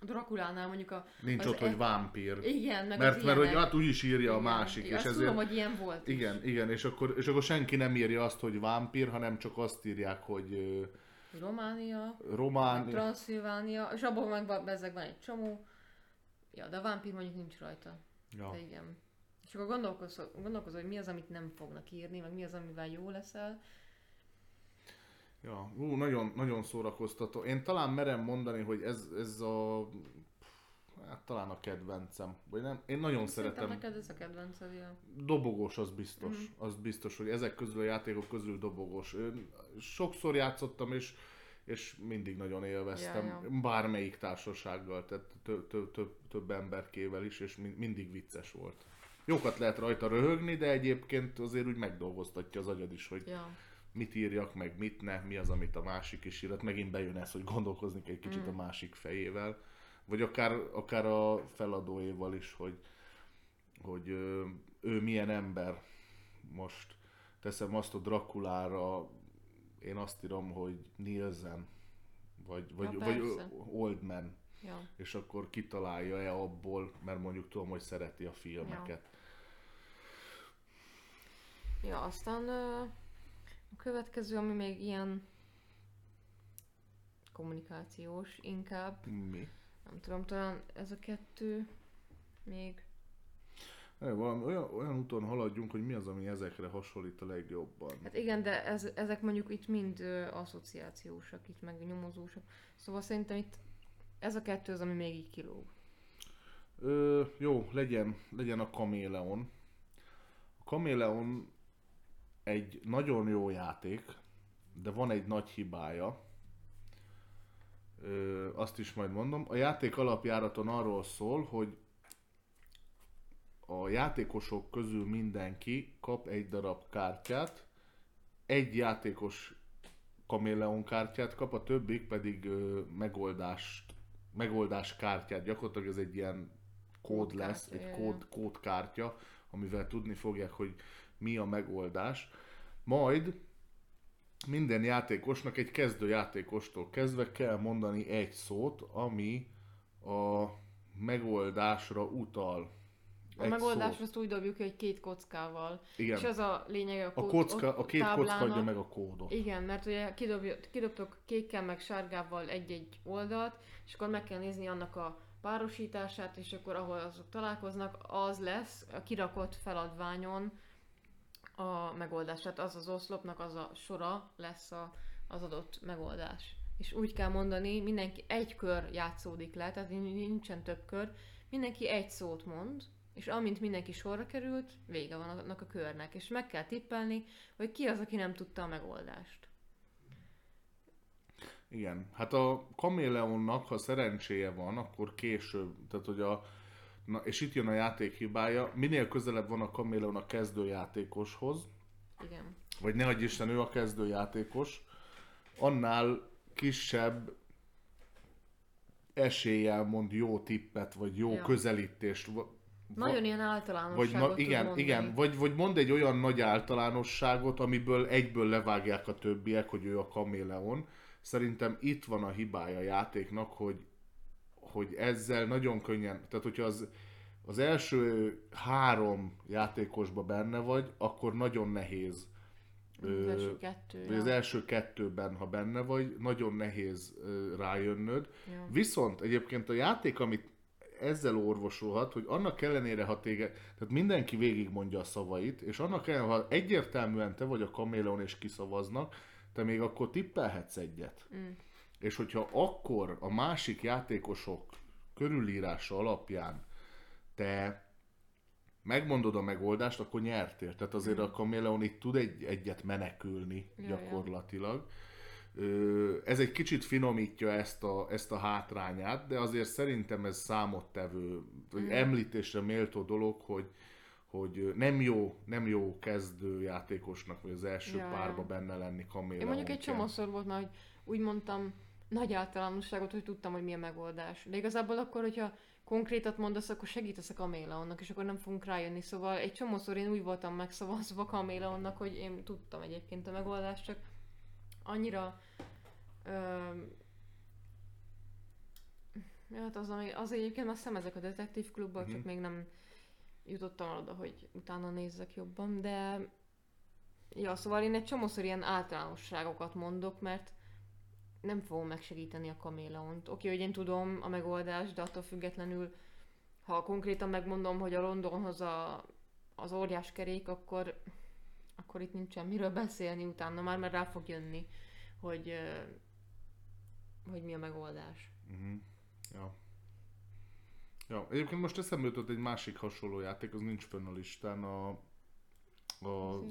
A Drakulánál mondjuk a... nincs ott, hogy e- vámpír. Igen, meg Mert, mert hogy hát úgy is írja a Igen. másik, Igen, és ezért... tudom, hogy ilyen volt is. Igen, igen, és akkor, és akkor senki nem írja azt, hogy vámpír, hanem csak azt írják, hogy Románia, román, Transzilvánia, és abban meg van, bezzeg van egy csomó. Ja, de a vámpír mondjuk nincs rajta. ja. De igen. És akkor gondolkozol, gondolkozol, hogy mi az, amit nem fognak írni, meg mi az, amivel jó leszel. Ja, ú, nagyon, nagyon szórakoztató. Én talán merem mondani, hogy ez, ez a... Hát talán a kedvencem. Vagy nem? Én nagyon Szerintem szeretem. neked ez a kedvenced, ja. Dobogós, az biztos. Mhm. Az biztos, hogy ezek közül a játékok közül dobogós. Ö, Sokszor játszottam, és, és mindig nagyon élveztem. Ja, Bármelyik társasággal, tehát több, több, több, több emberkével is, és min- mindig vicces volt. Jókat lehet rajta röhögni, de egyébként azért úgy megdolgoztatja az agyad is, hogy Ja. mit írjak, meg mit ne, mi az, amit a másik is írt. Megint bejön ez, hogy gondolkozni kell egy kicsit Mm. a másik fejével. Vagy akár, akár a feladóéval is, hogy, hogy ő milyen ember. Most teszem azt a Drakulára, én azt írom, hogy Nielsen, vagy, vagy, Ja, vagy. Oldman, Ja. és akkor kitalálja-e abból, mert mondjuk tudom, hogy szereti a filmeket. Ja, aztán ö, a következő, ami még ilyen kommunikációs inkább, Mi? Nem tudom, talán ez a kettő még. Ne, valami olyan, olyan úton haladjunk, hogy mi az, ami ezekre hasonlít a legjobban. Hát igen, de ez, ezek mondjuk itt mind ö, asszociációsak, itt meg nyomozósak. Szóval szerintem itt ez a kettő az, ami még így kilóg. Ö, jó, legyen, legyen a Kaméleon. A Kaméleon egy nagyon jó játék, de van egy nagy hibája. Ö, azt is majd mondom. A játék alapjáraton arról szól, hogy a játékosok közül mindenki kap egy darab kártyát, egy játékos kaméleon kártyát kap, a többik pedig ö, megoldást, megoldás kártyát. Gyakorlatilag ez egy ilyen kód lesz, egy kód, kódkártya, amivel tudni fogják, hogy mi a megoldás. Majd minden játékosnak egy kezdő játékostól kezdve kell mondani egy szót, ami a megoldásra utal. A Egy megoldás szót. azt úgy dobjuk, hogy két kockával. Igen. És az a lényeg a, A, kód, kocka, ott a két kocka táblának- adja meg a kódot. Igen, mert ugye kidobj- kidobtok kékkel meg sárgával egy-egy oldalt, és akkor meg kell nézni annak a párosítását, és akkor ahol azok találkoznak, az lesz a kirakott feladványon a megoldás. Tehát az az oszlopnak az a sora lesz a, az adott megoldás. És úgy kell mondani, mindenki egy kör játszódik le, tehát nincsen több kör, mindenki egy szót mond, és amint mindenki sorra került, vége van annak a körnek, és meg kell tippelni, hogy ki az, aki nem tudta a megoldást. Igen, hát a kaméleonnak, ha szerencséje van, akkor később, tehát hogy a, na, és itt jön a játék hibája, minél közelebb van a kaméleon a kezdőjátékoshoz, Igen. vagy ne adj Isten, ő a kezdőjátékos, annál kisebb eséllyel mond jó tippet, vagy jó Ja. közelítést. Nagyon ilyen Vagy általánosságot na, tud igen, mondani. igen, vagy, vagy mond egy olyan nagy általánosságot, amiből egyből levágják a többiek, hogy ő a kaméleon. Szerintem itt van a hibája a játéknak, hogy, hogy ezzel nagyon könnyen, tehát hogyha az, az első három játékosba benne vagy, akkor nagyon nehéz. Az első kettő. Vagy az első kettőben, ha benne vagy, nagyon nehéz rájönnöd. Ja. Viszont egyébként a játék, amit ezzel orvosolhat, hogy annak ellenére, ha téged, tehát mindenki végigmondja a szavait, és annak ellenére, ha egyértelműen te vagy a kaméleon és kiszavaznak, te még akkor tippelhetsz egyet. Mm. És hogyha akkor a másik játékosok körülírása alapján te megmondod a megoldást, akkor nyertél. Tehát azért a kaméleon itt tud egy, egyet menekülni Ja, gyakorlatilag. Ez egy kicsit finomítja ezt a, ezt a hátrányát, de azért szerintem ez számottevő, vagy említésre méltó dolog, hogy, hogy nem jó, nem jó kezdő játékosnak, vagy az első Ja, párba benne lenni kaméleon. Én mondjuk egy csomószor volt már, hogy úgy mondtam nagy általánosságot, hogy tudtam, hogy mi a megoldás. De igazából akkor, hogyha konkrétat mondasz, akkor segítesz a kaméleonnak, és akkor nem fogunk rájönni. Szóval egy csomószor én úgy voltam megszavazva kaméleonnak, hogy én tudtam egyébként a megoldást, csak annyira... Ö, hát az, ami, az egyébként már szemezek a detektív klubban, csak Mhm. még nem jutottam oda, hogy utána nézzek jobban, de Ja, szóval én egy csomószor ilyen általánosságokat mondok, mert nem fogom megsegíteni a kaméleont. Oké, hogy én tudom a megoldást, de attól függetlenül, ha konkrétan megmondom, hogy a Londonhoz a, az óriás kerék, akkor, akkor itt nincsen miről beszélni utána már, mert rá fog jönni, hogy, hogy mi a megoldás. Uh-huh. Ja. Ja, egyébként most eszembe jutott egy másik hasonló játék, az nincs fönn a listán, a, a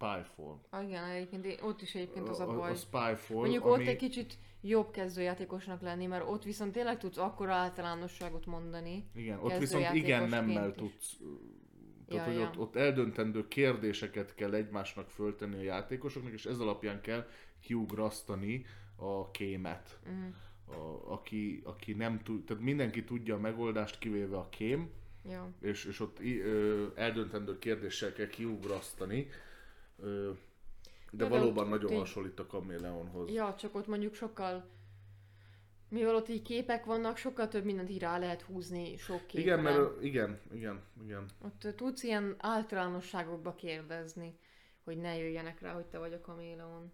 Spyfall. Igen, egyébként én- ott is egyébként az a a, baj. a Spyfall, Mondjuk ami... ott egy kicsit jobb kezdőjátékosnak lenni, mert ott viszont tényleg tudsz akkora általánosságot mondani. Igen, ott viszont igen nemmel tudsz. Tehát, Ja, hogy ja. Ott, ott eldöntendő kérdéseket kell egymásnak föltenni a játékosoknak, és ez alapján kell kiugrasztani a kémet. Mhm. A, aki, aki nem tud, tehát mindenki tudja a megoldást, kivéve a kém, Ja. és, és ott ö, eldöntendő kérdéssel kell kiugrasztani. Ö, de Ja, de valóban ott- nagyon ott hasonlít a kaméleonhoz. ja, csak ott mondjuk sokkal mivel ott így képek vannak, sokkal több mindent így rá lehet húzni sok képre. igen, mert igen, igen, igen. Ott tudsz ilyen általánosságokba kérdezni, hogy ne jöjjenek rá, hogy te vagy a kaméleon.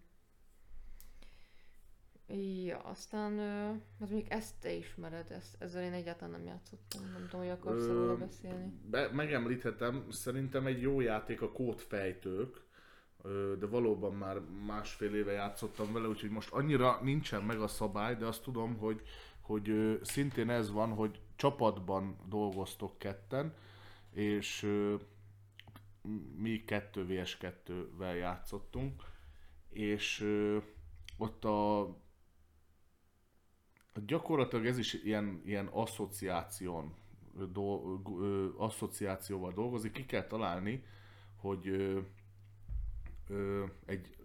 Ja, aztán, ö, hát mondjuk ezt te ismered, ezt, ezzel én egyáltalán nem játszottam, nem tudom, hogy akarsz róla beszélni. Be, megemlíthetem, szerintem egy jó játék a kódfejtők, de valóban már másfél éve játszottam vele, úgyhogy most annyira nincsen meg a szabály, de azt tudom, hogy, hogy szintén ez van, hogy csapatban dolgoztok ketten, és mi 2 vs 2-vel játszottunk, és ott a gyakorlatilag ez is ilyen, ilyen asszociáción, do, asszociációval dolgozik. Ki kell találni, hogy egy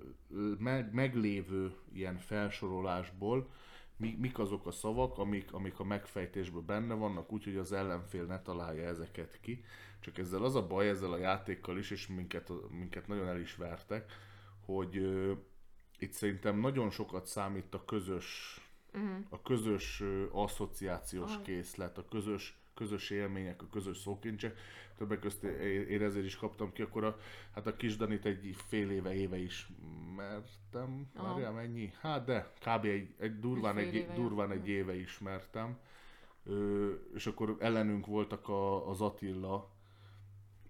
meglévő ilyen felsorolásból mi, mik azok a szavak, amik, amik a megfejtésben benne vannak, úgyhogy az ellenfél ne találja ezeket ki. Csak ezzel az a baj, ezzel a játékkal is, és minket, minket nagyon el is vertek, hogy ö, itt szerintem nagyon sokat számít a közös Uh-huh. a közös ö, asszociációs Aha. készlet, a közös, közös élmények, a közös szókincsek. Többek között én ezért is kaptam ki, akkor a, hát a kis Danit egy fél éve, éve ismertem. Aha. Várjál, mennyi? Hát de, kb. egy, egy durván, Egy egy, durván egy éve ismertem. Ö, és akkor ellenünk voltak a, az Attila,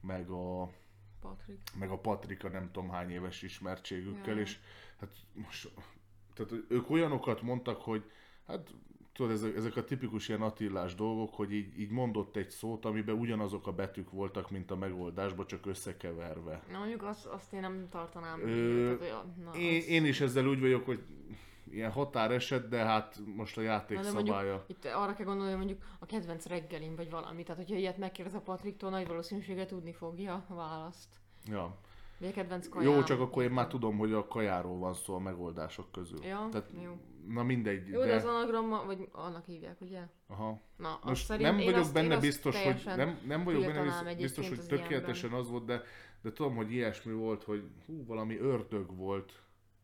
meg a, Patrik. meg a Patrika nem tudom hány éves ismertségükkel, Ja. és hát most, tehát ők olyanokat mondtak, hogy hát tudod, ezek, ezek a tipikus ilyen Attillás dolgok, hogy így, így mondott egy szót, amiben ugyanazok a betűk voltak, mint a megoldásban, csak összekeverve. Na mondjuk azt, azt én nem tartanám. Ö, tehát, na, Én, az- én is ezzel úgy vagyok, hogy ilyen határeset, de hát most a játék Na, de mondjuk szabálya. Itt arra kell gondolni, hogy mondjuk a kedvenc reggelim, vagy valami. Tehát, hogyha ilyet megkérdez a Patriktól, nagy valószínűséggel tudni fogja a választ. Ja. Vagy a kedvenc kajám. Jó, csak akkor én már tudom, hogy a kajáról van szó a megoldások közül. Ja, Tehát, jó. Na mindegy, Jó, de, de... az anagramma, vagy annak hívják, ugye? Aha. Na, Most nem vagyok azt, benne biztos, hogy nem, nem vagyok benne biztos, hogy tökéletesen az volt, de, de tudom, hogy ilyesmi volt, hogy hú, valami ördög volt.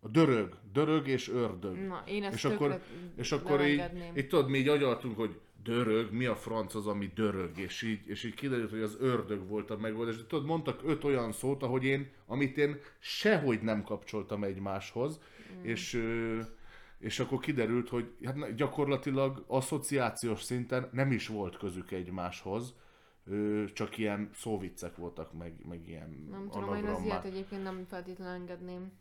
A dörög, dörög és ördög. Na, én ezt és akkor, és akkor így, így tudod, mi így agyaltunk, hogy dörög, mi a franc az, ami dörög, és így, és így kiderült, hogy az ördög volt a megoldás. De tudod, mondtak öt olyan szót, ahogy én, amit én sehogy nem kapcsoltam egymáshoz, mm. és, és akkor kiderült, hogy hát gyakorlatilag asszociációs szinten nem is volt közük egymáshoz, csak ilyen szóviccek voltak, meg, meg ilyen Nem tudom, én az ilyet egyébként nem feltétlenül engedném.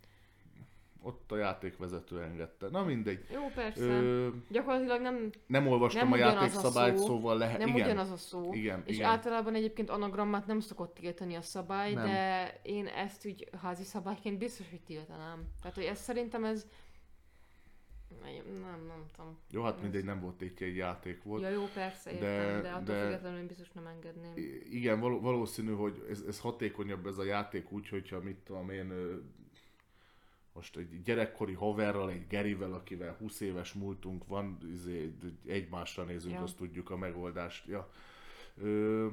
Ott a játékvezető engedte. Na mindegy. Jó, persze. Ö, Gyakorlatilag nem, nem olvastam Nem a a játékszabályt, szó, szóval lehet. nem igen. ugyanaz a szó. Igen, és igen. általában egyébként anagrammát nem szokott tiltani a szabály, Nem. de én ezt úgy házi szabályként biztos, hogy tiltanám. Tehát, hogy ez szerintem ez... Nem, nem, nem tudom. Jó, hát mindegy, nem volt tétje, egy játék volt. Ja, jó, persze, értem, de, de attól de- függetlenül én biztos nem engedném. Igen, való, valószínű, hogy ez, ez hatékonyabb ez a játék úgy, hogyha mit tudom én, most egy gyerekkori haverral, egy Gerivel, akivel 20 éves múltunk van, izé, egymásra nézünk, Ja. azt tudjuk a megoldást. Ja. Ö,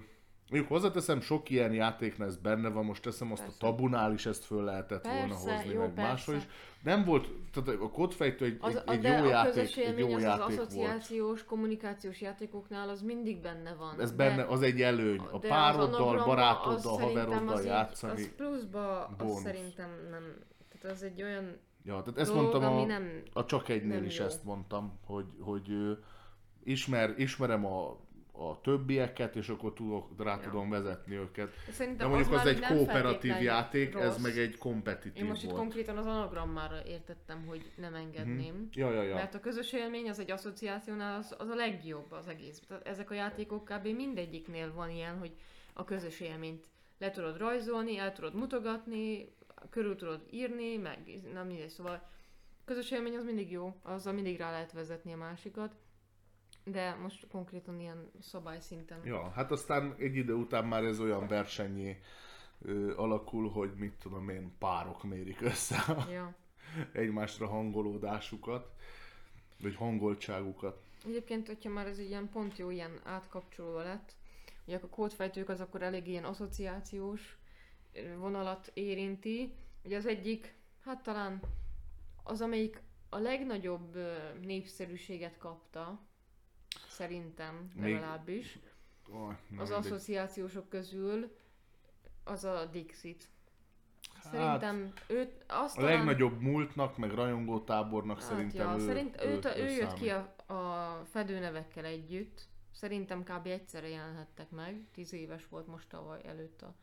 Mondjuk hozzáteszem, sok ilyen játéknál ez benne van, most teszem azt Persze. a tabunál is ezt föl lehetett volna Persze, hozni, jó, meg máshol is. persze. Nem volt, tehát a kodfejtő egy, Az, egy, a, jó a játék, egy jó az, az játék volt. asszociációs, kommunikációs játékoknál az mindig benne van. Ez benne, az egy előny. A de az pároddal, az barátoddal, haveroddal az játszani. Az pluszba, az bónusz. szerintem nem... Tehát az egy olyan Ja, tehát ezt dolog, mondtam a, nem... a csak egynél is jó. ezt mondtam, hogy, hogy ismer, ismerem a, a többieket, és akkor tudok, rá Ja. tudom vezetni őket. De Szerintem mondjuk az, már egy kooperatív játék, ez rossz. meg egy kompetitív Én most itt volt. konkrétan az anagrammára értettem, hogy nem engedném. Ja, ja, ja. Mert a közös élmény az egy asszociációnál az, az a legjobb az egész. Tehát ezek a játékok kb. mindegyiknél van ilyen, hogy a közös élményt le tudod rajzolni, el tudod mutogatni, körül tudod írni, meg nem mindegy, szóval közös élmény az mindig jó, azzal mindig rá lehet vezetni a másikat. De most konkrétan ilyen szabályszinten. Ja, hát aztán egy idő után már ez olyan versenyé ö, alakul, hogy mit tudom én, párok mérik össze a Ja. egymásra hangolódásukat, vagy hangoltságukat. Egyébként, hogyha már ez ilyen pont jó, ilyen átkapcsoló lett, ugye a kódfejtők az akkor elég ilyen asszociációs vonalat érinti. Ugye az egyik, hát talán az, amelyik a legnagyobb népszerűséget kapta, szerintem Még- legalábbis, Oh, na az mindegy. asszociációsok közül, az a Dixit. Hát, Szerintem őt azt A talán... legnagyobb múltnak, meg rajongótábornak Hát, szerintem ja, ő, szerint, ő, őt, ő, ő jött ki a, a fedőnevekkel együtt. Szerintem kb. egyszerre jelenhettek meg. Tíz éves volt most tavaly előtt a...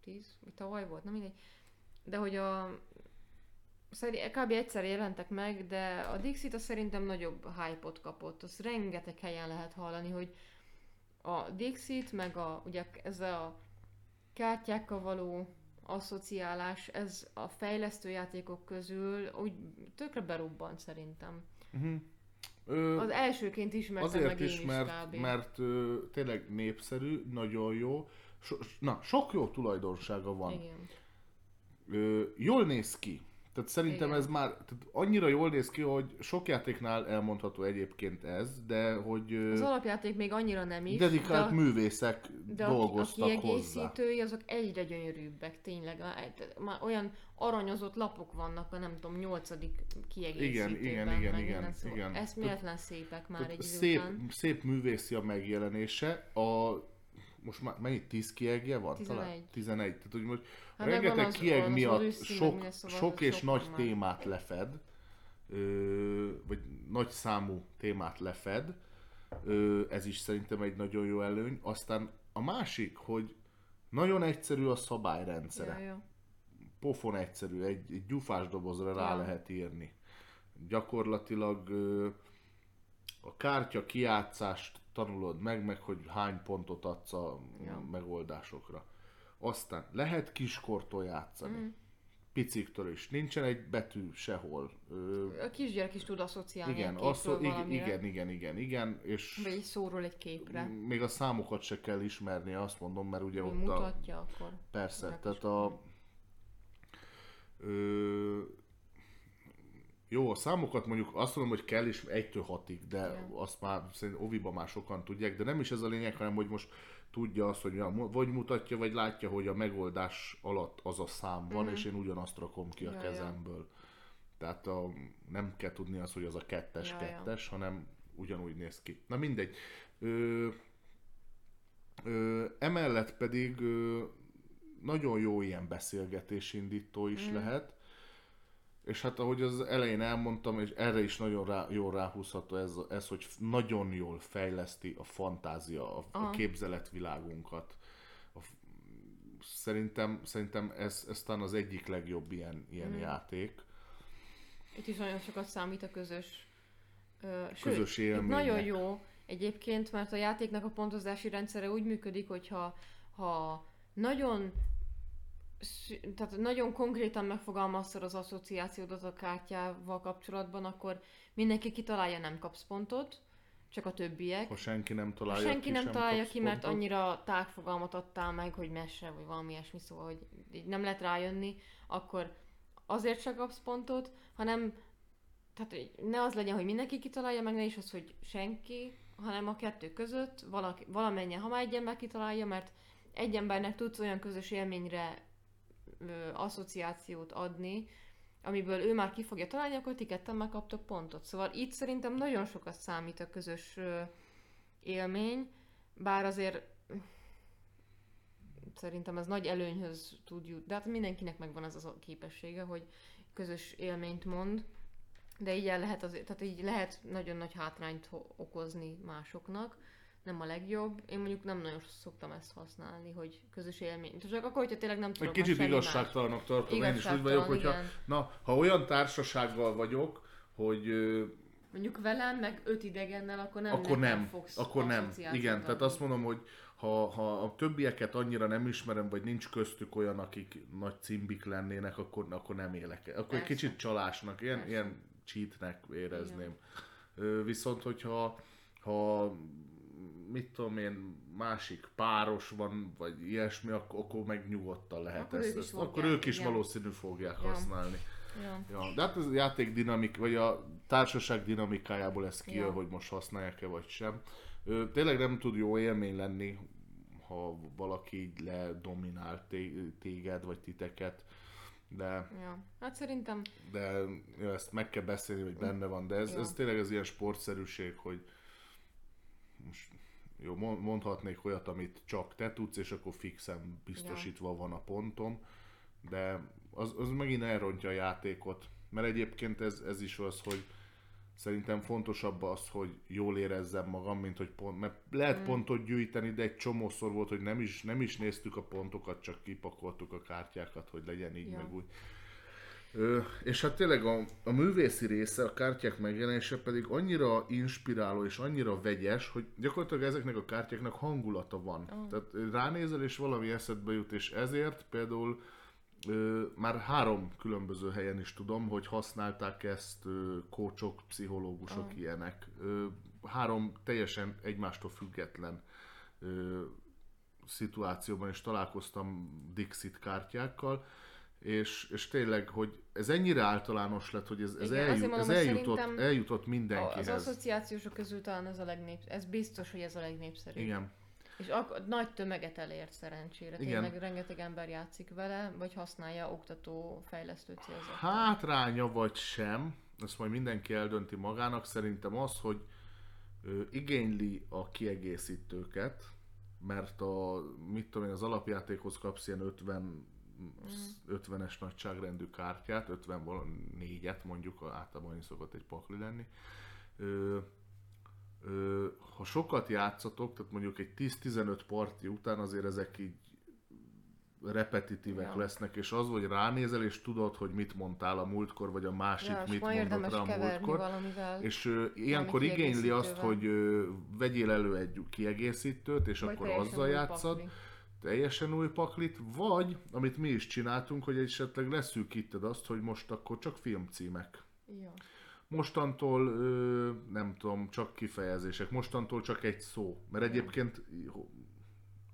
Tíz? Tavaly volt? Na mindegy. De hogy a... Szeri, kb. egyszerre jelentek meg, de a Dixit az szerintem nagyobb hype-ot kapott. Azt rengeteg helyen lehet hallani, hogy a Dixit, meg a, ugye ez a kártyákkal való asszociálás, ez a fejlesztő játékok közül úgy tökre berobbant szerintem. Uh-huh. Ö, Az elsőként ismertem azért meg én is, mert, kb. mert ö, tényleg népszerű, nagyon jó. So, na, sok jó tulajdonsága van. Igen. Ö, jól néz ki. Tehát szerintem Igen. ez már tehát annyira jól néz ki, hogy sok játéknál elmondható egyébként ez, de hogy Az alapjáték még annyira nem is, dedikált de, művészek de a, a dolgoztak hozzá. kiegészítői azok egyre gyönyörűbbek, tényleg. Már, már olyan aranyozott lapok vannak a nem tudom, nyolcadik kiegészítőben. igen, igen, meg igen, minden, szóval igen. Eszméletlen szépek már egy szép, után. szép művészi a megjelenése. A, most már mennyit? 10 kiegje van? Talán? 11. 11. Tehát, hogy most Hát rengeteg az- miatt sok, szóval sok és sok nagy már. témát lefed, ö, vagy nagy számú témát lefed. Ö, ez is szerintem egy nagyon jó előny. Aztán a másik, hogy nagyon egyszerű a szabályrendszere. Ja, ja. pofon egyszerű, egy, egy gyufás dobozra rá Ja. lehet írni. Gyakorlatilag ö, a kártya kijátszást tanulod meg, meg hogy hány pontot adsz a Ja. megoldásokra. Aztán lehet kiskortól játszani. Mm. Piciktől is. Nincsen egy betű sehol. Ö, A kisgyerek is tud asszociálni igen, képről azt, igen, igen, igen, igen, igen, és Vagy egy szóról egy képre. még a számokat se kell ismerni, azt mondom, mert ugye Mi ott a, mutatja akkor. Persze, tehát a, Ö, jó, a számokat mondjuk azt mondom, hogy kell is 1-től 6-ig, de Igen. azt már szerintem oviban már sokan tudják, de nem is ez a lényeg, hanem hogy most tudja azt, hogy ja, vagy mutatja, vagy látja, hogy a megoldás alatt az a szám van, Mhm. és én ugyanazt rakom ki a Ja, ja. kezemből. Tehát a, nem kell tudni az, hogy az a kettes, Ja, ja. kettes, hanem ugyanúgy néz ki. Na mindegy. Ö, ö, emellett pedig ö, nagyon jó ilyen beszélgetésindító is Mhm. lehet, és hát ahogy az elején elmondtam, és erre is nagyon rá, jól ráhúzható ez, ez, hogy nagyon jól fejleszti a fantázia, a, a Aha. képzeletvilágunkat. A, szerintem, szerintem ez, ez talán az egyik legjobb ilyen, ilyen Mhm. játék. Itt is nagyon sokat számít a közös... Ö, sőt, Közös itt élmények. nagyon jó egyébként, mert a játéknak a pontozási rendszere úgy működik, hogyha ha nagyon sz- tehát nagyon konkrétan megfogalmaztad az asszociációdat a kártyával kapcsolatban, akkor mindenki kitalálja, nem kapsz pontot, csak a többiek. Ha senki nem Ha találja senki ki, nem találja ki, mert pontot. annyira tágfogalmat adtál meg, hogy mese, vagy valami ilyesmi, szóval, hogy így nem lehet rájönni, akkor azért se kapsz pontot, hanem tehát ne az legyen, hogy mindenki kitalálja, meg ne is az, hogy senki, hanem a kettő között valaki, valamennyien, ha már egy ember kitalálja, mert egy embernek tudsz olyan közös élményre ö, asszociációt adni, amiből ő már ki fogja találni, akkor ti ketten megkaptok pontot. Szóval itt szerintem nagyon sokat számít a közös élmény, bár azért szerintem ez nagy előnyhöz tud jutni, de hát mindenkinek megvan az a képessége, hogy közös élményt mond, de így el lehet, azért, tehát így lehet nagyon nagy hátrányt okozni másoknak, nem a legjobb. Én mondjuk nem nagyon szoktam ezt használni, hogy közös élmény. Csak akkor, hogyha tényleg nem Egy tudok kicsit igazságtalannak tartom, én is úgy vagyok, hogyha igen. na, ha olyan társasággal vagyok, hogy Mondjuk velem, meg öt idegennel, akkor nem akkor nem, fogsz akkor nem. Igen, tehát azt mondom, hogy ha, ha a többieket annyira nem ismerem, vagy nincs köztük olyan, akik nagy cimbik lennének, akkor, akkor nem élek. Akkor egy Persze. kicsit csalásnak, ilyen, Persze. ilyen cheatnek érezném. Ö, Viszont, hogyha ha mit tudom én, másik páros van, vagy ilyesmi, akkor, akkor meg nyugodtan lehet Akkor ezt. ők ezt akkor fogják, ők is igen. valószínű fogják Ja. használni. Ja. Ja, de hát ez a játék dinamik, vagy a társaság dinamikájából ez kijön, Ja. hogy most használják-e vagy sem. Ö, tényleg nem tud jó élmény lenni, ha valaki így ledominál té- téged, vagy titeket, de, ja. Hát szerintem de ja, ezt meg kell beszélni, hogy benne van, de ez, Ja. ez tényleg az ilyen sportszerűség, hogy most jó, mond- mondhatnék olyat, amit csak te tudsz, és akkor fixen biztosítva van a pontom, de az, az megint elrontja a játékot. Mert egyébként ez, ez is az, hogy szerintem fontosabb az, hogy jól érezzem magam, mint hogy pont, mert lehet Mm. pontot gyűjteni, de egy csomószor volt, hogy nem is, nem is néztük a pontokat, csak kipakoltuk a kártyákat, hogy legyen így, Ja. meg úgy. Ö, és hát tényleg a, a művészi része, a kártyák megjelenése pedig annyira inspiráló és annyira vegyes, hogy gyakorlatilag ezeknek a kártyáknak hangulata van. Ah. Tehát ránézel és valami eszedbe jut, és ezért például ö, már három különböző helyen is tudom, hogy használták ezt ö, kócsok, pszichológusok, Ah. ilyenek. Ö, három teljesen egymástól független ö, szituációban is találkoztam Dixit kártyákkal, és, és tényleg, hogy ez ennyire általános lett, hogy ez, ez, Igen, eljut, mondom, ez eljutott, eljutott az mindenkihez. asszociációsok közül talán ez a legnép, ez biztos, hogy ez a legnépszerűbb. Igen. És ak- nagy tömeget elért szerencsére. Igen. Tényleg rengeteg ember játszik vele, vagy használja oktató, fejlesztő célzattal. Hátránya vagy sem, ezt majd mindenki eldönti magának, szerintem az, hogy ö, igényli a kiegészítőket, mert a, mit tudom én, az alapjátékhoz kapsz ilyen 50 50-es nagyságrendű kártyát, 54-et mondjuk, általában annyi szokott egy pakli lenni. Ö, ö, ha sokat játszatok, tehát mondjuk egy 10-15 parti után azért ezek így repetitívek Ja. lesznek, és az, hogy ránézel, és tudod, hogy mit mondtál a múltkor, vagy a másik ja, mit mondott rá a múltkor. És ö, ilyenkor igényli azt, hogy ö, vegyél elő egy kiegészítőt, és vagy akkor azzal játszad, pakli. Teljesen új paklit, vagy, amit mi is csináltunk, hogy esetleg leszűkíted azt, hogy most akkor csak filmcímek. Ja. Mostantól, ö, nem tudom, csak kifejezések, mostantól csak egy szó. Mert egyébként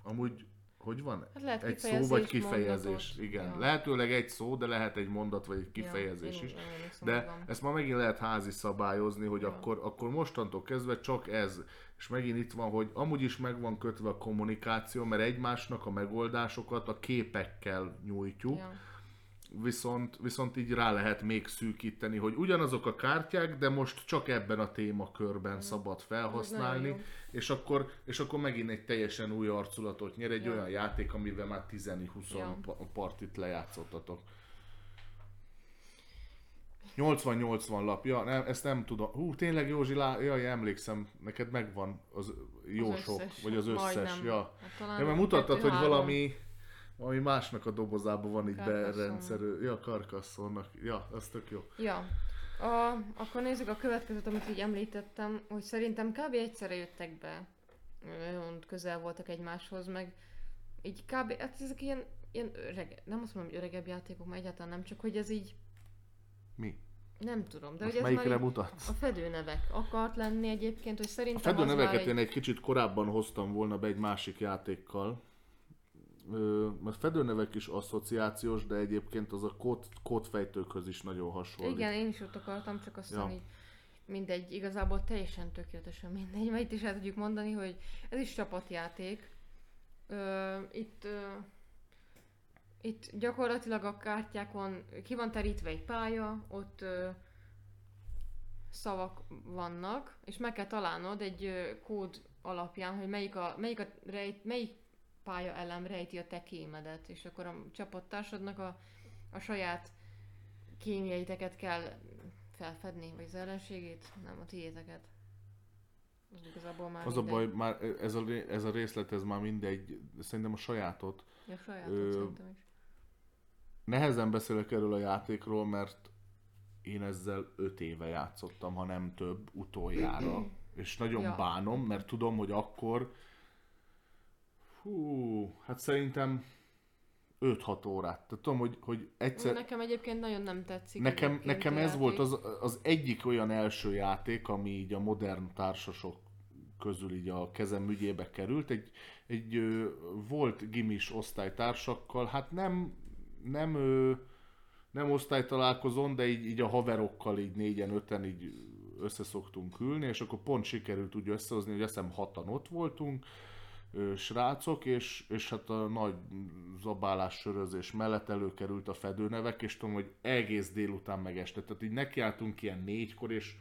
amúgy hogy van? Hát lehet egy szó vagy kifejezés. mondatot. Igen. Ja. Lehetőleg egy szó, de lehet egy mondat vagy egy kifejezés ja, is. De magam. ezt már megint lehet házi szabályozni, hogy Ja. akkor, akkor mostantól kezdve csak ez. És megint itt van, hogy amúgy is meg van kötve a kommunikáció, mert egymásnak a megoldásokat a képekkel nyújtjuk, Ja. Viszont, viszont így rá lehet még szűkíteni, hogy ugyanazok a kártyák, de most csak ebben a témakörben szabad felhasználni, és akkor, és akkor megint egy teljesen új arculatot nyer, egy Ja. olyan játék, amivel már 10-20 Ja. pa- partit lejátszottatok. 80-80 lap, ja, nem, ezt nem tudom. Hú, tényleg Józsi, lá... jaj, emlékszem, neked megvan az jó Az sok, összes, vagy az összes, majdnem. ja. Hát Ja, mert mutattad, hogy valami, valami másnak a dobozában van így berendszerű. Ja, karkasszonnak. Ja, az tök jó. Ja. A, akkor nézzük a következőt, amit így említettem, hogy szerintem kb. egyszerre jöttek be. Nagyon közel voltak egymáshoz, meg így kb. Hát ezek ilyen, ilyen öreg, nem azt mondom, hogy öregebb játékok, mert egyáltalán nem, csak hogy ez így, Mi? nem tudom, de Most hogy ez már melyikre mutatsz? a fedőnevek akart lenni egyébként, hogy A szerintem az fedőneveket egy... én egy kicsit korábban hoztam volna be egy másik játékkal. Mert fedőnevek is asszociációs, de egyébként az a kód, kódfejtőkhöz is nagyon hasonlít. Igen, én is ott akartam, csak aztán Ja. így mindegy, igazából teljesen tökéletesen mindegy, mert itt is el tudjuk mondani, hogy ez is csapatjáték. Ö, itt, ö, itt gyakorlatilag a kártyákon ki van terítve egy pálya, ott ö, szavak vannak, és meg kell találnod egy ö, kód alapján, hogy melyik, a, melyik, a rejt, melyik pálya elem rejti a te kémedet, és akkor a csapattársadnak a, a saját kémjeiteket kell felfedni, vagy az ellenségét, nem a tiéteket. Az igazából már Az a mindegy. baj, már ez a, ez a részlet, ez már mindegy, de szerintem a sajátot. Ja, sajátot Ö, szerintem is. Nehezen beszélek erről a játékról, mert én ezzel öt éve játszottam, ha nem több, utoljára. És nagyon Ja. bánom, mert tudom, hogy akkor hú, hát szerintem 5-6 órát. Tehát tudom, hogy, hogy egyszer, Nekem egyébként nagyon nem tetszik. nekem, nekem ez játék. volt az, az egyik olyan első játék, ami így a modern társasok közül így a kezem ügyébe került. Egy, egy ö, volt gimis osztálytársakkal, hát nem, nem, ö, nem osztálytalálkozón, de így, így a haverokkal így négyen, öten így összeszoktunk ülni, és akkor pont sikerült úgy összehozni, hogy azt hiszem hatan ott voltunk, srácok, és, és hát a nagy zabálás sörözés mellett előkerült a fedőnevek, és tudom, hogy egész délután meg este. Tehát így nekiálltunk ilyen négykor, és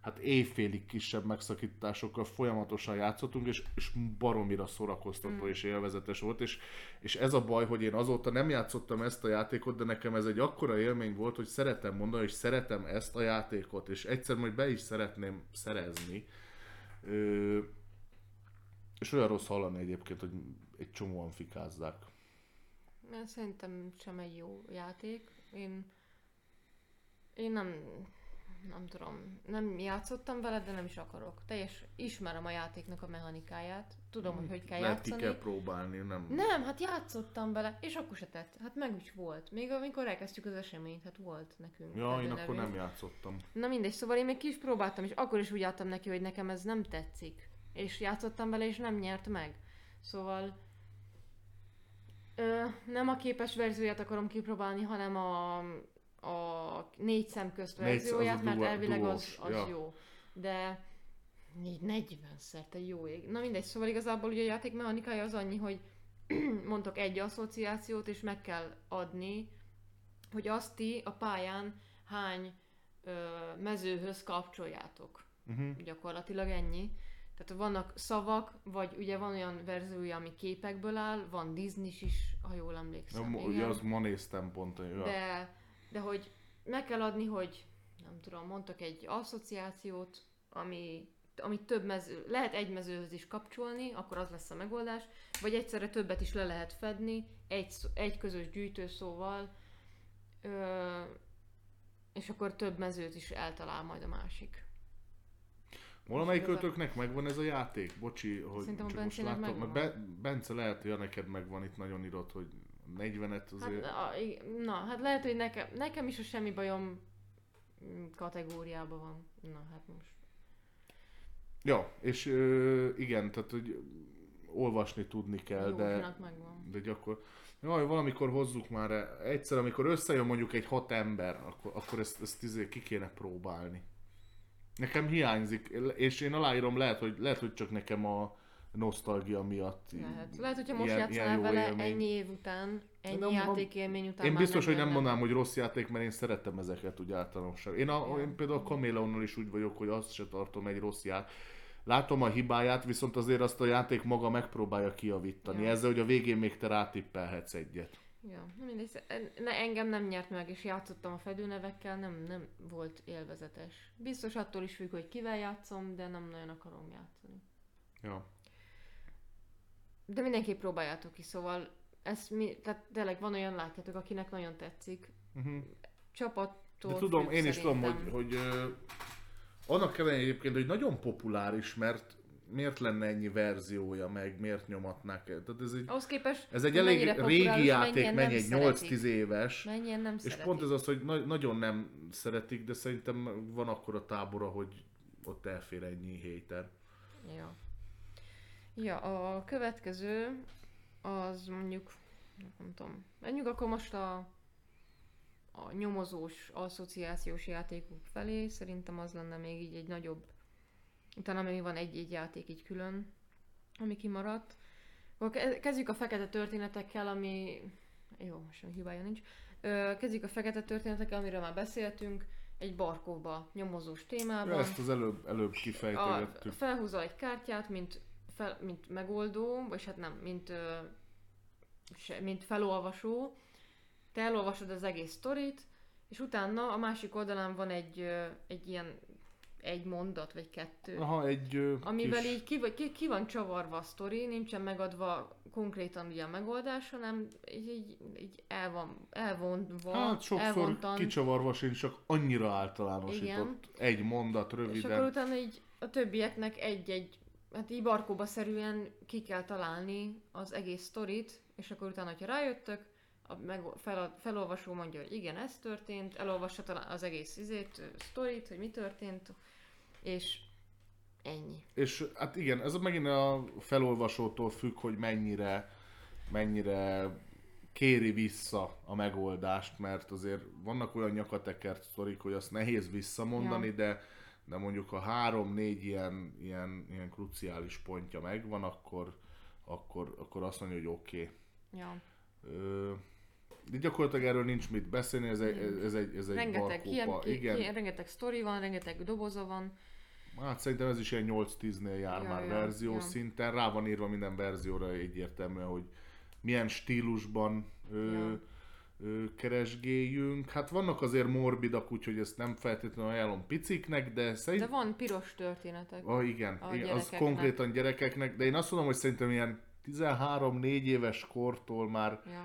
hát éjfélig kisebb megszakításokkal folyamatosan játszottunk, és, és baromira szórakoztató és élvezetes volt, és, és ez a baj, hogy én azóta nem játszottam ezt a játékot, de nekem ez egy akkora élmény volt, hogy szeretem mondani, és szeretem ezt a játékot, és egyszer majd be is szeretném szerezni. Ö, és olyan rossz hallani egyébként, hogy egy csomóan fikázzák. Mert Szerintem sem egy jó játék. Én, én nem, nem tudom, nem játszottam vele, de nem is akarok. Teljes, ismerem a játéknak a mechanikáját. Tudom, hogy hogy kell Lehet ki játszani. kell próbálni, nem? Nem, hát játszottam vele, és akkor se tett. Hát meg is volt. Még amikor elkezdtük az eseményt, hát volt nekünk. Ja, én akkor nem játszottam. Na mindegy, szóval én még ki is próbáltam, és akkor is úgy álltam neki, hogy nekem ez nem tetszik. És játszottam vele, és nem nyert meg. Szóval ö, nem a képes verzióját akarom kipróbálni, hanem a, a négy szem közt Négy- verzióját, mert duo- elvileg az, az ja. jó. De négy 40 szerte jó ég. Na mindegy, szóval igazából ugye a játék mechanikája az annyi, hogy mondtok egy asszociációt, és meg kell adni, hogy azt ti a pályán hány ö, mezőhöz kapcsoljátok. Uh-huh. Gyakorlatilag ennyi. Tehát vannak szavak, vagy ugye van olyan verziója, ami képekből áll, van Disney is, ha jól emlékszem. Ja, ugye igen. az ma néztem pont. Ja. De, de hogy meg kell adni, hogy nem tudom, mondtak egy asszociációt, ami, ami több mező, lehet egy mezőhöz is kapcsolni, akkor az lesz a megoldás, vagy egyszerre többet is le lehet fedni, egy, egy közös gyűjtőszóval, ö, és akkor több mezőt is eltalál majd a másik. Valamelyik kötőknek megvan ez a játék? Bocsi, hogy Szerintem csak most látom. Mert. Be, Bence lehet, hogy ja, neked megvan itt nagyon írott, hogy 40-et Hát, azért. a, i- na, hát lehet, hogy nekem, nekem is a semmi bajom kategóriában van. Na, hát most. Ja, és ö, igen, tehát hogy olvasni tudni kell, Jó, de, de gyakor... Jaj, valamikor hozzuk már, e- egyszer, amikor összejön mondjuk egy hat ember, akkor, akkor ezt, ezt izé ki kéne próbálni. Nekem hiányzik, és én aláírom, lehet, hogy, lehet, hogy csak nekem a nosztalgia miatt. Lehet. Lehet, hogyha most ilyen- játszanál ilyen vele élmény. ennyi év után, ennyi Nem, játékélmény után Én biztos, hogy nem mondanám, hogy rossz játék, mert én szeretem ezeket úgy általánosan. Én, a, Ja. én például a Kameleonnal is úgy vagyok, hogy azt se tartom egy rossz játék. Látom a hibáját, viszont azért azt a játék maga megpróbálja kijavítani. Ja. Ezzel, hogy a végén még te rátippelhetsz egyet. Ja, na mindegy, ne, engem nem nyert meg, és játszottam a fedőnevekkel, nem, nem volt élvezetes. Biztos attól is függ, hogy kivel játszom, de nem nagyon akarom játszani. Ja. De mindenképp próbáljátok ki, szóval ez mi, tehát tényleg van olyan, látjátok, akinek nagyon tetszik. Uh-huh. Csapattól De tudom, én is tudom, hogy, hogy ö, annak ellenére egyébként, hogy nagyon populáris, mert miért lenne ennyi verziója, meg miért nyomatnák el. Tehát ez egy, Ahhoz képest, ez egy elég régi játék, mennyi egy szeretik. 8-10 éves. Mennyien nem És szeretik. pont ez az, hogy na- nagyon nem szeretik, de szerintem van akkor a tábora, hogy ott elfér ennyi héter. Ja. Ja, a következő az mondjuk, nem tudom, menjünk akkor most a, a nyomozós, asszociációs játékok felé. Szerintem az lenne még így egy nagyobb, utána még van egy-egy játék így külön, ami kimaradt. Akkor ke- kezdjük a fekete történetekkel, ami... Jó, most sem hibája nincs. Kezdjük a fekete történetekkel, amiről már beszéltünk. Egy barkóba, nyomozós témában. Ezt az előbb, előbb A, kifejtegettük. felhúzza egy kártyát, mint, fel, mint megoldó, vagy hát nem, mint, mint felolvasó. Te elolvasod az egész sztorit, és utána a másik oldalán van egy, egy ilyen egy mondat, vagy kettő. Aha, egy ö, Amivel kis... így ki, vagy- ki, ki van csavarva a sztori, nincsen megadva konkrétan ugye a megoldás, hanem így, így, így el van, elvonva, Hát sokszor elvontan, kicsavarva sincs, csak annyira általánosított. Igen. Egy mondat, és akkor röviden. utána így a többieknek egy-egy, hát így barkóba szerűen ki kell találni az egész sztorit, és akkor utána, hogyha rájöttök, a meg, fel, felolvasó mondja, hogy igen, ez történt, elolvassa talán az egész izét, sztorit, hogy mi történt, és ennyi. És hát igen, ez megint a felolvasótól függ, hogy mennyire, mennyire kéri vissza a megoldást, mert azért vannak olyan nyakatekert sztorik, hogy azt nehéz visszamondani, Ja. de, de mondjuk a három-négy ilyen, ilyen, ilyen kruciális pontja megvan, akkor, akkor, akkor azt mondja, hogy oké. Okay. Ja. Ö, de gyakorlatilag erről nincs mit beszélni, ez egy, ez egy, ez egy rengeteg, barkópa. ilyen, Igen, ki, rengeteg sztori van, rengeteg doboza van. Hát szerintem ez is ilyen 8-10-nél jár Ja, már ja, verzió ja. szinten. Rá van írva minden verzióra egyértelműen, hogy milyen stílusban ö, Ja. ö, keresgéljünk. Hát vannak azért morbidak, úgyhogy ezt nem feltétlenül ajánlom piciknek, de De szerintem... van piros történetek. Ah, igen, a igen az konkrétan gyerekeknek, de én azt mondom, hogy szerintem ilyen 13-4 éves kortól már Ja.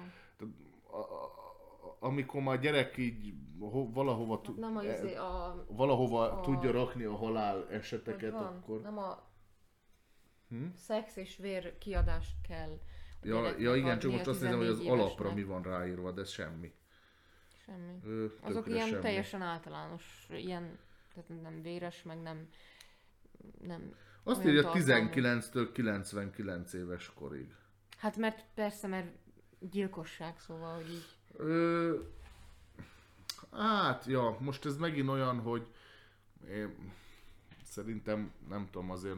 Amikor már gyerek így ho, valahova, tu, Nem a, e- izé, a, valahova a- tudja rakni a halál eseteket, van, akkor... nem a Hm? szex és vér kiadást kell. Ja, ja igen, csak most azt nézem, hogy az 14 alapra évesnek. mi van ráírva, de semmi. Semmi. Ö, Azok ilyen semmi. teljesen általános, ilyen, tehát nem véres, meg nem, nem Azt írja tartalmú. 19-től 99 éves korig. Hát mert persze, mert gyilkosság, szóval, hogy így. Ö, hát, ja, most ez megint olyan, hogy én szerintem, nem tudom, azért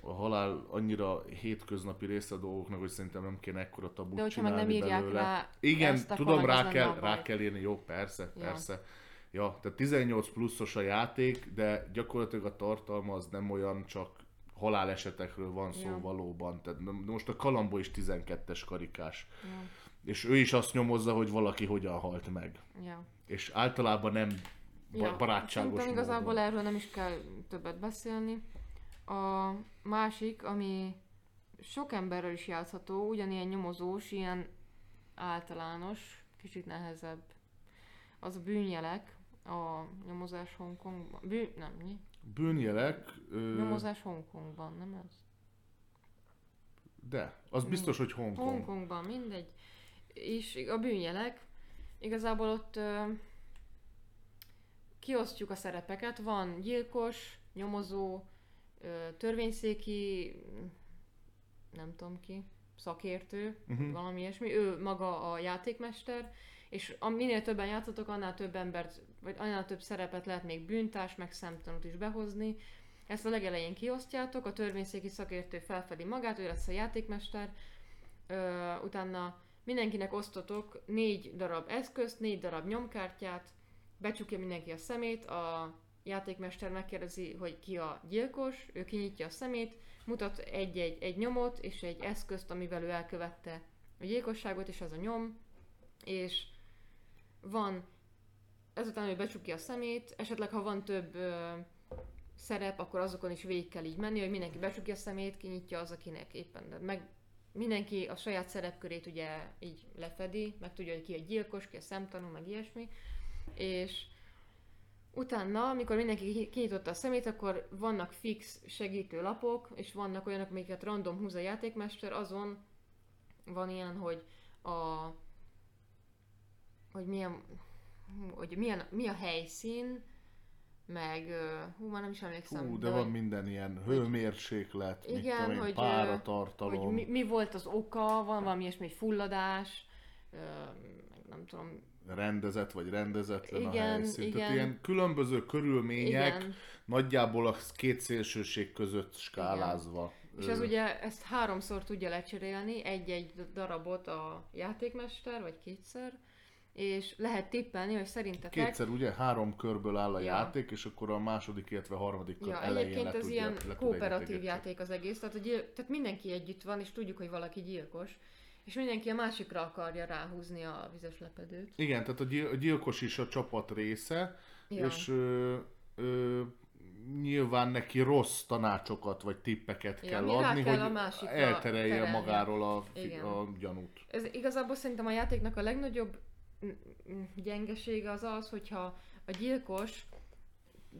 a halál annyira hétköznapi része a dolgoknak, hogy szerintem nem kéne ekkora tabut De hogyha meg nem írják belőle. rá Igen, ezt, tudom, rá kell, rá kell írni, jó, persze, Ja. persze. Ja, tehát 18 pluszos a játék, de gyakorlatilag a tartalma az nem olyan, csak halálesetekről van szó Ja. valóban. Tehát most a Kalambó is 12-es karikás. Ja, És ő is azt nyomozza, hogy valaki hogyan halt meg. ja. És általában nem ba- barátságos Szerintem igazából módon. erről nem is kell többet beszélni. A másik, ami sok emberrel is játszható, ugyanilyen nyomozós, ilyen általános, kicsit nehezebb. Az a bűnjelek, a nyomozás Hongkongban. Bűn, nem, mi? Bűnjelek, ö, Nyomozás Hongkongban, nem ez? de, az biztos, hogy Hongkong. Hongkongban, mindegy. És a bűnjelek, igazából ott ö, kiosztjuk a szerepeket. Van gyilkos, nyomozó, ö, törvényszéki nem tudom ki, szakértő, uh-huh. valami ilyesmi, ő maga a játékmester, és a, minél többen játszotok, annál több embert, vagy annál több szerepet lehet még bűntás, meg szemtanút is behozni. Ezt a legelején kiosztjátok, a törvényszéki szakértő felfedi magát, ő lesz a játékmester, ö, utána mindenkinek osztotok négy darab eszközt, négy darab nyomkártyát, becsukja mindenki a szemét, a játékmester megkérdezi, hogy ki a gyilkos, ő kinyitja a szemét, mutat egy-egy egy nyomot és egy eszközt, amivel ő elkövette a gyilkosságot, és az a nyom, és van, ezután, hogy becsukja a szemét, esetleg ha van több ö, szerep, akkor azokon is végig kell így menni, hogy mindenki becsukja a szemét, kinyitja az, akinek éppen, meg mindenki a saját szerepkörét ugye így lefedi, meg tudja, hogy ki a gyilkos, ki a szemtanú, meg ilyesmi, és Utána, amikor mindenki kinyitotta a szemét, akkor vannak fix segítő lapok, és vannak olyanok, amiket random húz a játékmester, azon van ilyen, hogy a hogy milyen, hogy milyen, mi a helyszín, meg, hú, már nem is emlékszem. Hú, de, de van hogy, minden ilyen hőmérséklet, igen, tudom én, hogy, páratartalom. Hogy mi, mi, volt az oka, van valami ilyesmi fulladás, meg nem tudom, rendezett vagy rendezetlen igen, a helyszín. Igen. Tehát ilyen különböző körülmények igen. nagyjából a két szélsőség között skálázva. Igen. És ez ugye ezt háromszor tudja lecserélni, egy-egy darabot a játékmester, vagy kétszer, és lehet tippelni, hogy szerintetek... Kétszer ugye három körből áll a ja. játék, és akkor a második, illetve a harmadik kör ja, elején egyébként ez ilyen kooperatív játék az egész, tehát, hogy, tehát mindenki együtt van, és tudjuk, hogy valaki gyilkos, és mindenki a másikra akarja ráhúzni a vizes lepedőt. Igen, tehát a, gyil- a gyilkos is a csapat része, ja. és ö, ö, nyilván neki rossz tanácsokat vagy tippeket ja, kell adni, kell hogy a elterelje terelni. magáról a, a gyanút. Ez igazából szerintem a játéknak a legnagyobb gyengesége az az, hogyha a gyilkos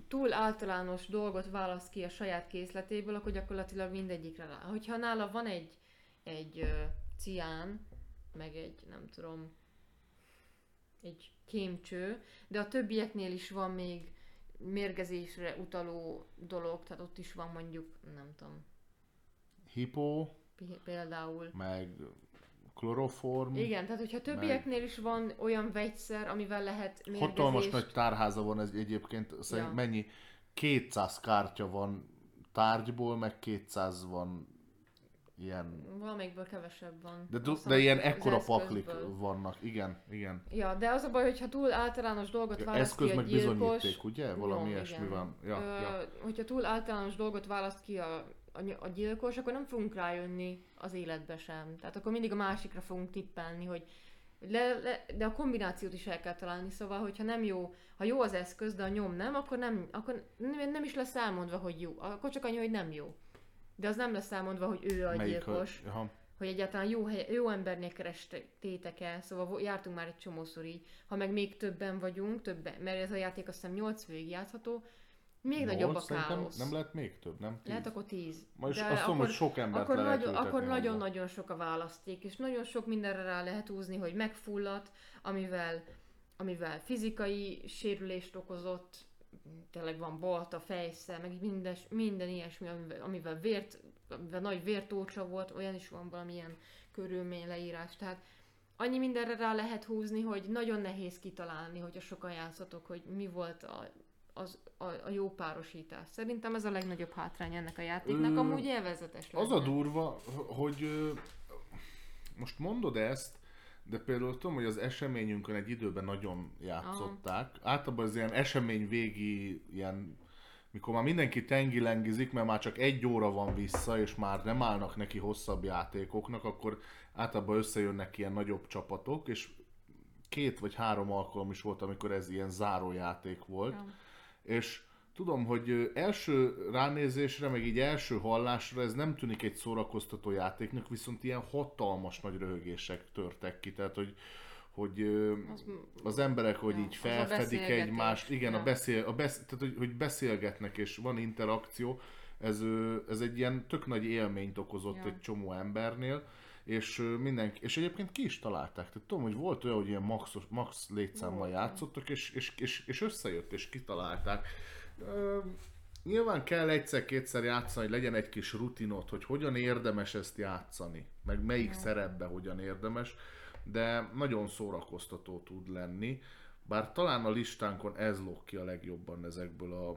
túl általános dolgot választ ki a saját készletéből, akkor gyakorlatilag mindegyikre rá. Hogyha nála van egy, egy cián, meg egy, nem tudom, egy kémcső, de a többieknél is van még mérgezésre utaló dolog, tehát ott is van mondjuk, nem tudom. Hipó. Például. Meg kloroform. Igen, tehát hogyha többieknél is van olyan vegyszer, amivel lehet mérgezést... Hatalmas nagy tárháza van ez egyébként, szerint ja. mennyi? 200 kártya van tárgyból, meg 200 van ilyen... Valamelyikből kevesebb van. De, du- de ilyen ekkora paklik vannak, igen, igen. Ja, de az a baj, hogyha túl általános dolgot választ eszköz ki a meg gyilkos... bizonyíték, ugye? Valami ilyesmi van. Ja, Ö, ja. Hogyha túl általános dolgot választ ki a, a, a gyilkos, akkor nem fogunk rájönni az életbe sem. Tehát akkor mindig a másikra fogunk tippelni, hogy le, le, de a kombinációt is el kell találni, szóval, hogyha nem jó, ha jó az eszköz, de a nyom nem, akkor nem, akkor nem, nem is lesz elmondva, hogy jó. Akkor csak annyi, hogy nem jó. De az nem lesz elmondva, hogy ő a Melyik gyilkos. Hogy, hogy egyáltalán jó, hely, jó embernél kerestétek el, szóval jártunk már egy csomószor így. Ha meg még többen vagyunk, többen, mert ez a játék azt hiszem 8 végig játszható, még 8, nagyobb a káosz. Nem lehet még több, nem? 10. Lehet akkor 10. Ma is azt mondom, hogy sok embert akkor lehet nagyon, Akkor nagyon-nagyon sok a választék, és nagyon sok mindenre rá lehet húzni, hogy megfulladt, amivel, amivel fizikai sérülést okozott, tényleg van balta, fejsze, meg minden, minden ilyesmi, amivel, vért, amivel nagy vértócsa volt, olyan is van valamilyen körülmény leírás. Tehát annyi mindenre rá lehet húzni, hogy nagyon nehéz kitalálni, hogyha sokan játszotok, hogy mi volt a, az, a, a jó párosítás. Szerintem ez a legnagyobb hátrány ennek a játéknak, Ö, amúgy élvezetes lenne. Az a durva, hogy most mondod ezt, de például tudom, hogy az eseményünkön egy időben nagyon játszották. Aha. Általában az ilyen esemény végi, ilyen, mikor már mindenki tengilengizik, mert már csak egy óra van vissza, és már nem állnak neki hosszabb játékoknak, akkor általában összejönnek ilyen nagyobb csapatok, és két vagy három alkalom is volt, amikor ez ilyen zárójáték volt. Ja. És tudom, hogy első ránézésre, meg így első hallásra ez nem tűnik egy szórakoztató játéknak, viszont ilyen hatalmas nagy röhögések törtek ki, tehát hogy, hogy az, az emberek, hogy ja, így felfedik egymást, igen, ja. a beszél, a besz, tehát hogy, hogy beszélgetnek és van interakció, ez, ez egy ilyen tök nagy élményt okozott ja. egy csomó embernél, és mindenki, és egyébként ki is találták. Tehát tudom, hogy volt olyan, hogy ilyen max, max létszámmal játszottak, és, és, és, és összejött, és kitalálták nyilván kell egyszer-kétszer játszani, hogy legyen egy kis rutinot, hogy hogyan érdemes ezt játszani, meg melyik szerepbe hogyan érdemes, de nagyon szórakoztató tud lenni, bár talán a listánkon ez lóg ki a legjobban ezekből a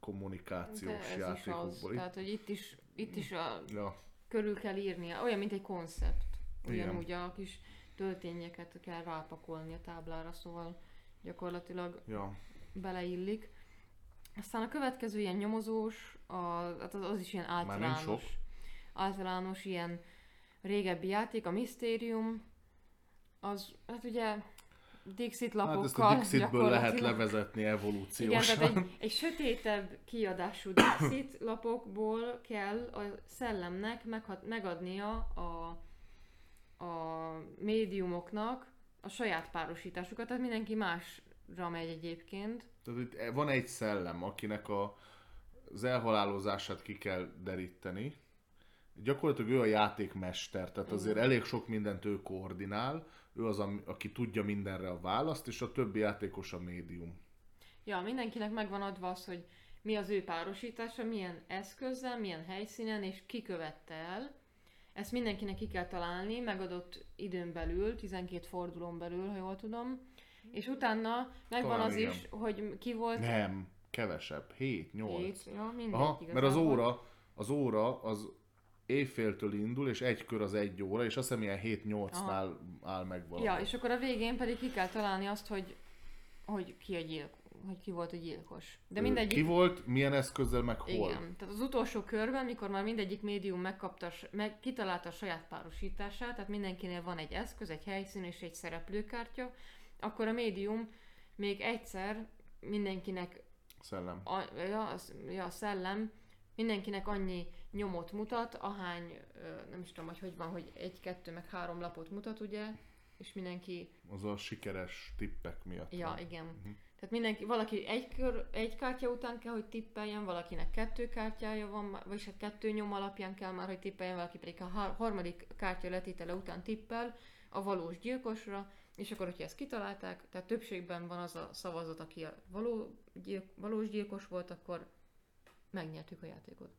kommunikációs De ez is az. játékokból. Itt- Tehát, hogy itt is, itt is a, Ja, körül kell írnia, olyan, mint egy koncept. Igen. Ugyanúgy a kis töltényeket kell rápakolni a táblára, szóval gyakorlatilag ja. beleillik. Aztán a következő ilyen nyomozós, a, hát az, az is ilyen általános, általános ilyen régebbi játék, a Mysterium, az, hát ugye Dixit lapokkal Hát ezt a Dixitből lehet levezetni Igen, evolúciósan. tehát egy, egy sötétebb kiadású Dixit lapokból kell a szellemnek meghat, megadnia a, a médiumoknak a saját párosításukat, tehát mindenki másra megy egyébként. Tehát itt van egy szellem, akinek a, az elhalálozását ki kell deríteni. Gyakorlatilag ő a játékmester, tehát azért elég sok mindent ő koordinál, ő az, aki tudja mindenre a választ, és a többi játékos a médium. Ja, mindenkinek megvan adva az, hogy mi az ő párosítása, milyen eszközzel, milyen helyszínen, és ki követte el. Ezt mindenkinek ki kell találni, megadott időn belül, 12 fordulón belül, ha jól tudom. És utána megvan Talán az igen. is, hogy ki volt... Nem, kevesebb, 7, 8. Hét, ja, mindegy, Aha, mert az óra, az óra az éjféltől indul, és egy kör az egy óra, és azt hiszem ilyen 7-8-nál áll meg valami. Ja, és akkor a végén pedig ki kell találni azt, hogy, hogy ki a gyilk, hogy ki volt a gyilkos. De mindegyik... Ki volt, milyen eszközzel, meg hol. Igen, tehát az utolsó körben, mikor már mindegyik médium megkapta, a meg, kitalálta a saját párosítását, tehát mindenkinél van egy eszköz, egy helyszín és egy szereplőkártya, akkor a médium még egyszer mindenkinek, Szellem. a, ja, az, ja, a szellem mindenkinek annyi nyomot mutat, ahány, nem is tudom, hogy hogy van, hogy egy, kettő, meg három lapot mutat, ugye, és mindenki Az a sikeres tippek miatt. Ja, van. igen. Tehát mindenki, valaki egy, kör, egy kártya után kell, hogy tippeljen, valakinek kettő kártyája van, vagyis hát kettő nyom alapján kell már, hogy tippeljen, valaki pedig a har- harmadik kártya letétele után tippel a valós gyilkosra, és akkor, hogyha ezt kitalálták, tehát többségben van az a szavazat, aki a való, gyilk, valós gyilkos volt, akkor megnyertük a játékot.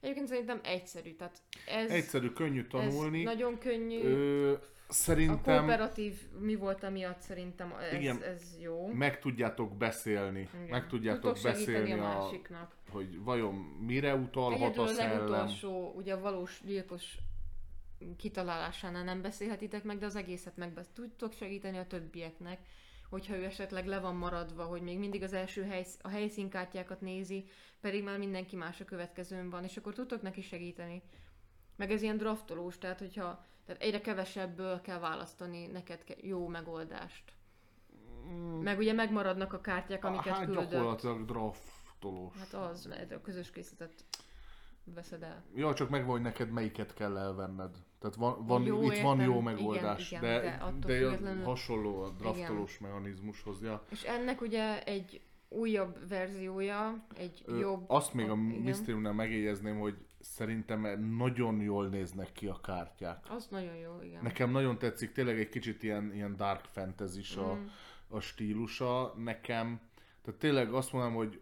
Egyébként szerintem egyszerű, tehát ez, Egyszerű, könnyű tanulni. ez nagyon könnyű. Ö, a szerintem kooperatív mi volt amiatt szerintem ez, Igen. ez jó. meg tudjátok beszélni. Igen. Meg tudjátok Tudtok beszélni, a a, másiknak. hogy vajon mire utalhat Egyedül a a szellem. legutolsó, ugye a valós gyilkos kitalálásánál nem beszélhetitek meg, de az egészet meg tudtok segíteni a többieknek, hogyha ő esetleg le van maradva, hogy még mindig az első helysz, a helyszínkártyákat nézi, pedig már mindenki más a következőn van, és akkor tudtok neki segíteni. Meg ez ilyen draftolós, tehát hogyha tehát egyre kevesebből kell választani neked ke- jó megoldást. Meg ugye megmaradnak a kártyák, amiket hát küldött. gyakorlatilag draftolós. Hát az, mert a közös készletet veszed el. Ja, csak megvan, hogy neked melyiket kell elvenned. Tehát van, van Jó, itt van értem. jó megoldás, Igen, igen, de, de attól de függetlenül- hasonló a draftolós mechanizmushoz. Ja. És ennek ugye egy újabb verziója, egy Ö, jobb... Azt még a igen. Mysteriumnál megjegyezném, hogy szerintem nagyon jól néznek ki a kártyák. Az nagyon jó, igen. Nekem nagyon tetszik, tényleg egy kicsit ilyen, ilyen dark fantasy a, Mm. a stílusa. Nekem, tehát tényleg azt mondom, hogy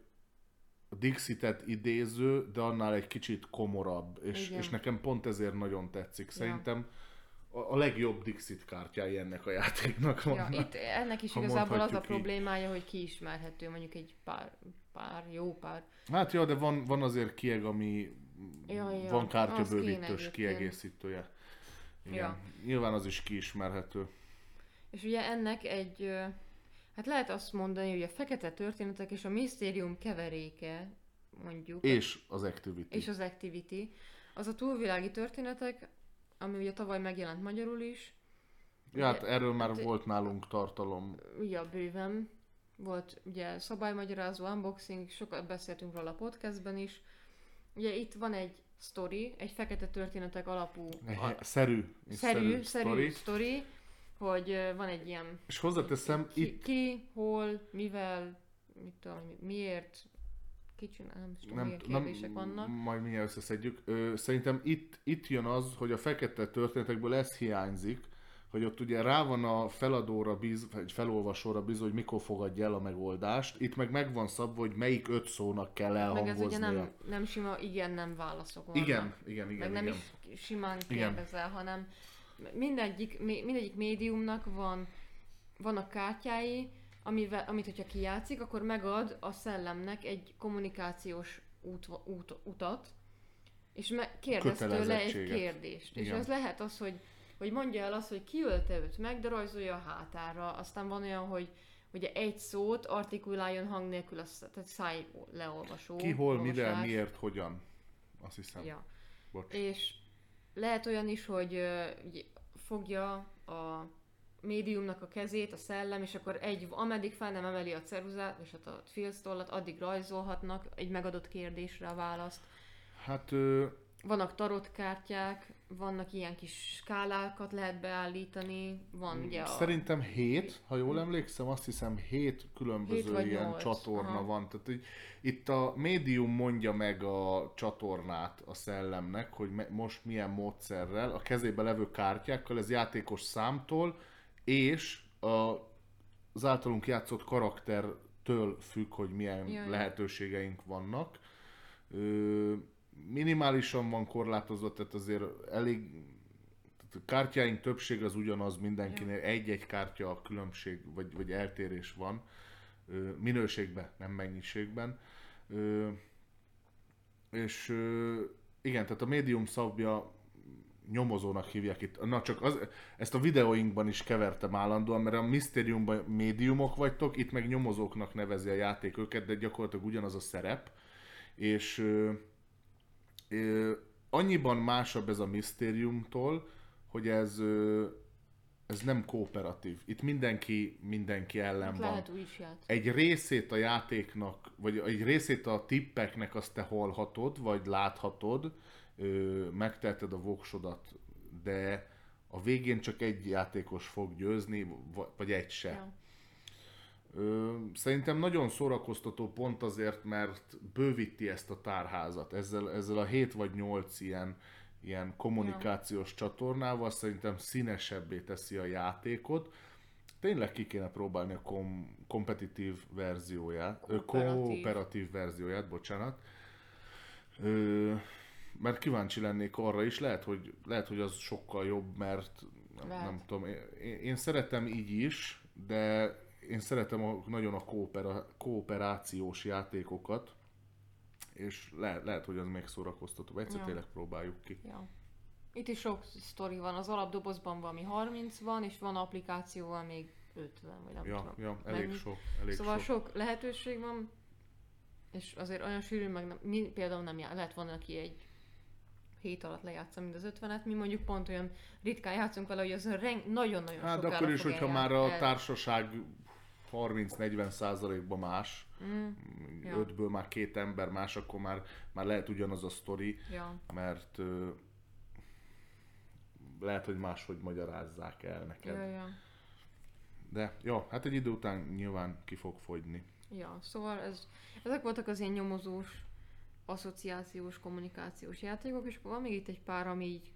a Dixitet idéző, de annál egy kicsit komorabb, és, Igen. és nekem pont ezért nagyon tetszik. Szerintem a, a legjobb Dixit kártyái ennek a játéknak Ja, vannak. itt ennek is igazából az a mondhatjuk így. problémája, hogy kiismerhető mondjuk egy pár, pár, jó pár. Hát ja, de van, van azért kieg, ami Ja, ja, van kártyabővítős kiegészítője. Igen. Ja. Nyilván az is kiismerhető. És ugye ennek egy, hát lehet azt mondani, hogy a fekete történetek és a misztérium keveréke, mondjuk, És az Activity. és az activity, az a túlvilági történetek, ami ugye tavaly megjelent magyarul is, ja, hát erről már hát- volt nálunk tartalom. ugye bőven, volt ugye szabálymagyarázó, unboxing, sokat beszéltünk róla a podcastben is. Ugye itt van egy story, egy fekete történetek alapú, Szerű. és szerű, sztori. szerű story, hogy van egy ilyen És hozzáteszem, ki, itt ki, hol, mivel, mit tudom, mi- miért, ki csinál, nem tudom, nem, milyen nem, kérdések vannak. majd mindjárt összeszedjük. Ö, szerintem itt, itt jön az, hogy a fekete történetekből ez hiányzik, hogy ott ugye rá van a feladóra bíz, vagy felolvasóra bízva, hogy mikor fogadja el a megoldást. Itt meg megvan szabva, hogy melyik öt szónak kell Meg ez elhangoznia. ugye nem, nem sima igen, nem válaszok vannak. Igen, igen, igen. Meg nem igen. is simán Igen. kérdezel, hanem mindegyik, mindegyik médiumnak van, vannak kártyái, amivel, amit hogyha kijátszik, akkor megad a szellemnek egy kommunikációs út, út, utat, és me- kérdez tőle egy kérdést. És Igen. az lehet az, hogy, hogy mondja el azt, hogy ki ölte őt meg, de rajzolja a hátára. Aztán van olyan, hogy ugye egy szót artikuláljon hang nélkül, az, tehát száj leolvasó. Ki, hol, mivel, miért, hogyan. Azt hiszem. Ja. Bocs. És lehet olyan is, hogy fogja a médiumnak a kezét, a szellem, és akkor egy, ameddig fel nem emeli a ceruzát, és hát a filztollat, addig rajzolhatnak egy megadott kérdésre a választ. Hát ö, Vannak tarotkártyák, vannak ilyen kis skálákat lehet beállítani, van ugye a... Szerintem hét, ha jól emlékszem, azt hiszem hét különböző Hét vagy ilyen nyolc, csatorna aha. van. Tehát így, itt a médium mondja meg a csatornát a szellemnek, hogy me- most milyen módszerrel, a kezébe levő kártyákkal, ez játékos számtól, és a, az általunk játszott karaktertől függ, hogy milyen Ja, ja. lehetőségeink vannak. Ö, minimálisan van korlátozva, tehát azért elég tehát a kártyáink többség az ugyanaz mindenkinél, egy-egy kártya a különbség, vagy, vagy eltérés van, minőségben, nem mennyiségben. És igen, tehát a médium szabja nyomozónak hívják itt. Na csak az, ezt a videóinkban is kevertem állandóan, mert a Mysteriumban médiumok vagytok, itt meg nyomozóknak nevezi a játék őket, de gyakorlatilag ugyanaz a szerep. És annyiban másabb ez a Mysteriumtól, hogy ez, ez nem kooperatív. Itt mindenki mindenki ellen Hát van lehet is egy részét a játéknak, vagy egy részét a tippeknek azt te hallhatod, vagy láthatod, ö, megtelted a voksodat, de a végén csak egy játékos fog győzni, va- vagy egy se. Ja. Szerintem nagyon szórakoztató pont azért, mert bővíti ezt a tárházat. Ezzel, ezzel a 7 vagy 8 ilyen, ilyen kommunikációs csatornával szerintem színesebbé teszi a játékot. Tényleg ki kéne próbálni a kom- kompetitív verzióját, Kooperatív. kooperatív verzióját, bocsánat. Ö, mert kíváncsi lennék arra is, lehet, hogy, lehet, hogy az sokkal jobb, mert nem, Lehet. nem tudom, én, én szeretem így is, de én szeretem a, nagyon a koopera, kooperációs játékokat, és lehet, lehet, hogy az még szórakoztató. Egyszer Ja. tényleg próbáljuk ki. Ja. Itt is sok sztori van, az alapdobozban valami 30 van, és van applikációval még 50, vagy nem Ja, tudom. ja elég mennyi. sok, elég Szóval sok. sok lehetőség van, és azért olyan sűrű, meg nem, mi például nem já, lehet van, aki egy hét alatt lejátsza mind az 50-et, mi mondjuk pont olyan ritkán játszunk vele, hogy az nagyon-nagyon Hát sokára akkor is, hogyha már a el- társaság 30-40 százalékban más, Mm, Ja. ötből már két ember más, akkor már, már lehet ugyanaz a sztori, ja, mert ö, lehet, hogy máshogy magyarázzák el neked. ja, ja. De jó, hát egy idő után nyilván ki fog fogyni. Ja, szóval ez, ezek voltak az ilyen nyomozós, asszociációs, kommunikációs játékok, és akkor van még itt egy pár, ami így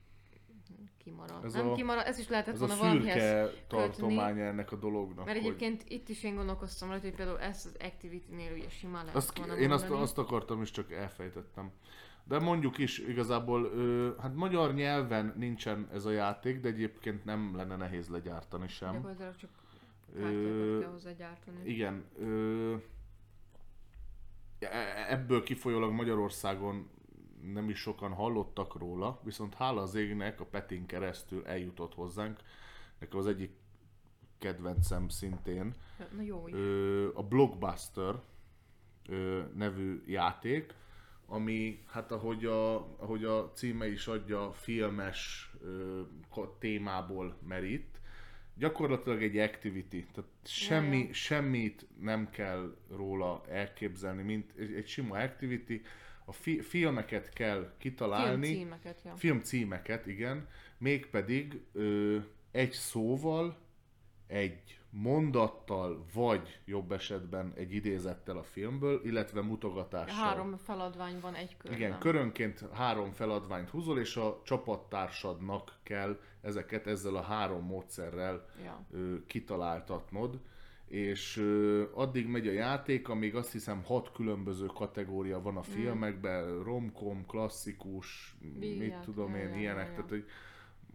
kimarad. Ez nem a- kimarad, ez is lehetett Ez a volna valamihez szürke tartománya ennek a dolognak. Mert hogy- egyébként itt is én gondolkoztam rajta, hogy például ezt az Activity-nél ugye simán lehet Azt, volna én azt, mondani. azt akartam, és csak elfejtettem. De mondjuk is igazából, hát magyar nyelven nincsen ez a játék, de egyébként nem lenne nehéz legyártani sem. Gyakorlatilag csak Ö, kell hozzá gyártani. Igen. Ö, e- ebből kifolyólag Magyarországon nem is sokan hallottak róla, viszont hála az égnek a Petin keresztül eljutott hozzánk. Nekem az egyik kedvencem szintén. Na jó. Ö, a Blockbuster ö, nevű játék, ami, hát ahogy a, ahogy a címe is adja, filmes ö, témából merít. Gyakorlatilag egy activity, tehát semmi, semmit nem kell róla elképzelni, mint egy, egy sima activity. A fi, filmeket kell kitalálni. Filmcímeket, ja. Filmcímeket, igen. Mégpedig ö, egy szóval egy mondattal, vagy jobb esetben egy idézettel a filmből, illetve mutogatással. Három feladvány van egy körben. Igen, körönként három feladványt húzol, és a csapattársadnak kell ezeket ezzel a három módszerrel Ja. ö, kitaláltatnod, és addig megy a játék, amíg azt hiszem hat különböző kategória van a filmekben, romkom, klasszikus, mit Vígjáték, tudom én, ilyenek, tehát hogy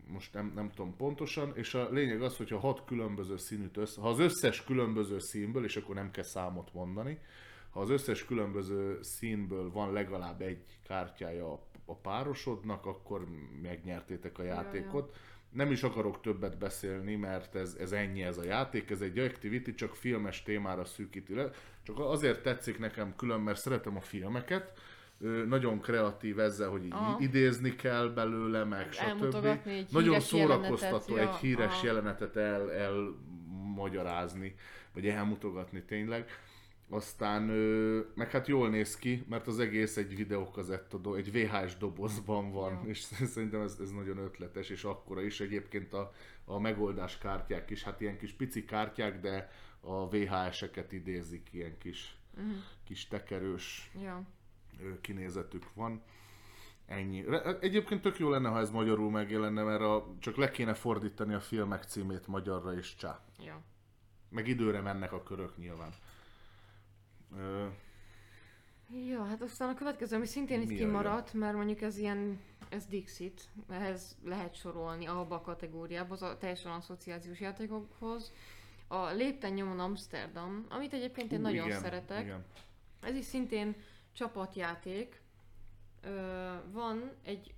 most nem, nem tudom pontosan, és a lényeg az, hogyha hat különböző színűt össze, ha az összes különböző színből, és akkor nem kell számot mondani, ha az összes különböző színből van legalább egy kártyája a, a párosodnak, akkor megnyertétek a játékot. Nem is akarok többet beszélni, mert ez, ez ennyi ez a játék, ez egy activity, csak filmes témára szűkíti le. Csak azért tetszik nekem külön, mert szeretem a filmeket, Ö, nagyon kreatív ezzel, hogy Aha. idézni kell belőle, meg stb. Nagyon szórakoztató jelenetet, egy híres aha. jelenetet el, elmagyarázni, vagy elmutogatni tényleg. Aztán, meg hát jól néz ki, mert az egész egy videókazetta, do- egy VHS dobozban van, Ja. és szerintem ez, ez nagyon ötletes, és akkora is egyébként a, a megoldás kártyák is, hát ilyen kis pici kártyák, de a VHS-eket idézik, ilyen kis, Mhm. kis tekerős Ja. kinézetük van. Ennyi. Re- Egyébként tök jó lenne, ha ez magyarul megjelenne, mert a, csak le kéne fordítani a filmek címét magyarra és csá. Ja. Meg időre mennek a körök nyilván. Ö, Ja, hát aztán a következő, ami szintén itt kimaradt, mert mondjuk ez ilyen, ez Dixit, ehhez lehet sorolni abba a kategóriába, az a teljesen asszociációs játékokhoz. A Lépten nyomon Amsterdam, amit egyébként én hú, nagyon igen, szeretek. Igen. Ez is szintén csapatjáték. Ö, van egy...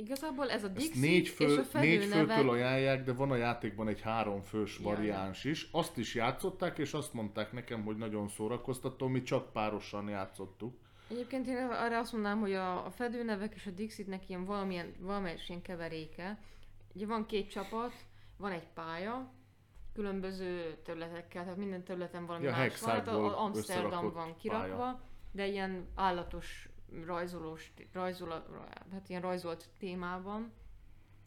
Igazából ez a Dixit négy, és fő, a fedő négy főtől ajánlják, de van a játékban egy három fős Ja, ja. variáns is. Azt is játszották, és azt mondták nekem, hogy nagyon szórakoztató, mi csak párosan játszottuk. Egyébként én arra azt mondanám, hogy a, a fedőnevek és a Dixitnek ilyen valamilyen, valamelyes ilyen keveréke. Ugye van két csapat, van egy pálya, különböző területekkel, tehát minden területen valami Ja, más van. Hát a- a Amsterdam van kirakva, pálya. de ilyen állatos rajzolós, rajzol, hát ilyen rajzolt témában.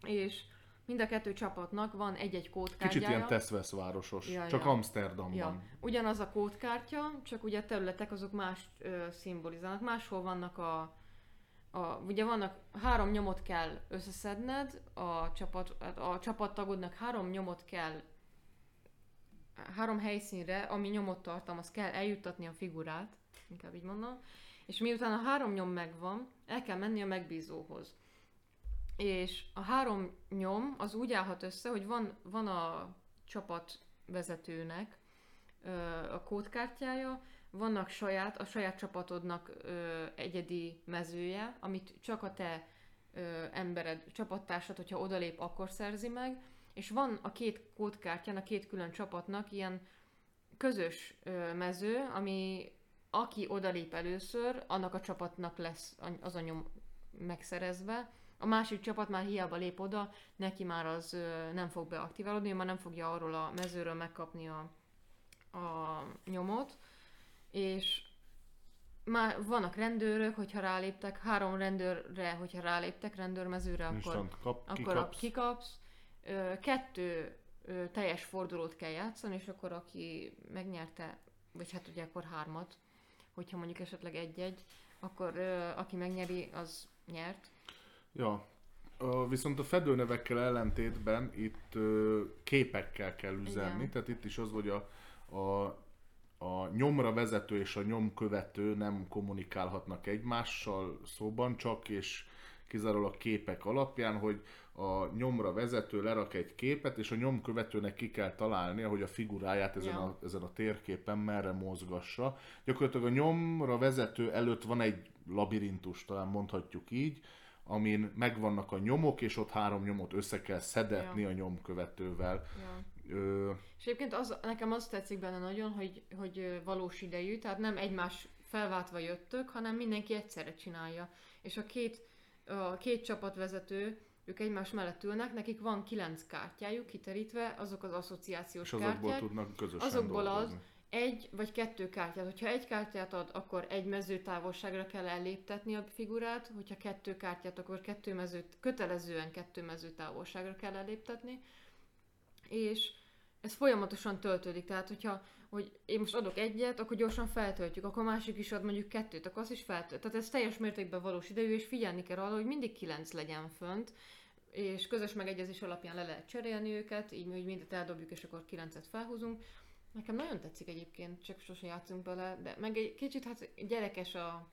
És mind a kettő csapatnak van egy-egy kódkártyája. Kicsit ilyen teszvesz városos, Ja, csak ja. Amsterdamban. Ja, ugyanaz a kódkártya, csak ugye a területek azok más ö, szimbolizálnak. Máshol vannak a, a, ugye vannak három nyomot kell összeszedned, a, csapat, a csapattagodnak három nyomot kell három helyszínre, ami nyomot tartalmaz, kell eljuttatni a figurát, inkább így mondom, és miután a három nyom megvan, el kell menni a megbízóhoz. És a három nyom az úgy állhat össze, hogy van, van a csapat vezetőnek ö, a kódkártyája, vannak saját, a saját csapatodnak ö, egyedi mezője, amit csak a te ö, embered, csapattársad, hogyha odalép, akkor szerzi meg, és van a két kódkártyán, a két külön csapatnak ilyen közös ö, mező, ami aki odalép először, annak a csapatnak lesz a- az a nyom megszerezve. A másik csapat már hiába lép oda, neki már az nem fog beaktiválódni, ő már nem fogja arról a mezőről megkapni a, a nyomot. És már vannak rendőrök, hogyha ráléptek, három rendőrre, hogyha ráléptek rendőrmezőre, akkor Instant kap, akkor kikapsz. kikapsz. kikapsz. Kettő teljes fordulót kell játszani, és akkor aki megnyerte, vagy hát ugye akkor hármat, hogyha mondjuk esetleg egy-egy, akkor aki megnyeri, az nyert. Ja. Viszont a fedőnevekkel ellentétben itt képekkel kell üzenni, Igen. tehát itt is az, hogy a, a, a nyomra vezető és a nyomkövető nem kommunikálhatnak egymással szóban, csak és kizárólag képek alapján, hogy a nyomra vezető lerak egy képet, és a nyomkövetőnek ki kell találnia, hogy a figuráját ezen, Ja. a, ezen a térképen merre mozgassa. Gyakorlatilag a nyomra vezető előtt van egy labirintus, talán mondhatjuk így, amin megvannak a nyomok, és ott három nyomot össze kell szedetni Ja. a nyomkövetővel. Ja. Ö, És egyébként az, nekem az tetszik benne nagyon, hogy, hogy valós idejű, tehát nem egymás felváltva jöttök, hanem mindenki egyszerre csinálja. És a két, a két csapatvezető, ők egymás mellett ülnek, nekik van kilenc kártyájuk kiterítve, azok az asszociációs és azokból kártyák. tudnak közösen Azokból az, dolgozni. egy vagy kettő kártyát. Hogyha egy kártyát ad, akkor egy mező távolságra kell elléptetni a figurát, hogyha kettő kártyát, akkor kettő mezőt, kötelezően kettő mező távolságra kell elléptetni. És ez folyamatosan töltődik, tehát hogyha hogy én most adok egyet, akkor gyorsan feltöltjük, akkor a másik is ad mondjuk kettőt, akkor azt is feltölt. Tehát ez teljes mértékben valós idejű, és figyelni kell arra, hogy mindig kilenc legyen fönt, és közös megegyezés alapján le lehet cserélni őket, így hogy mindet eldobjuk, és akkor kilencet felhúzunk. Nekem nagyon tetszik egyébként, csak sose játszunk bele, de meg egy kicsit hát gyerekes a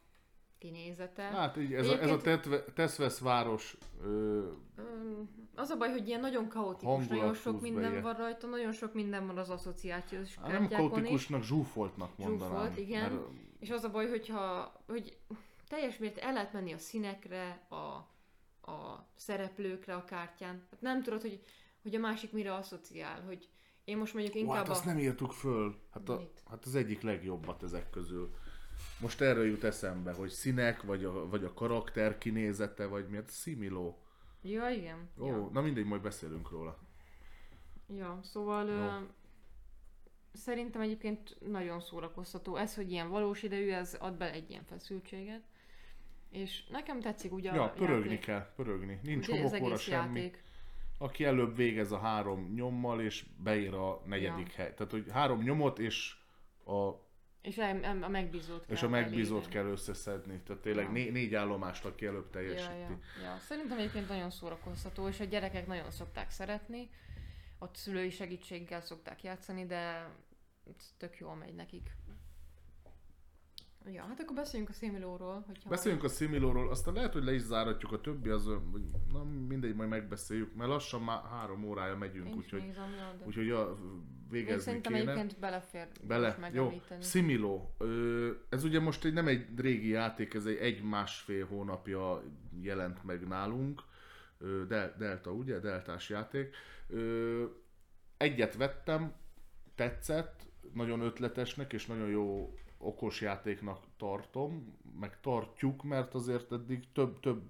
kinézete. Hát így ez, a, ez a tetve, Teszvesz város ö, az a baj, hogy ilyen nagyon kaotikus, nagyon sok minden be, van rajta, nagyon sok minden van az asszociációs hát Nem kaotikusnak, is. zsúfoltnak mondanám. Zsúfolt, igen. Mert... És az a baj, hogyha hogy teljes mértékben el lehet menni a színekre, a, a szereplőkre a kártyán. Hát nem tudod, hogy, hogy a másik mire asszociál, hogy én most mondjuk inkább hát a... azt nem írtuk föl. Hát, a, hát az egyik legjobbat ezek közül. Most erről jut eszembe, hogy színek, vagy a, vagy a karakter kinézete, vagy miért Similó. Ja, igen. Ó, ja. na mindegy, majd beszélünk róla. Ja, szóval no. ö, szerintem egyébként nagyon szórakoztató. Ez, hogy ilyen valós idejű, ez ad be egy ilyen feszültséget. És nekem tetszik ugye ja, a pörögni játék. kell, pörögni. Nincs ugye homokóra semmi. Játék. Aki előbb végez a három nyommal, és beír a negyedik ja. hely. Tehát, hogy három nyomot, és a és a, a megbízót kell És a megbízót kell összeszedni. Tehát tényleg ja. né- négy állomást, aki előbb teljesíti. Ja, ja, ja. Szerintem egyébként nagyon szórakoztató, és a gyerekek nagyon szokták szeretni. Ott szülői segítséggel szokták játszani, de tök jól megy nekik. Ja, hát akkor beszéljünk a Similóról. Hogyha beszéljünk a Similóról, aztán lehet, hogy le is záratjuk a többi, az, na mindegy, majd megbeszéljük, mert lassan már három órája megyünk, úgyhogy, nézem, úgyhogy ja, végezni Én szerintem kéne. egyébként belefér Bele, jó. Similó, ez ugye most egy, nem egy régi játék, ez egy egy-másfél hónapja jelent meg nálunk, Del, Delta, ugye? Deltás játék. Egyet vettem, tetszett, nagyon ötletesnek és nagyon jó okos játéknak tartom, meg tartjuk, mert azért eddig több, több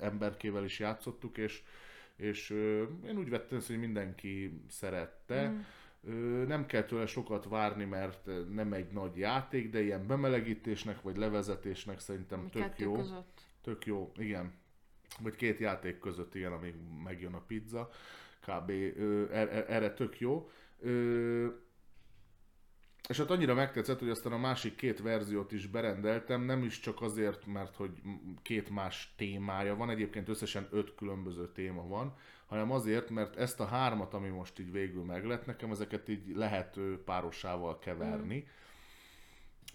emberkével is játszottuk, és, és én úgy vettem hogy mindenki szerette. Mm. Nem kell tőle sokat várni, mert nem egy nagy játék, de ilyen bemelegítésnek vagy levezetésnek szerintem Mi tök jó. Között. Tök jó, igen. Vagy két játék között, igen, amíg megjön a pizza. Kb. Er, erre tök jó. És hát annyira megtetszett, hogy aztán a másik két verziót is berendeltem, nem is csak azért, mert hogy két más témája van, egyébként összesen öt különböző téma van, hanem azért, mert ezt a hármat, ami most így végül meglett, nekem ezeket így lehet párosával keverni.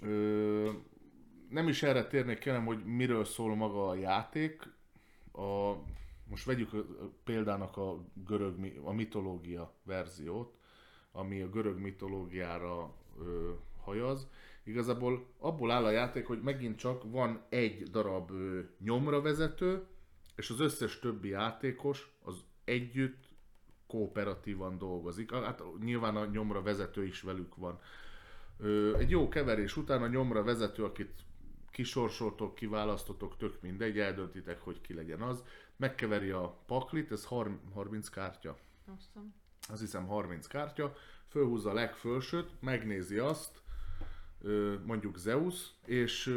Ö, nem is erre térnék kellem, hogy miről szól maga a játék. A, most vegyük példának a görög, a mitológia verziót, ami a görög mitológiára ö, hajaz. Igazából abból áll a játék, hogy megint csak van egy darab ö, nyomra vezető, és az összes többi játékos az együtt kooperatívan dolgozik. Hát nyilván a nyomra vezető is velük van. Ö, egy jó keverés után a nyomra vezető, akit kisorsoltok, kiválasztotok, tök mindegy, eldöntitek, hogy ki legyen az. Megkeveri a paklit, ez 30 kártya. Aztán. Azt hiszem 30 kártya, fölhúzza a legfölsőt, megnézi azt, mondjuk Zeus, és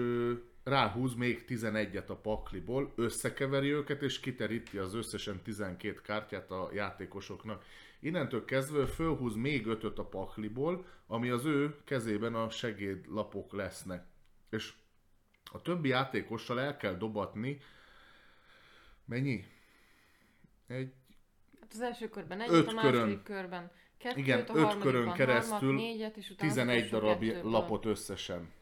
ráhúz még 11-et a pakliból, összekeveri őket, és kiteríti az összesen 12 kártyát a játékosoknak. Innentől kezdve fölhúz még 5 a pakliból, ami az ő kezében a segédlapok lesznek. És a többi játékossal el kell dobatni mennyi? Egy... Hát az első körben egy, a második körön. körben Kettőt, Igen, a öt körön keresztül harmat, négyet, és 11 darab kettőből. lapot összesen.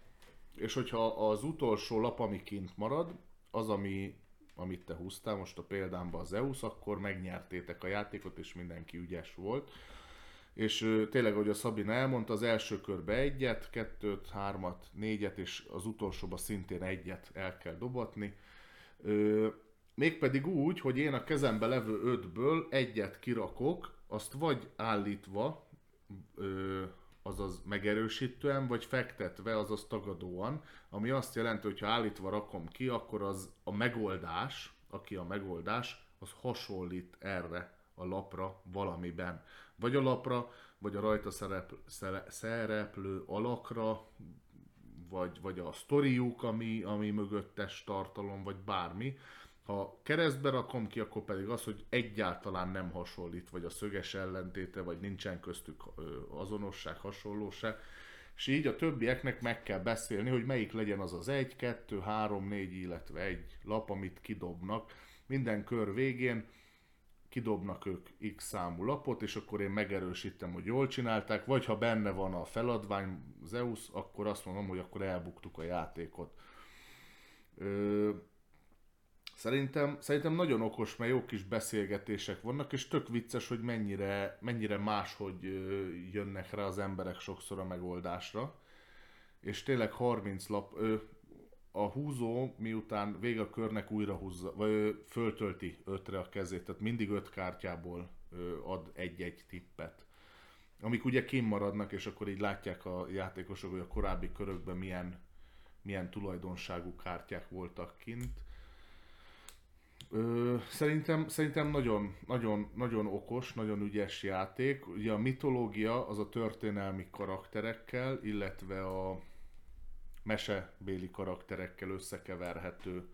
És hogyha az utolsó lap, ami kint marad, az, ami, amit te húztál most a példámban az EUS, akkor megnyertétek a játékot, és mindenki ügyes volt. És tényleg, ahogy a Szabina elmondta, az első körbe egyet, kettőt, hármat, négyet, és az utolsóba szintén egyet el kell dobatni. Mégpedig úgy, hogy én a kezembe levő ötből egyet kirakok, azt vagy állítva, ö, azaz megerősítően, vagy fektetve, azaz tagadóan, ami azt jelenti, hogy ha állítva rakom ki, akkor az a megoldás, aki a megoldás, az hasonlít erre a lapra valamiben. Vagy a lapra, vagy a rajta szerep, szereplő alakra, vagy, vagy a sztoriuk, ami, ami mögöttes tartalom, vagy bármi. Ha keresztbe rakom ki, akkor pedig az, hogy egyáltalán nem hasonlít, vagy a szöges ellentéte, vagy nincsen köztük azonosság, hasonlóság. És így a többieknek meg kell beszélni, hogy melyik legyen az az egy, kettő, három, négy, illetve egy lap, amit kidobnak. Minden kör végén kidobnak ők x számú lapot, és akkor én megerősítem, hogy jól csinálták, vagy ha benne van a feladvány Zeus, akkor azt mondom, hogy akkor elbuktuk a játékot. Ö, szerintem, szerintem nagyon okos, mert jó kis beszélgetések vannak, és tök vicces, hogy mennyire, mennyire máshogy jönnek rá az emberek sokszor a megoldásra. És tényleg 30 lap, a húzó miután vége a körnek újra húzza, vagy föltölti ötre a kezét, tehát mindig öt kártyából ad egy-egy tippet. Amik ugye kimaradnak, és akkor így látják a játékosok, hogy a korábbi körökben milyen, milyen tulajdonságú kártyák voltak kint. Ö, szerintem, szerintem nagyon, nagyon, nagyon okos, nagyon ügyes játék. Ugye a mitológia az a történelmi karakterekkel, illetve a, mesebéli karakterekkel összekeverhető,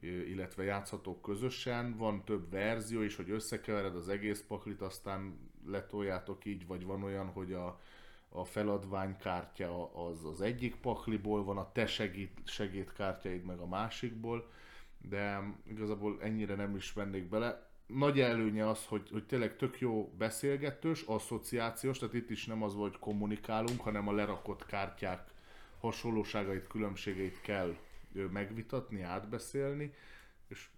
illetve játszható közösen. Van több verzió is, hogy összekevered az egész paklit, aztán letoljátok így, vagy van olyan, hogy a, a feladványkártya az az egyik pakliból van, a te segít, segédkártyáid meg a másikból, de igazából ennyire nem is vennék bele. Nagy előnye az, hogy, hogy tényleg tök jó beszélgetős, asszociációs, tehát itt is nem az, hogy kommunikálunk, hanem a lerakott kártyák hasonlóságait, különbségeit kell megvitatni, átbeszélni, és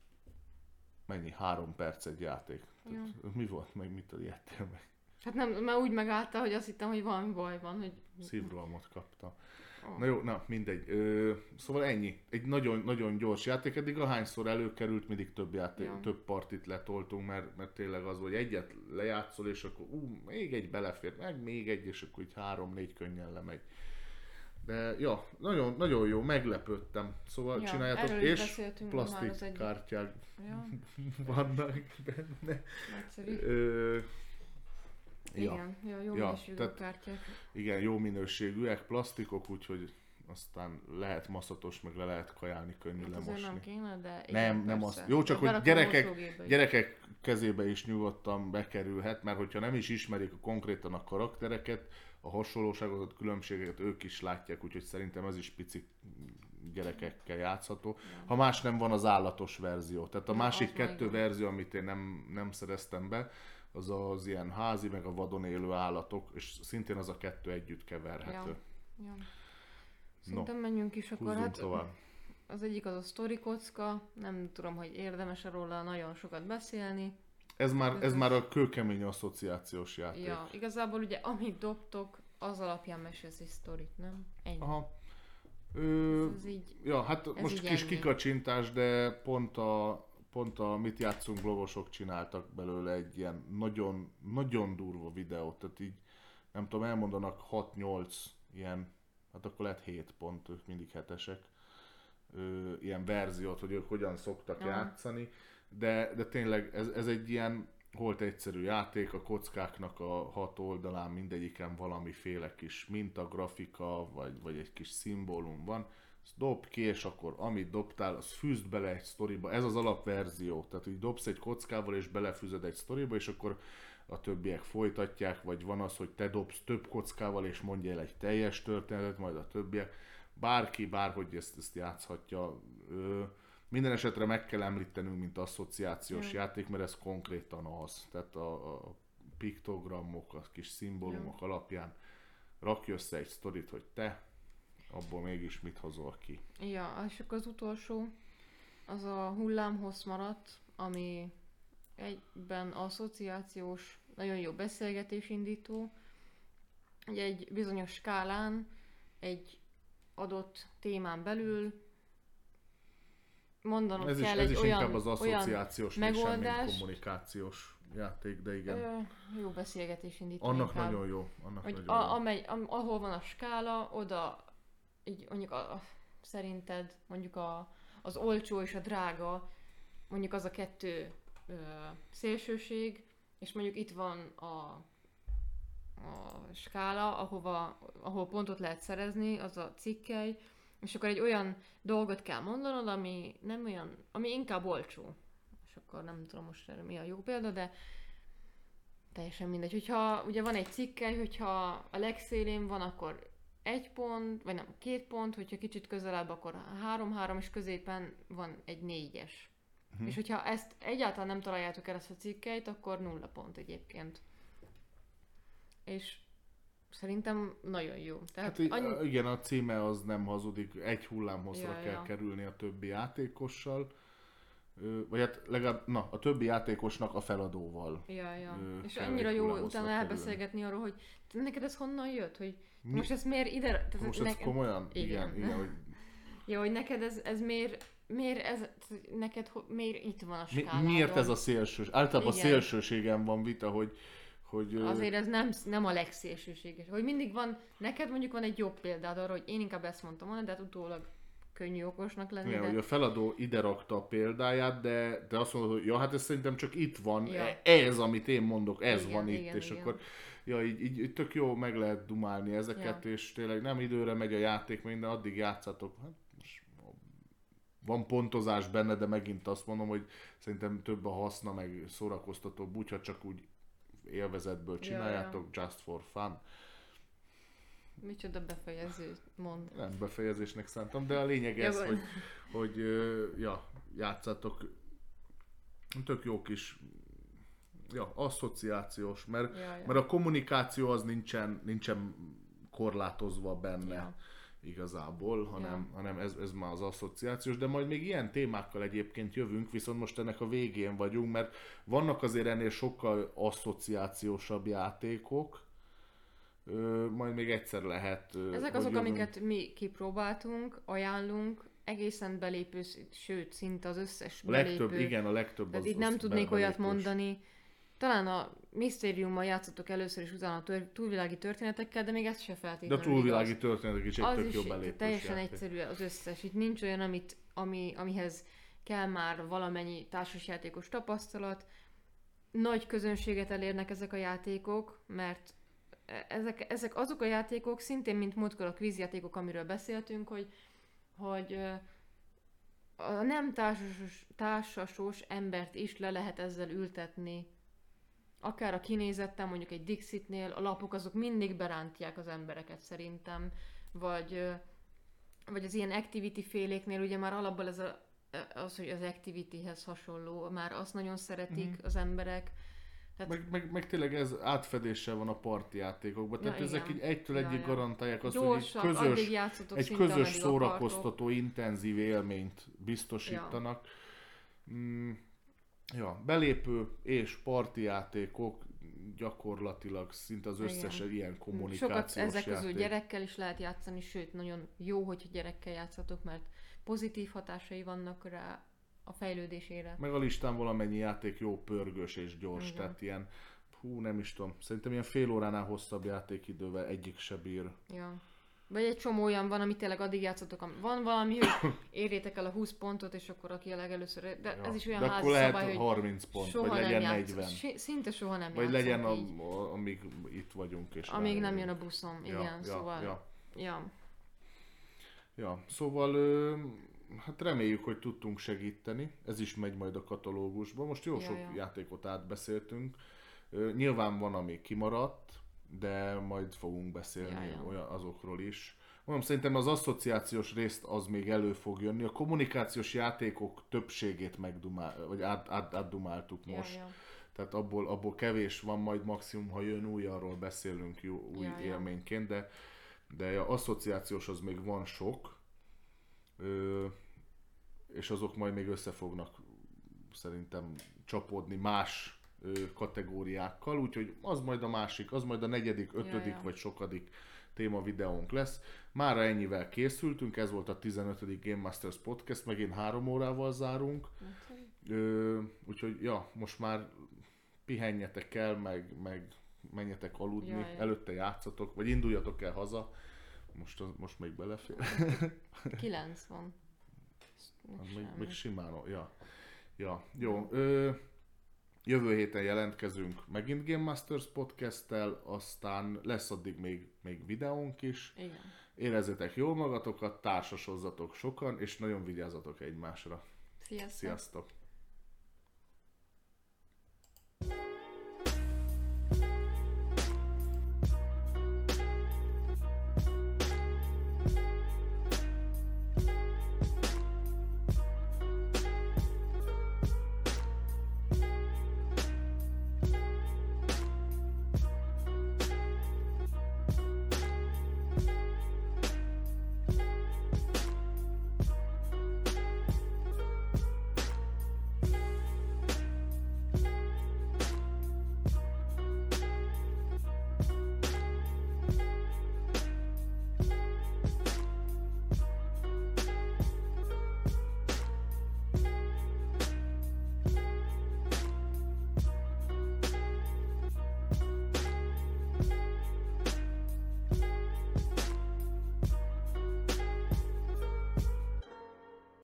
mennyi? Három perc egy játék. Ja. Mi volt meg, mit ijedtél meg? Hát nem, mert úgy megállta, hogy azt hittem, hogy valami baj van. Hogy... Szívrohamot kaptam. Na jó, na mindegy. Ö, szóval ennyi. Egy nagyon, nagyon gyors játék. Eddig ahányszor előkerült, mindig több játék, ja. több partit letoltunk, mert, mert tényleg az, hogy egyet lejátszol, és akkor ú, még egy belefér, meg még egy, és akkor így három-négy könnyen lemegy. De ja, nagyon, nagyon jó, meglepődtem. Szóval ja, csináljátok, és plastik egy... ja. vannak benne. Ö, igen, ja, ja, jó ja, minőségű tehát, kártyák. Igen, jó minőségűek, plastikok, úgyhogy aztán lehet maszatos, meg le lehet kajálni, könnyű hát lemosni. nem kéne, de igen, Nem, nem az. Jó, csak hogy gyerekek, gyerekek kezébe is nyugodtan bekerülhet, mert hogyha nem is ismerik konkrétan a karaktereket, a hasonlóságot, a különbségeket ők is látják, úgyhogy szerintem ez is pici gyerekekkel játszható. Ha más nem van az állatos verzió. Tehát a másik kettő verzió, amit én nem, nem szereztem be, az az ilyen házi, meg a vadon élő állatok, és szintén az a kettő együtt keverhető. Ja. Ja. Szerintem no, menjünk is akkor. Hát, tovább. Az egyik az a story kocka, nem tudom, hogy érdemes róla nagyon sokat beszélni. Ez már, ez már a kőkemény asszociációs játék. Ja, igazából ugye amit dobtok, az alapján mesélsz egy sztorit, nem? Ennyi. Aha. Ö, ez, ez így, ja, hát most kis ennyi. kikacsintás, de pont a, pont a Mit játszunk blogosok csináltak belőle egy ilyen nagyon, nagyon durva videót, tehát így nem tudom, elmondanak 6-8 ilyen, hát akkor lehet 7 pont, ők mindig hetesek, ö, ilyen verziót, hogy ők hogyan szoktak Aha. játszani de, de tényleg ez, ez egy ilyen volt egyszerű játék, a kockáknak a hat oldalán mindegyiken valamiféle kis mintagrafika, vagy, vagy egy kis szimbólum van, dob ki, és akkor amit dobtál, az fűzd bele egy sztoriba. Ez az alapverzió, tehát hogy dobsz egy kockával, és belefűzed egy sztoriba, és akkor a többiek folytatják, vagy van az, hogy te dobsz több kockával, és mondja el egy teljes történetet, majd a többiek. Bárki, bárhogy ezt, ezt játszhatja. Ö, minden esetre meg kell említenünk, mint asszociációs ja. játék, mert ez konkrétan az. Tehát a, a piktogramok, a kis szimbólumok ja. alapján rakj össze egy sztorit, hogy te abból mégis mit hozol ki. Ja, és akkor az utolsó, az a hullámhossz maradt, ami egyben asszociációs, nagyon jó beszélgetés indító, hogy egy bizonyos skálán, egy adott témán belül mondanom ez kell is, ez egy is olyan, inkább az asszociációs, megoldás, kommunikációs játék, de igen. Ö, jó beszélgetés indító. Annak inkább. nagyon jó. Annak hogy nagyon a, jó. Amely, am, ahol van a skála, oda így mondjuk a, szerinted mondjuk a, az olcsó és a drága, mondjuk az a kettő ö, szélsőség, és mondjuk itt van a, a skála, ahova, ahol pontot lehet szerezni, az a cikkely, és akkor egy olyan dolgot kell mondanod, ami nem olyan, ami inkább olcsó. És akkor nem tudom most erre mi a jó példa, de teljesen mindegy. Hogyha ugye van egy cikkely, hogyha a legszélén van, akkor egy pont, vagy nem, két pont, hogyha kicsit közelebb, akkor három-három, és középen van egy négyes. Uh-huh. És hogyha ezt egyáltalán nem találjátok el ezt a cikkeit, akkor nulla pont egyébként. És szerintem nagyon jó. Tehát hát annyi... igen, a címe az nem hazudik, egy hullámhosszra ja, kell ja. kerülni a többi játékossal vagy hát legalább, na, a többi játékosnak a feladóval. Ja, ja. És annyira jó utána elbeszélgetni arról, hogy neked ez honnan jött, hogy Mi? most ez miért ide... Tehát most ez neked... komolyan? Igen, igen, igen hogy... Ja, hogy neked ez, ez miért, miért ez, neked miért itt van a skáládon? Mi, miért ez a szélsős? Általában igen. a szélsőségen van vita, hogy, hogy... Azért ez nem, nem a legszélsőséges. Hogy mindig van, neked mondjuk van egy jobb példád arra, hogy én inkább ezt mondtam volna, de hát utólag könnyű okosnak lenni. Igen, de... hogy a feladó ide rakta a példáját, de, de azt mondod, hogy ja, hát ez szerintem csak itt van, ja. Ez, amit én mondok, ez igen, van igen, itt, és igen. akkor ja, így, így, így, tök jó meg lehet dumálni ezeket, ja. és tényleg nem időre megy a játék, minden addig játszatok. Hát most van pontozás benne, de megint azt mondom, hogy szerintem több a haszna, meg szórakoztatóbb, úgyhogy csak úgy élvezetből csináljátok, ja, ja. just for fun. Micsoda befejező mond. Nem befejezésnek szántam, de a lényeg ez, hogy, hogy ja, játszatok tök jó kis ja, asszociációs, mert, ja, ja. mert a kommunikáció az nincsen, nincsen korlátozva benne ja. igazából, hanem, ja. hanem ez, ez már az asszociációs, de majd még ilyen témákkal egyébként jövünk, viszont most ennek a végén vagyunk, mert vannak azért ennél sokkal asszociációsabb játékok, Ö, majd még egyszer lehet. Ezek azok, jövünk. amiket mi kipróbáltunk, ajánlunk, egészen belépő, sőt, szinte az összes a legtöbb, belépő. igen, a legtöbb Tehát az, itt nem tudnék belépős. olyat mondani. Talán a Mysteriummal játszottuk először, és utána a tör- túlvilági történetekkel, de még ezt se feltétlenül. De a túlvilági történetek is egy az tök is belépős teljesen játék. egyszerű az összes. Itt nincs olyan, amit, ami, amihez kell már valamennyi társasjátékos tapasztalat. Nagy közönséget elérnek ezek a játékok, mert ezek, ezek azok a játékok, szintén, mint múltkor a kvízjátékok, amiről beszéltünk, hogy, hogy a nem társasos, társasos embert is le lehet ezzel ültetni. Akár a kinézettem, mondjuk egy Dixitnél, a lapok azok mindig berántják az embereket szerintem, vagy, vagy az ilyen activity féléknél ugye már alapból ez a, az, hogy az activityhez hasonló, már azt nagyon szeretik mm-hmm. az emberek, tehát... Meg, meg, meg, tényleg ez átfedéssel van a parti játékokban. Tehát ja, ezek így egytől ja, egyik ja. garantálják azt, Gyorsak, hogy egy közös, egy közös szórakoztató, intenzív élményt biztosítanak. Ja. Mm, ja, belépő és parti játékok gyakorlatilag szinte az összes Igen. ilyen kommunikációs Sokat ezek közül játék. gyerekkel is lehet játszani, sőt, nagyon jó, hogy gyerekkel játszatok, mert pozitív hatásai vannak rá, a fejlődésére. Meg a listán valamennyi játék jó, pörgős és gyors, Igen. tehát ilyen, hú, nem is tudom, szerintem ilyen fél óránál hosszabb játékidővel egyik se bír. Ja. Vagy egy csomó olyan van, amit tényleg addig játszotok, van valami, hogy érjétek el a 20 pontot, és akkor aki a legelőször, de ja. ez is olyan de akkor lehet szabály, 30 pont, soha vagy legyen nem 40. Szinte soha nem Vagy legyen, a, a, amíg itt vagyunk. És amíg nem jön a buszom, igen, ja, szóval. Ja. ja. Ja, szóval ö, hát reméljük, hogy tudtunk segíteni. Ez is megy majd a katalógusba. Most jó ja, sok ja. játékot átbeszéltünk. Nyilván van, ami kimaradt, de majd fogunk beszélni ja, ja. olyan azokról is. Mondom, szerintem az asszociációs részt az még elő fog jönni. A kommunikációs játékok többségét megdumál, vagy át, át, átdumáltuk most. Ja, ja. Tehát abból, abból kevés van, majd maximum, ha jön új, arról beszélünk jó, új ja, élményként, de, de a asszociációs az még van sok ö, és azok majd még össze fognak szerintem csapódni más kategóriákkal, úgyhogy az majd a másik, az majd a negyedik, ötödik ja, ja. vagy sokadik téma videónk lesz. Mára ennyivel készültünk, ez volt a 15. Game Masters Podcast, megint három órával zárunk. Ö, úgyhogy ja, most már pihenjetek el, meg, meg menjetek aludni, ja, ja. előtte játszatok, vagy induljatok el haza. Most, most még belefér. Kilenc van. még, még simán, ja. Ja, jó. Ö, Jövő héten jelentkezünk megint Game Masters podcasttel, aztán lesz addig még, még videónk is. Igen. Érezzétek jól magatokat, társasozzatok sokan, és nagyon vigyázzatok egymásra. Sziasztok! Sziasztok!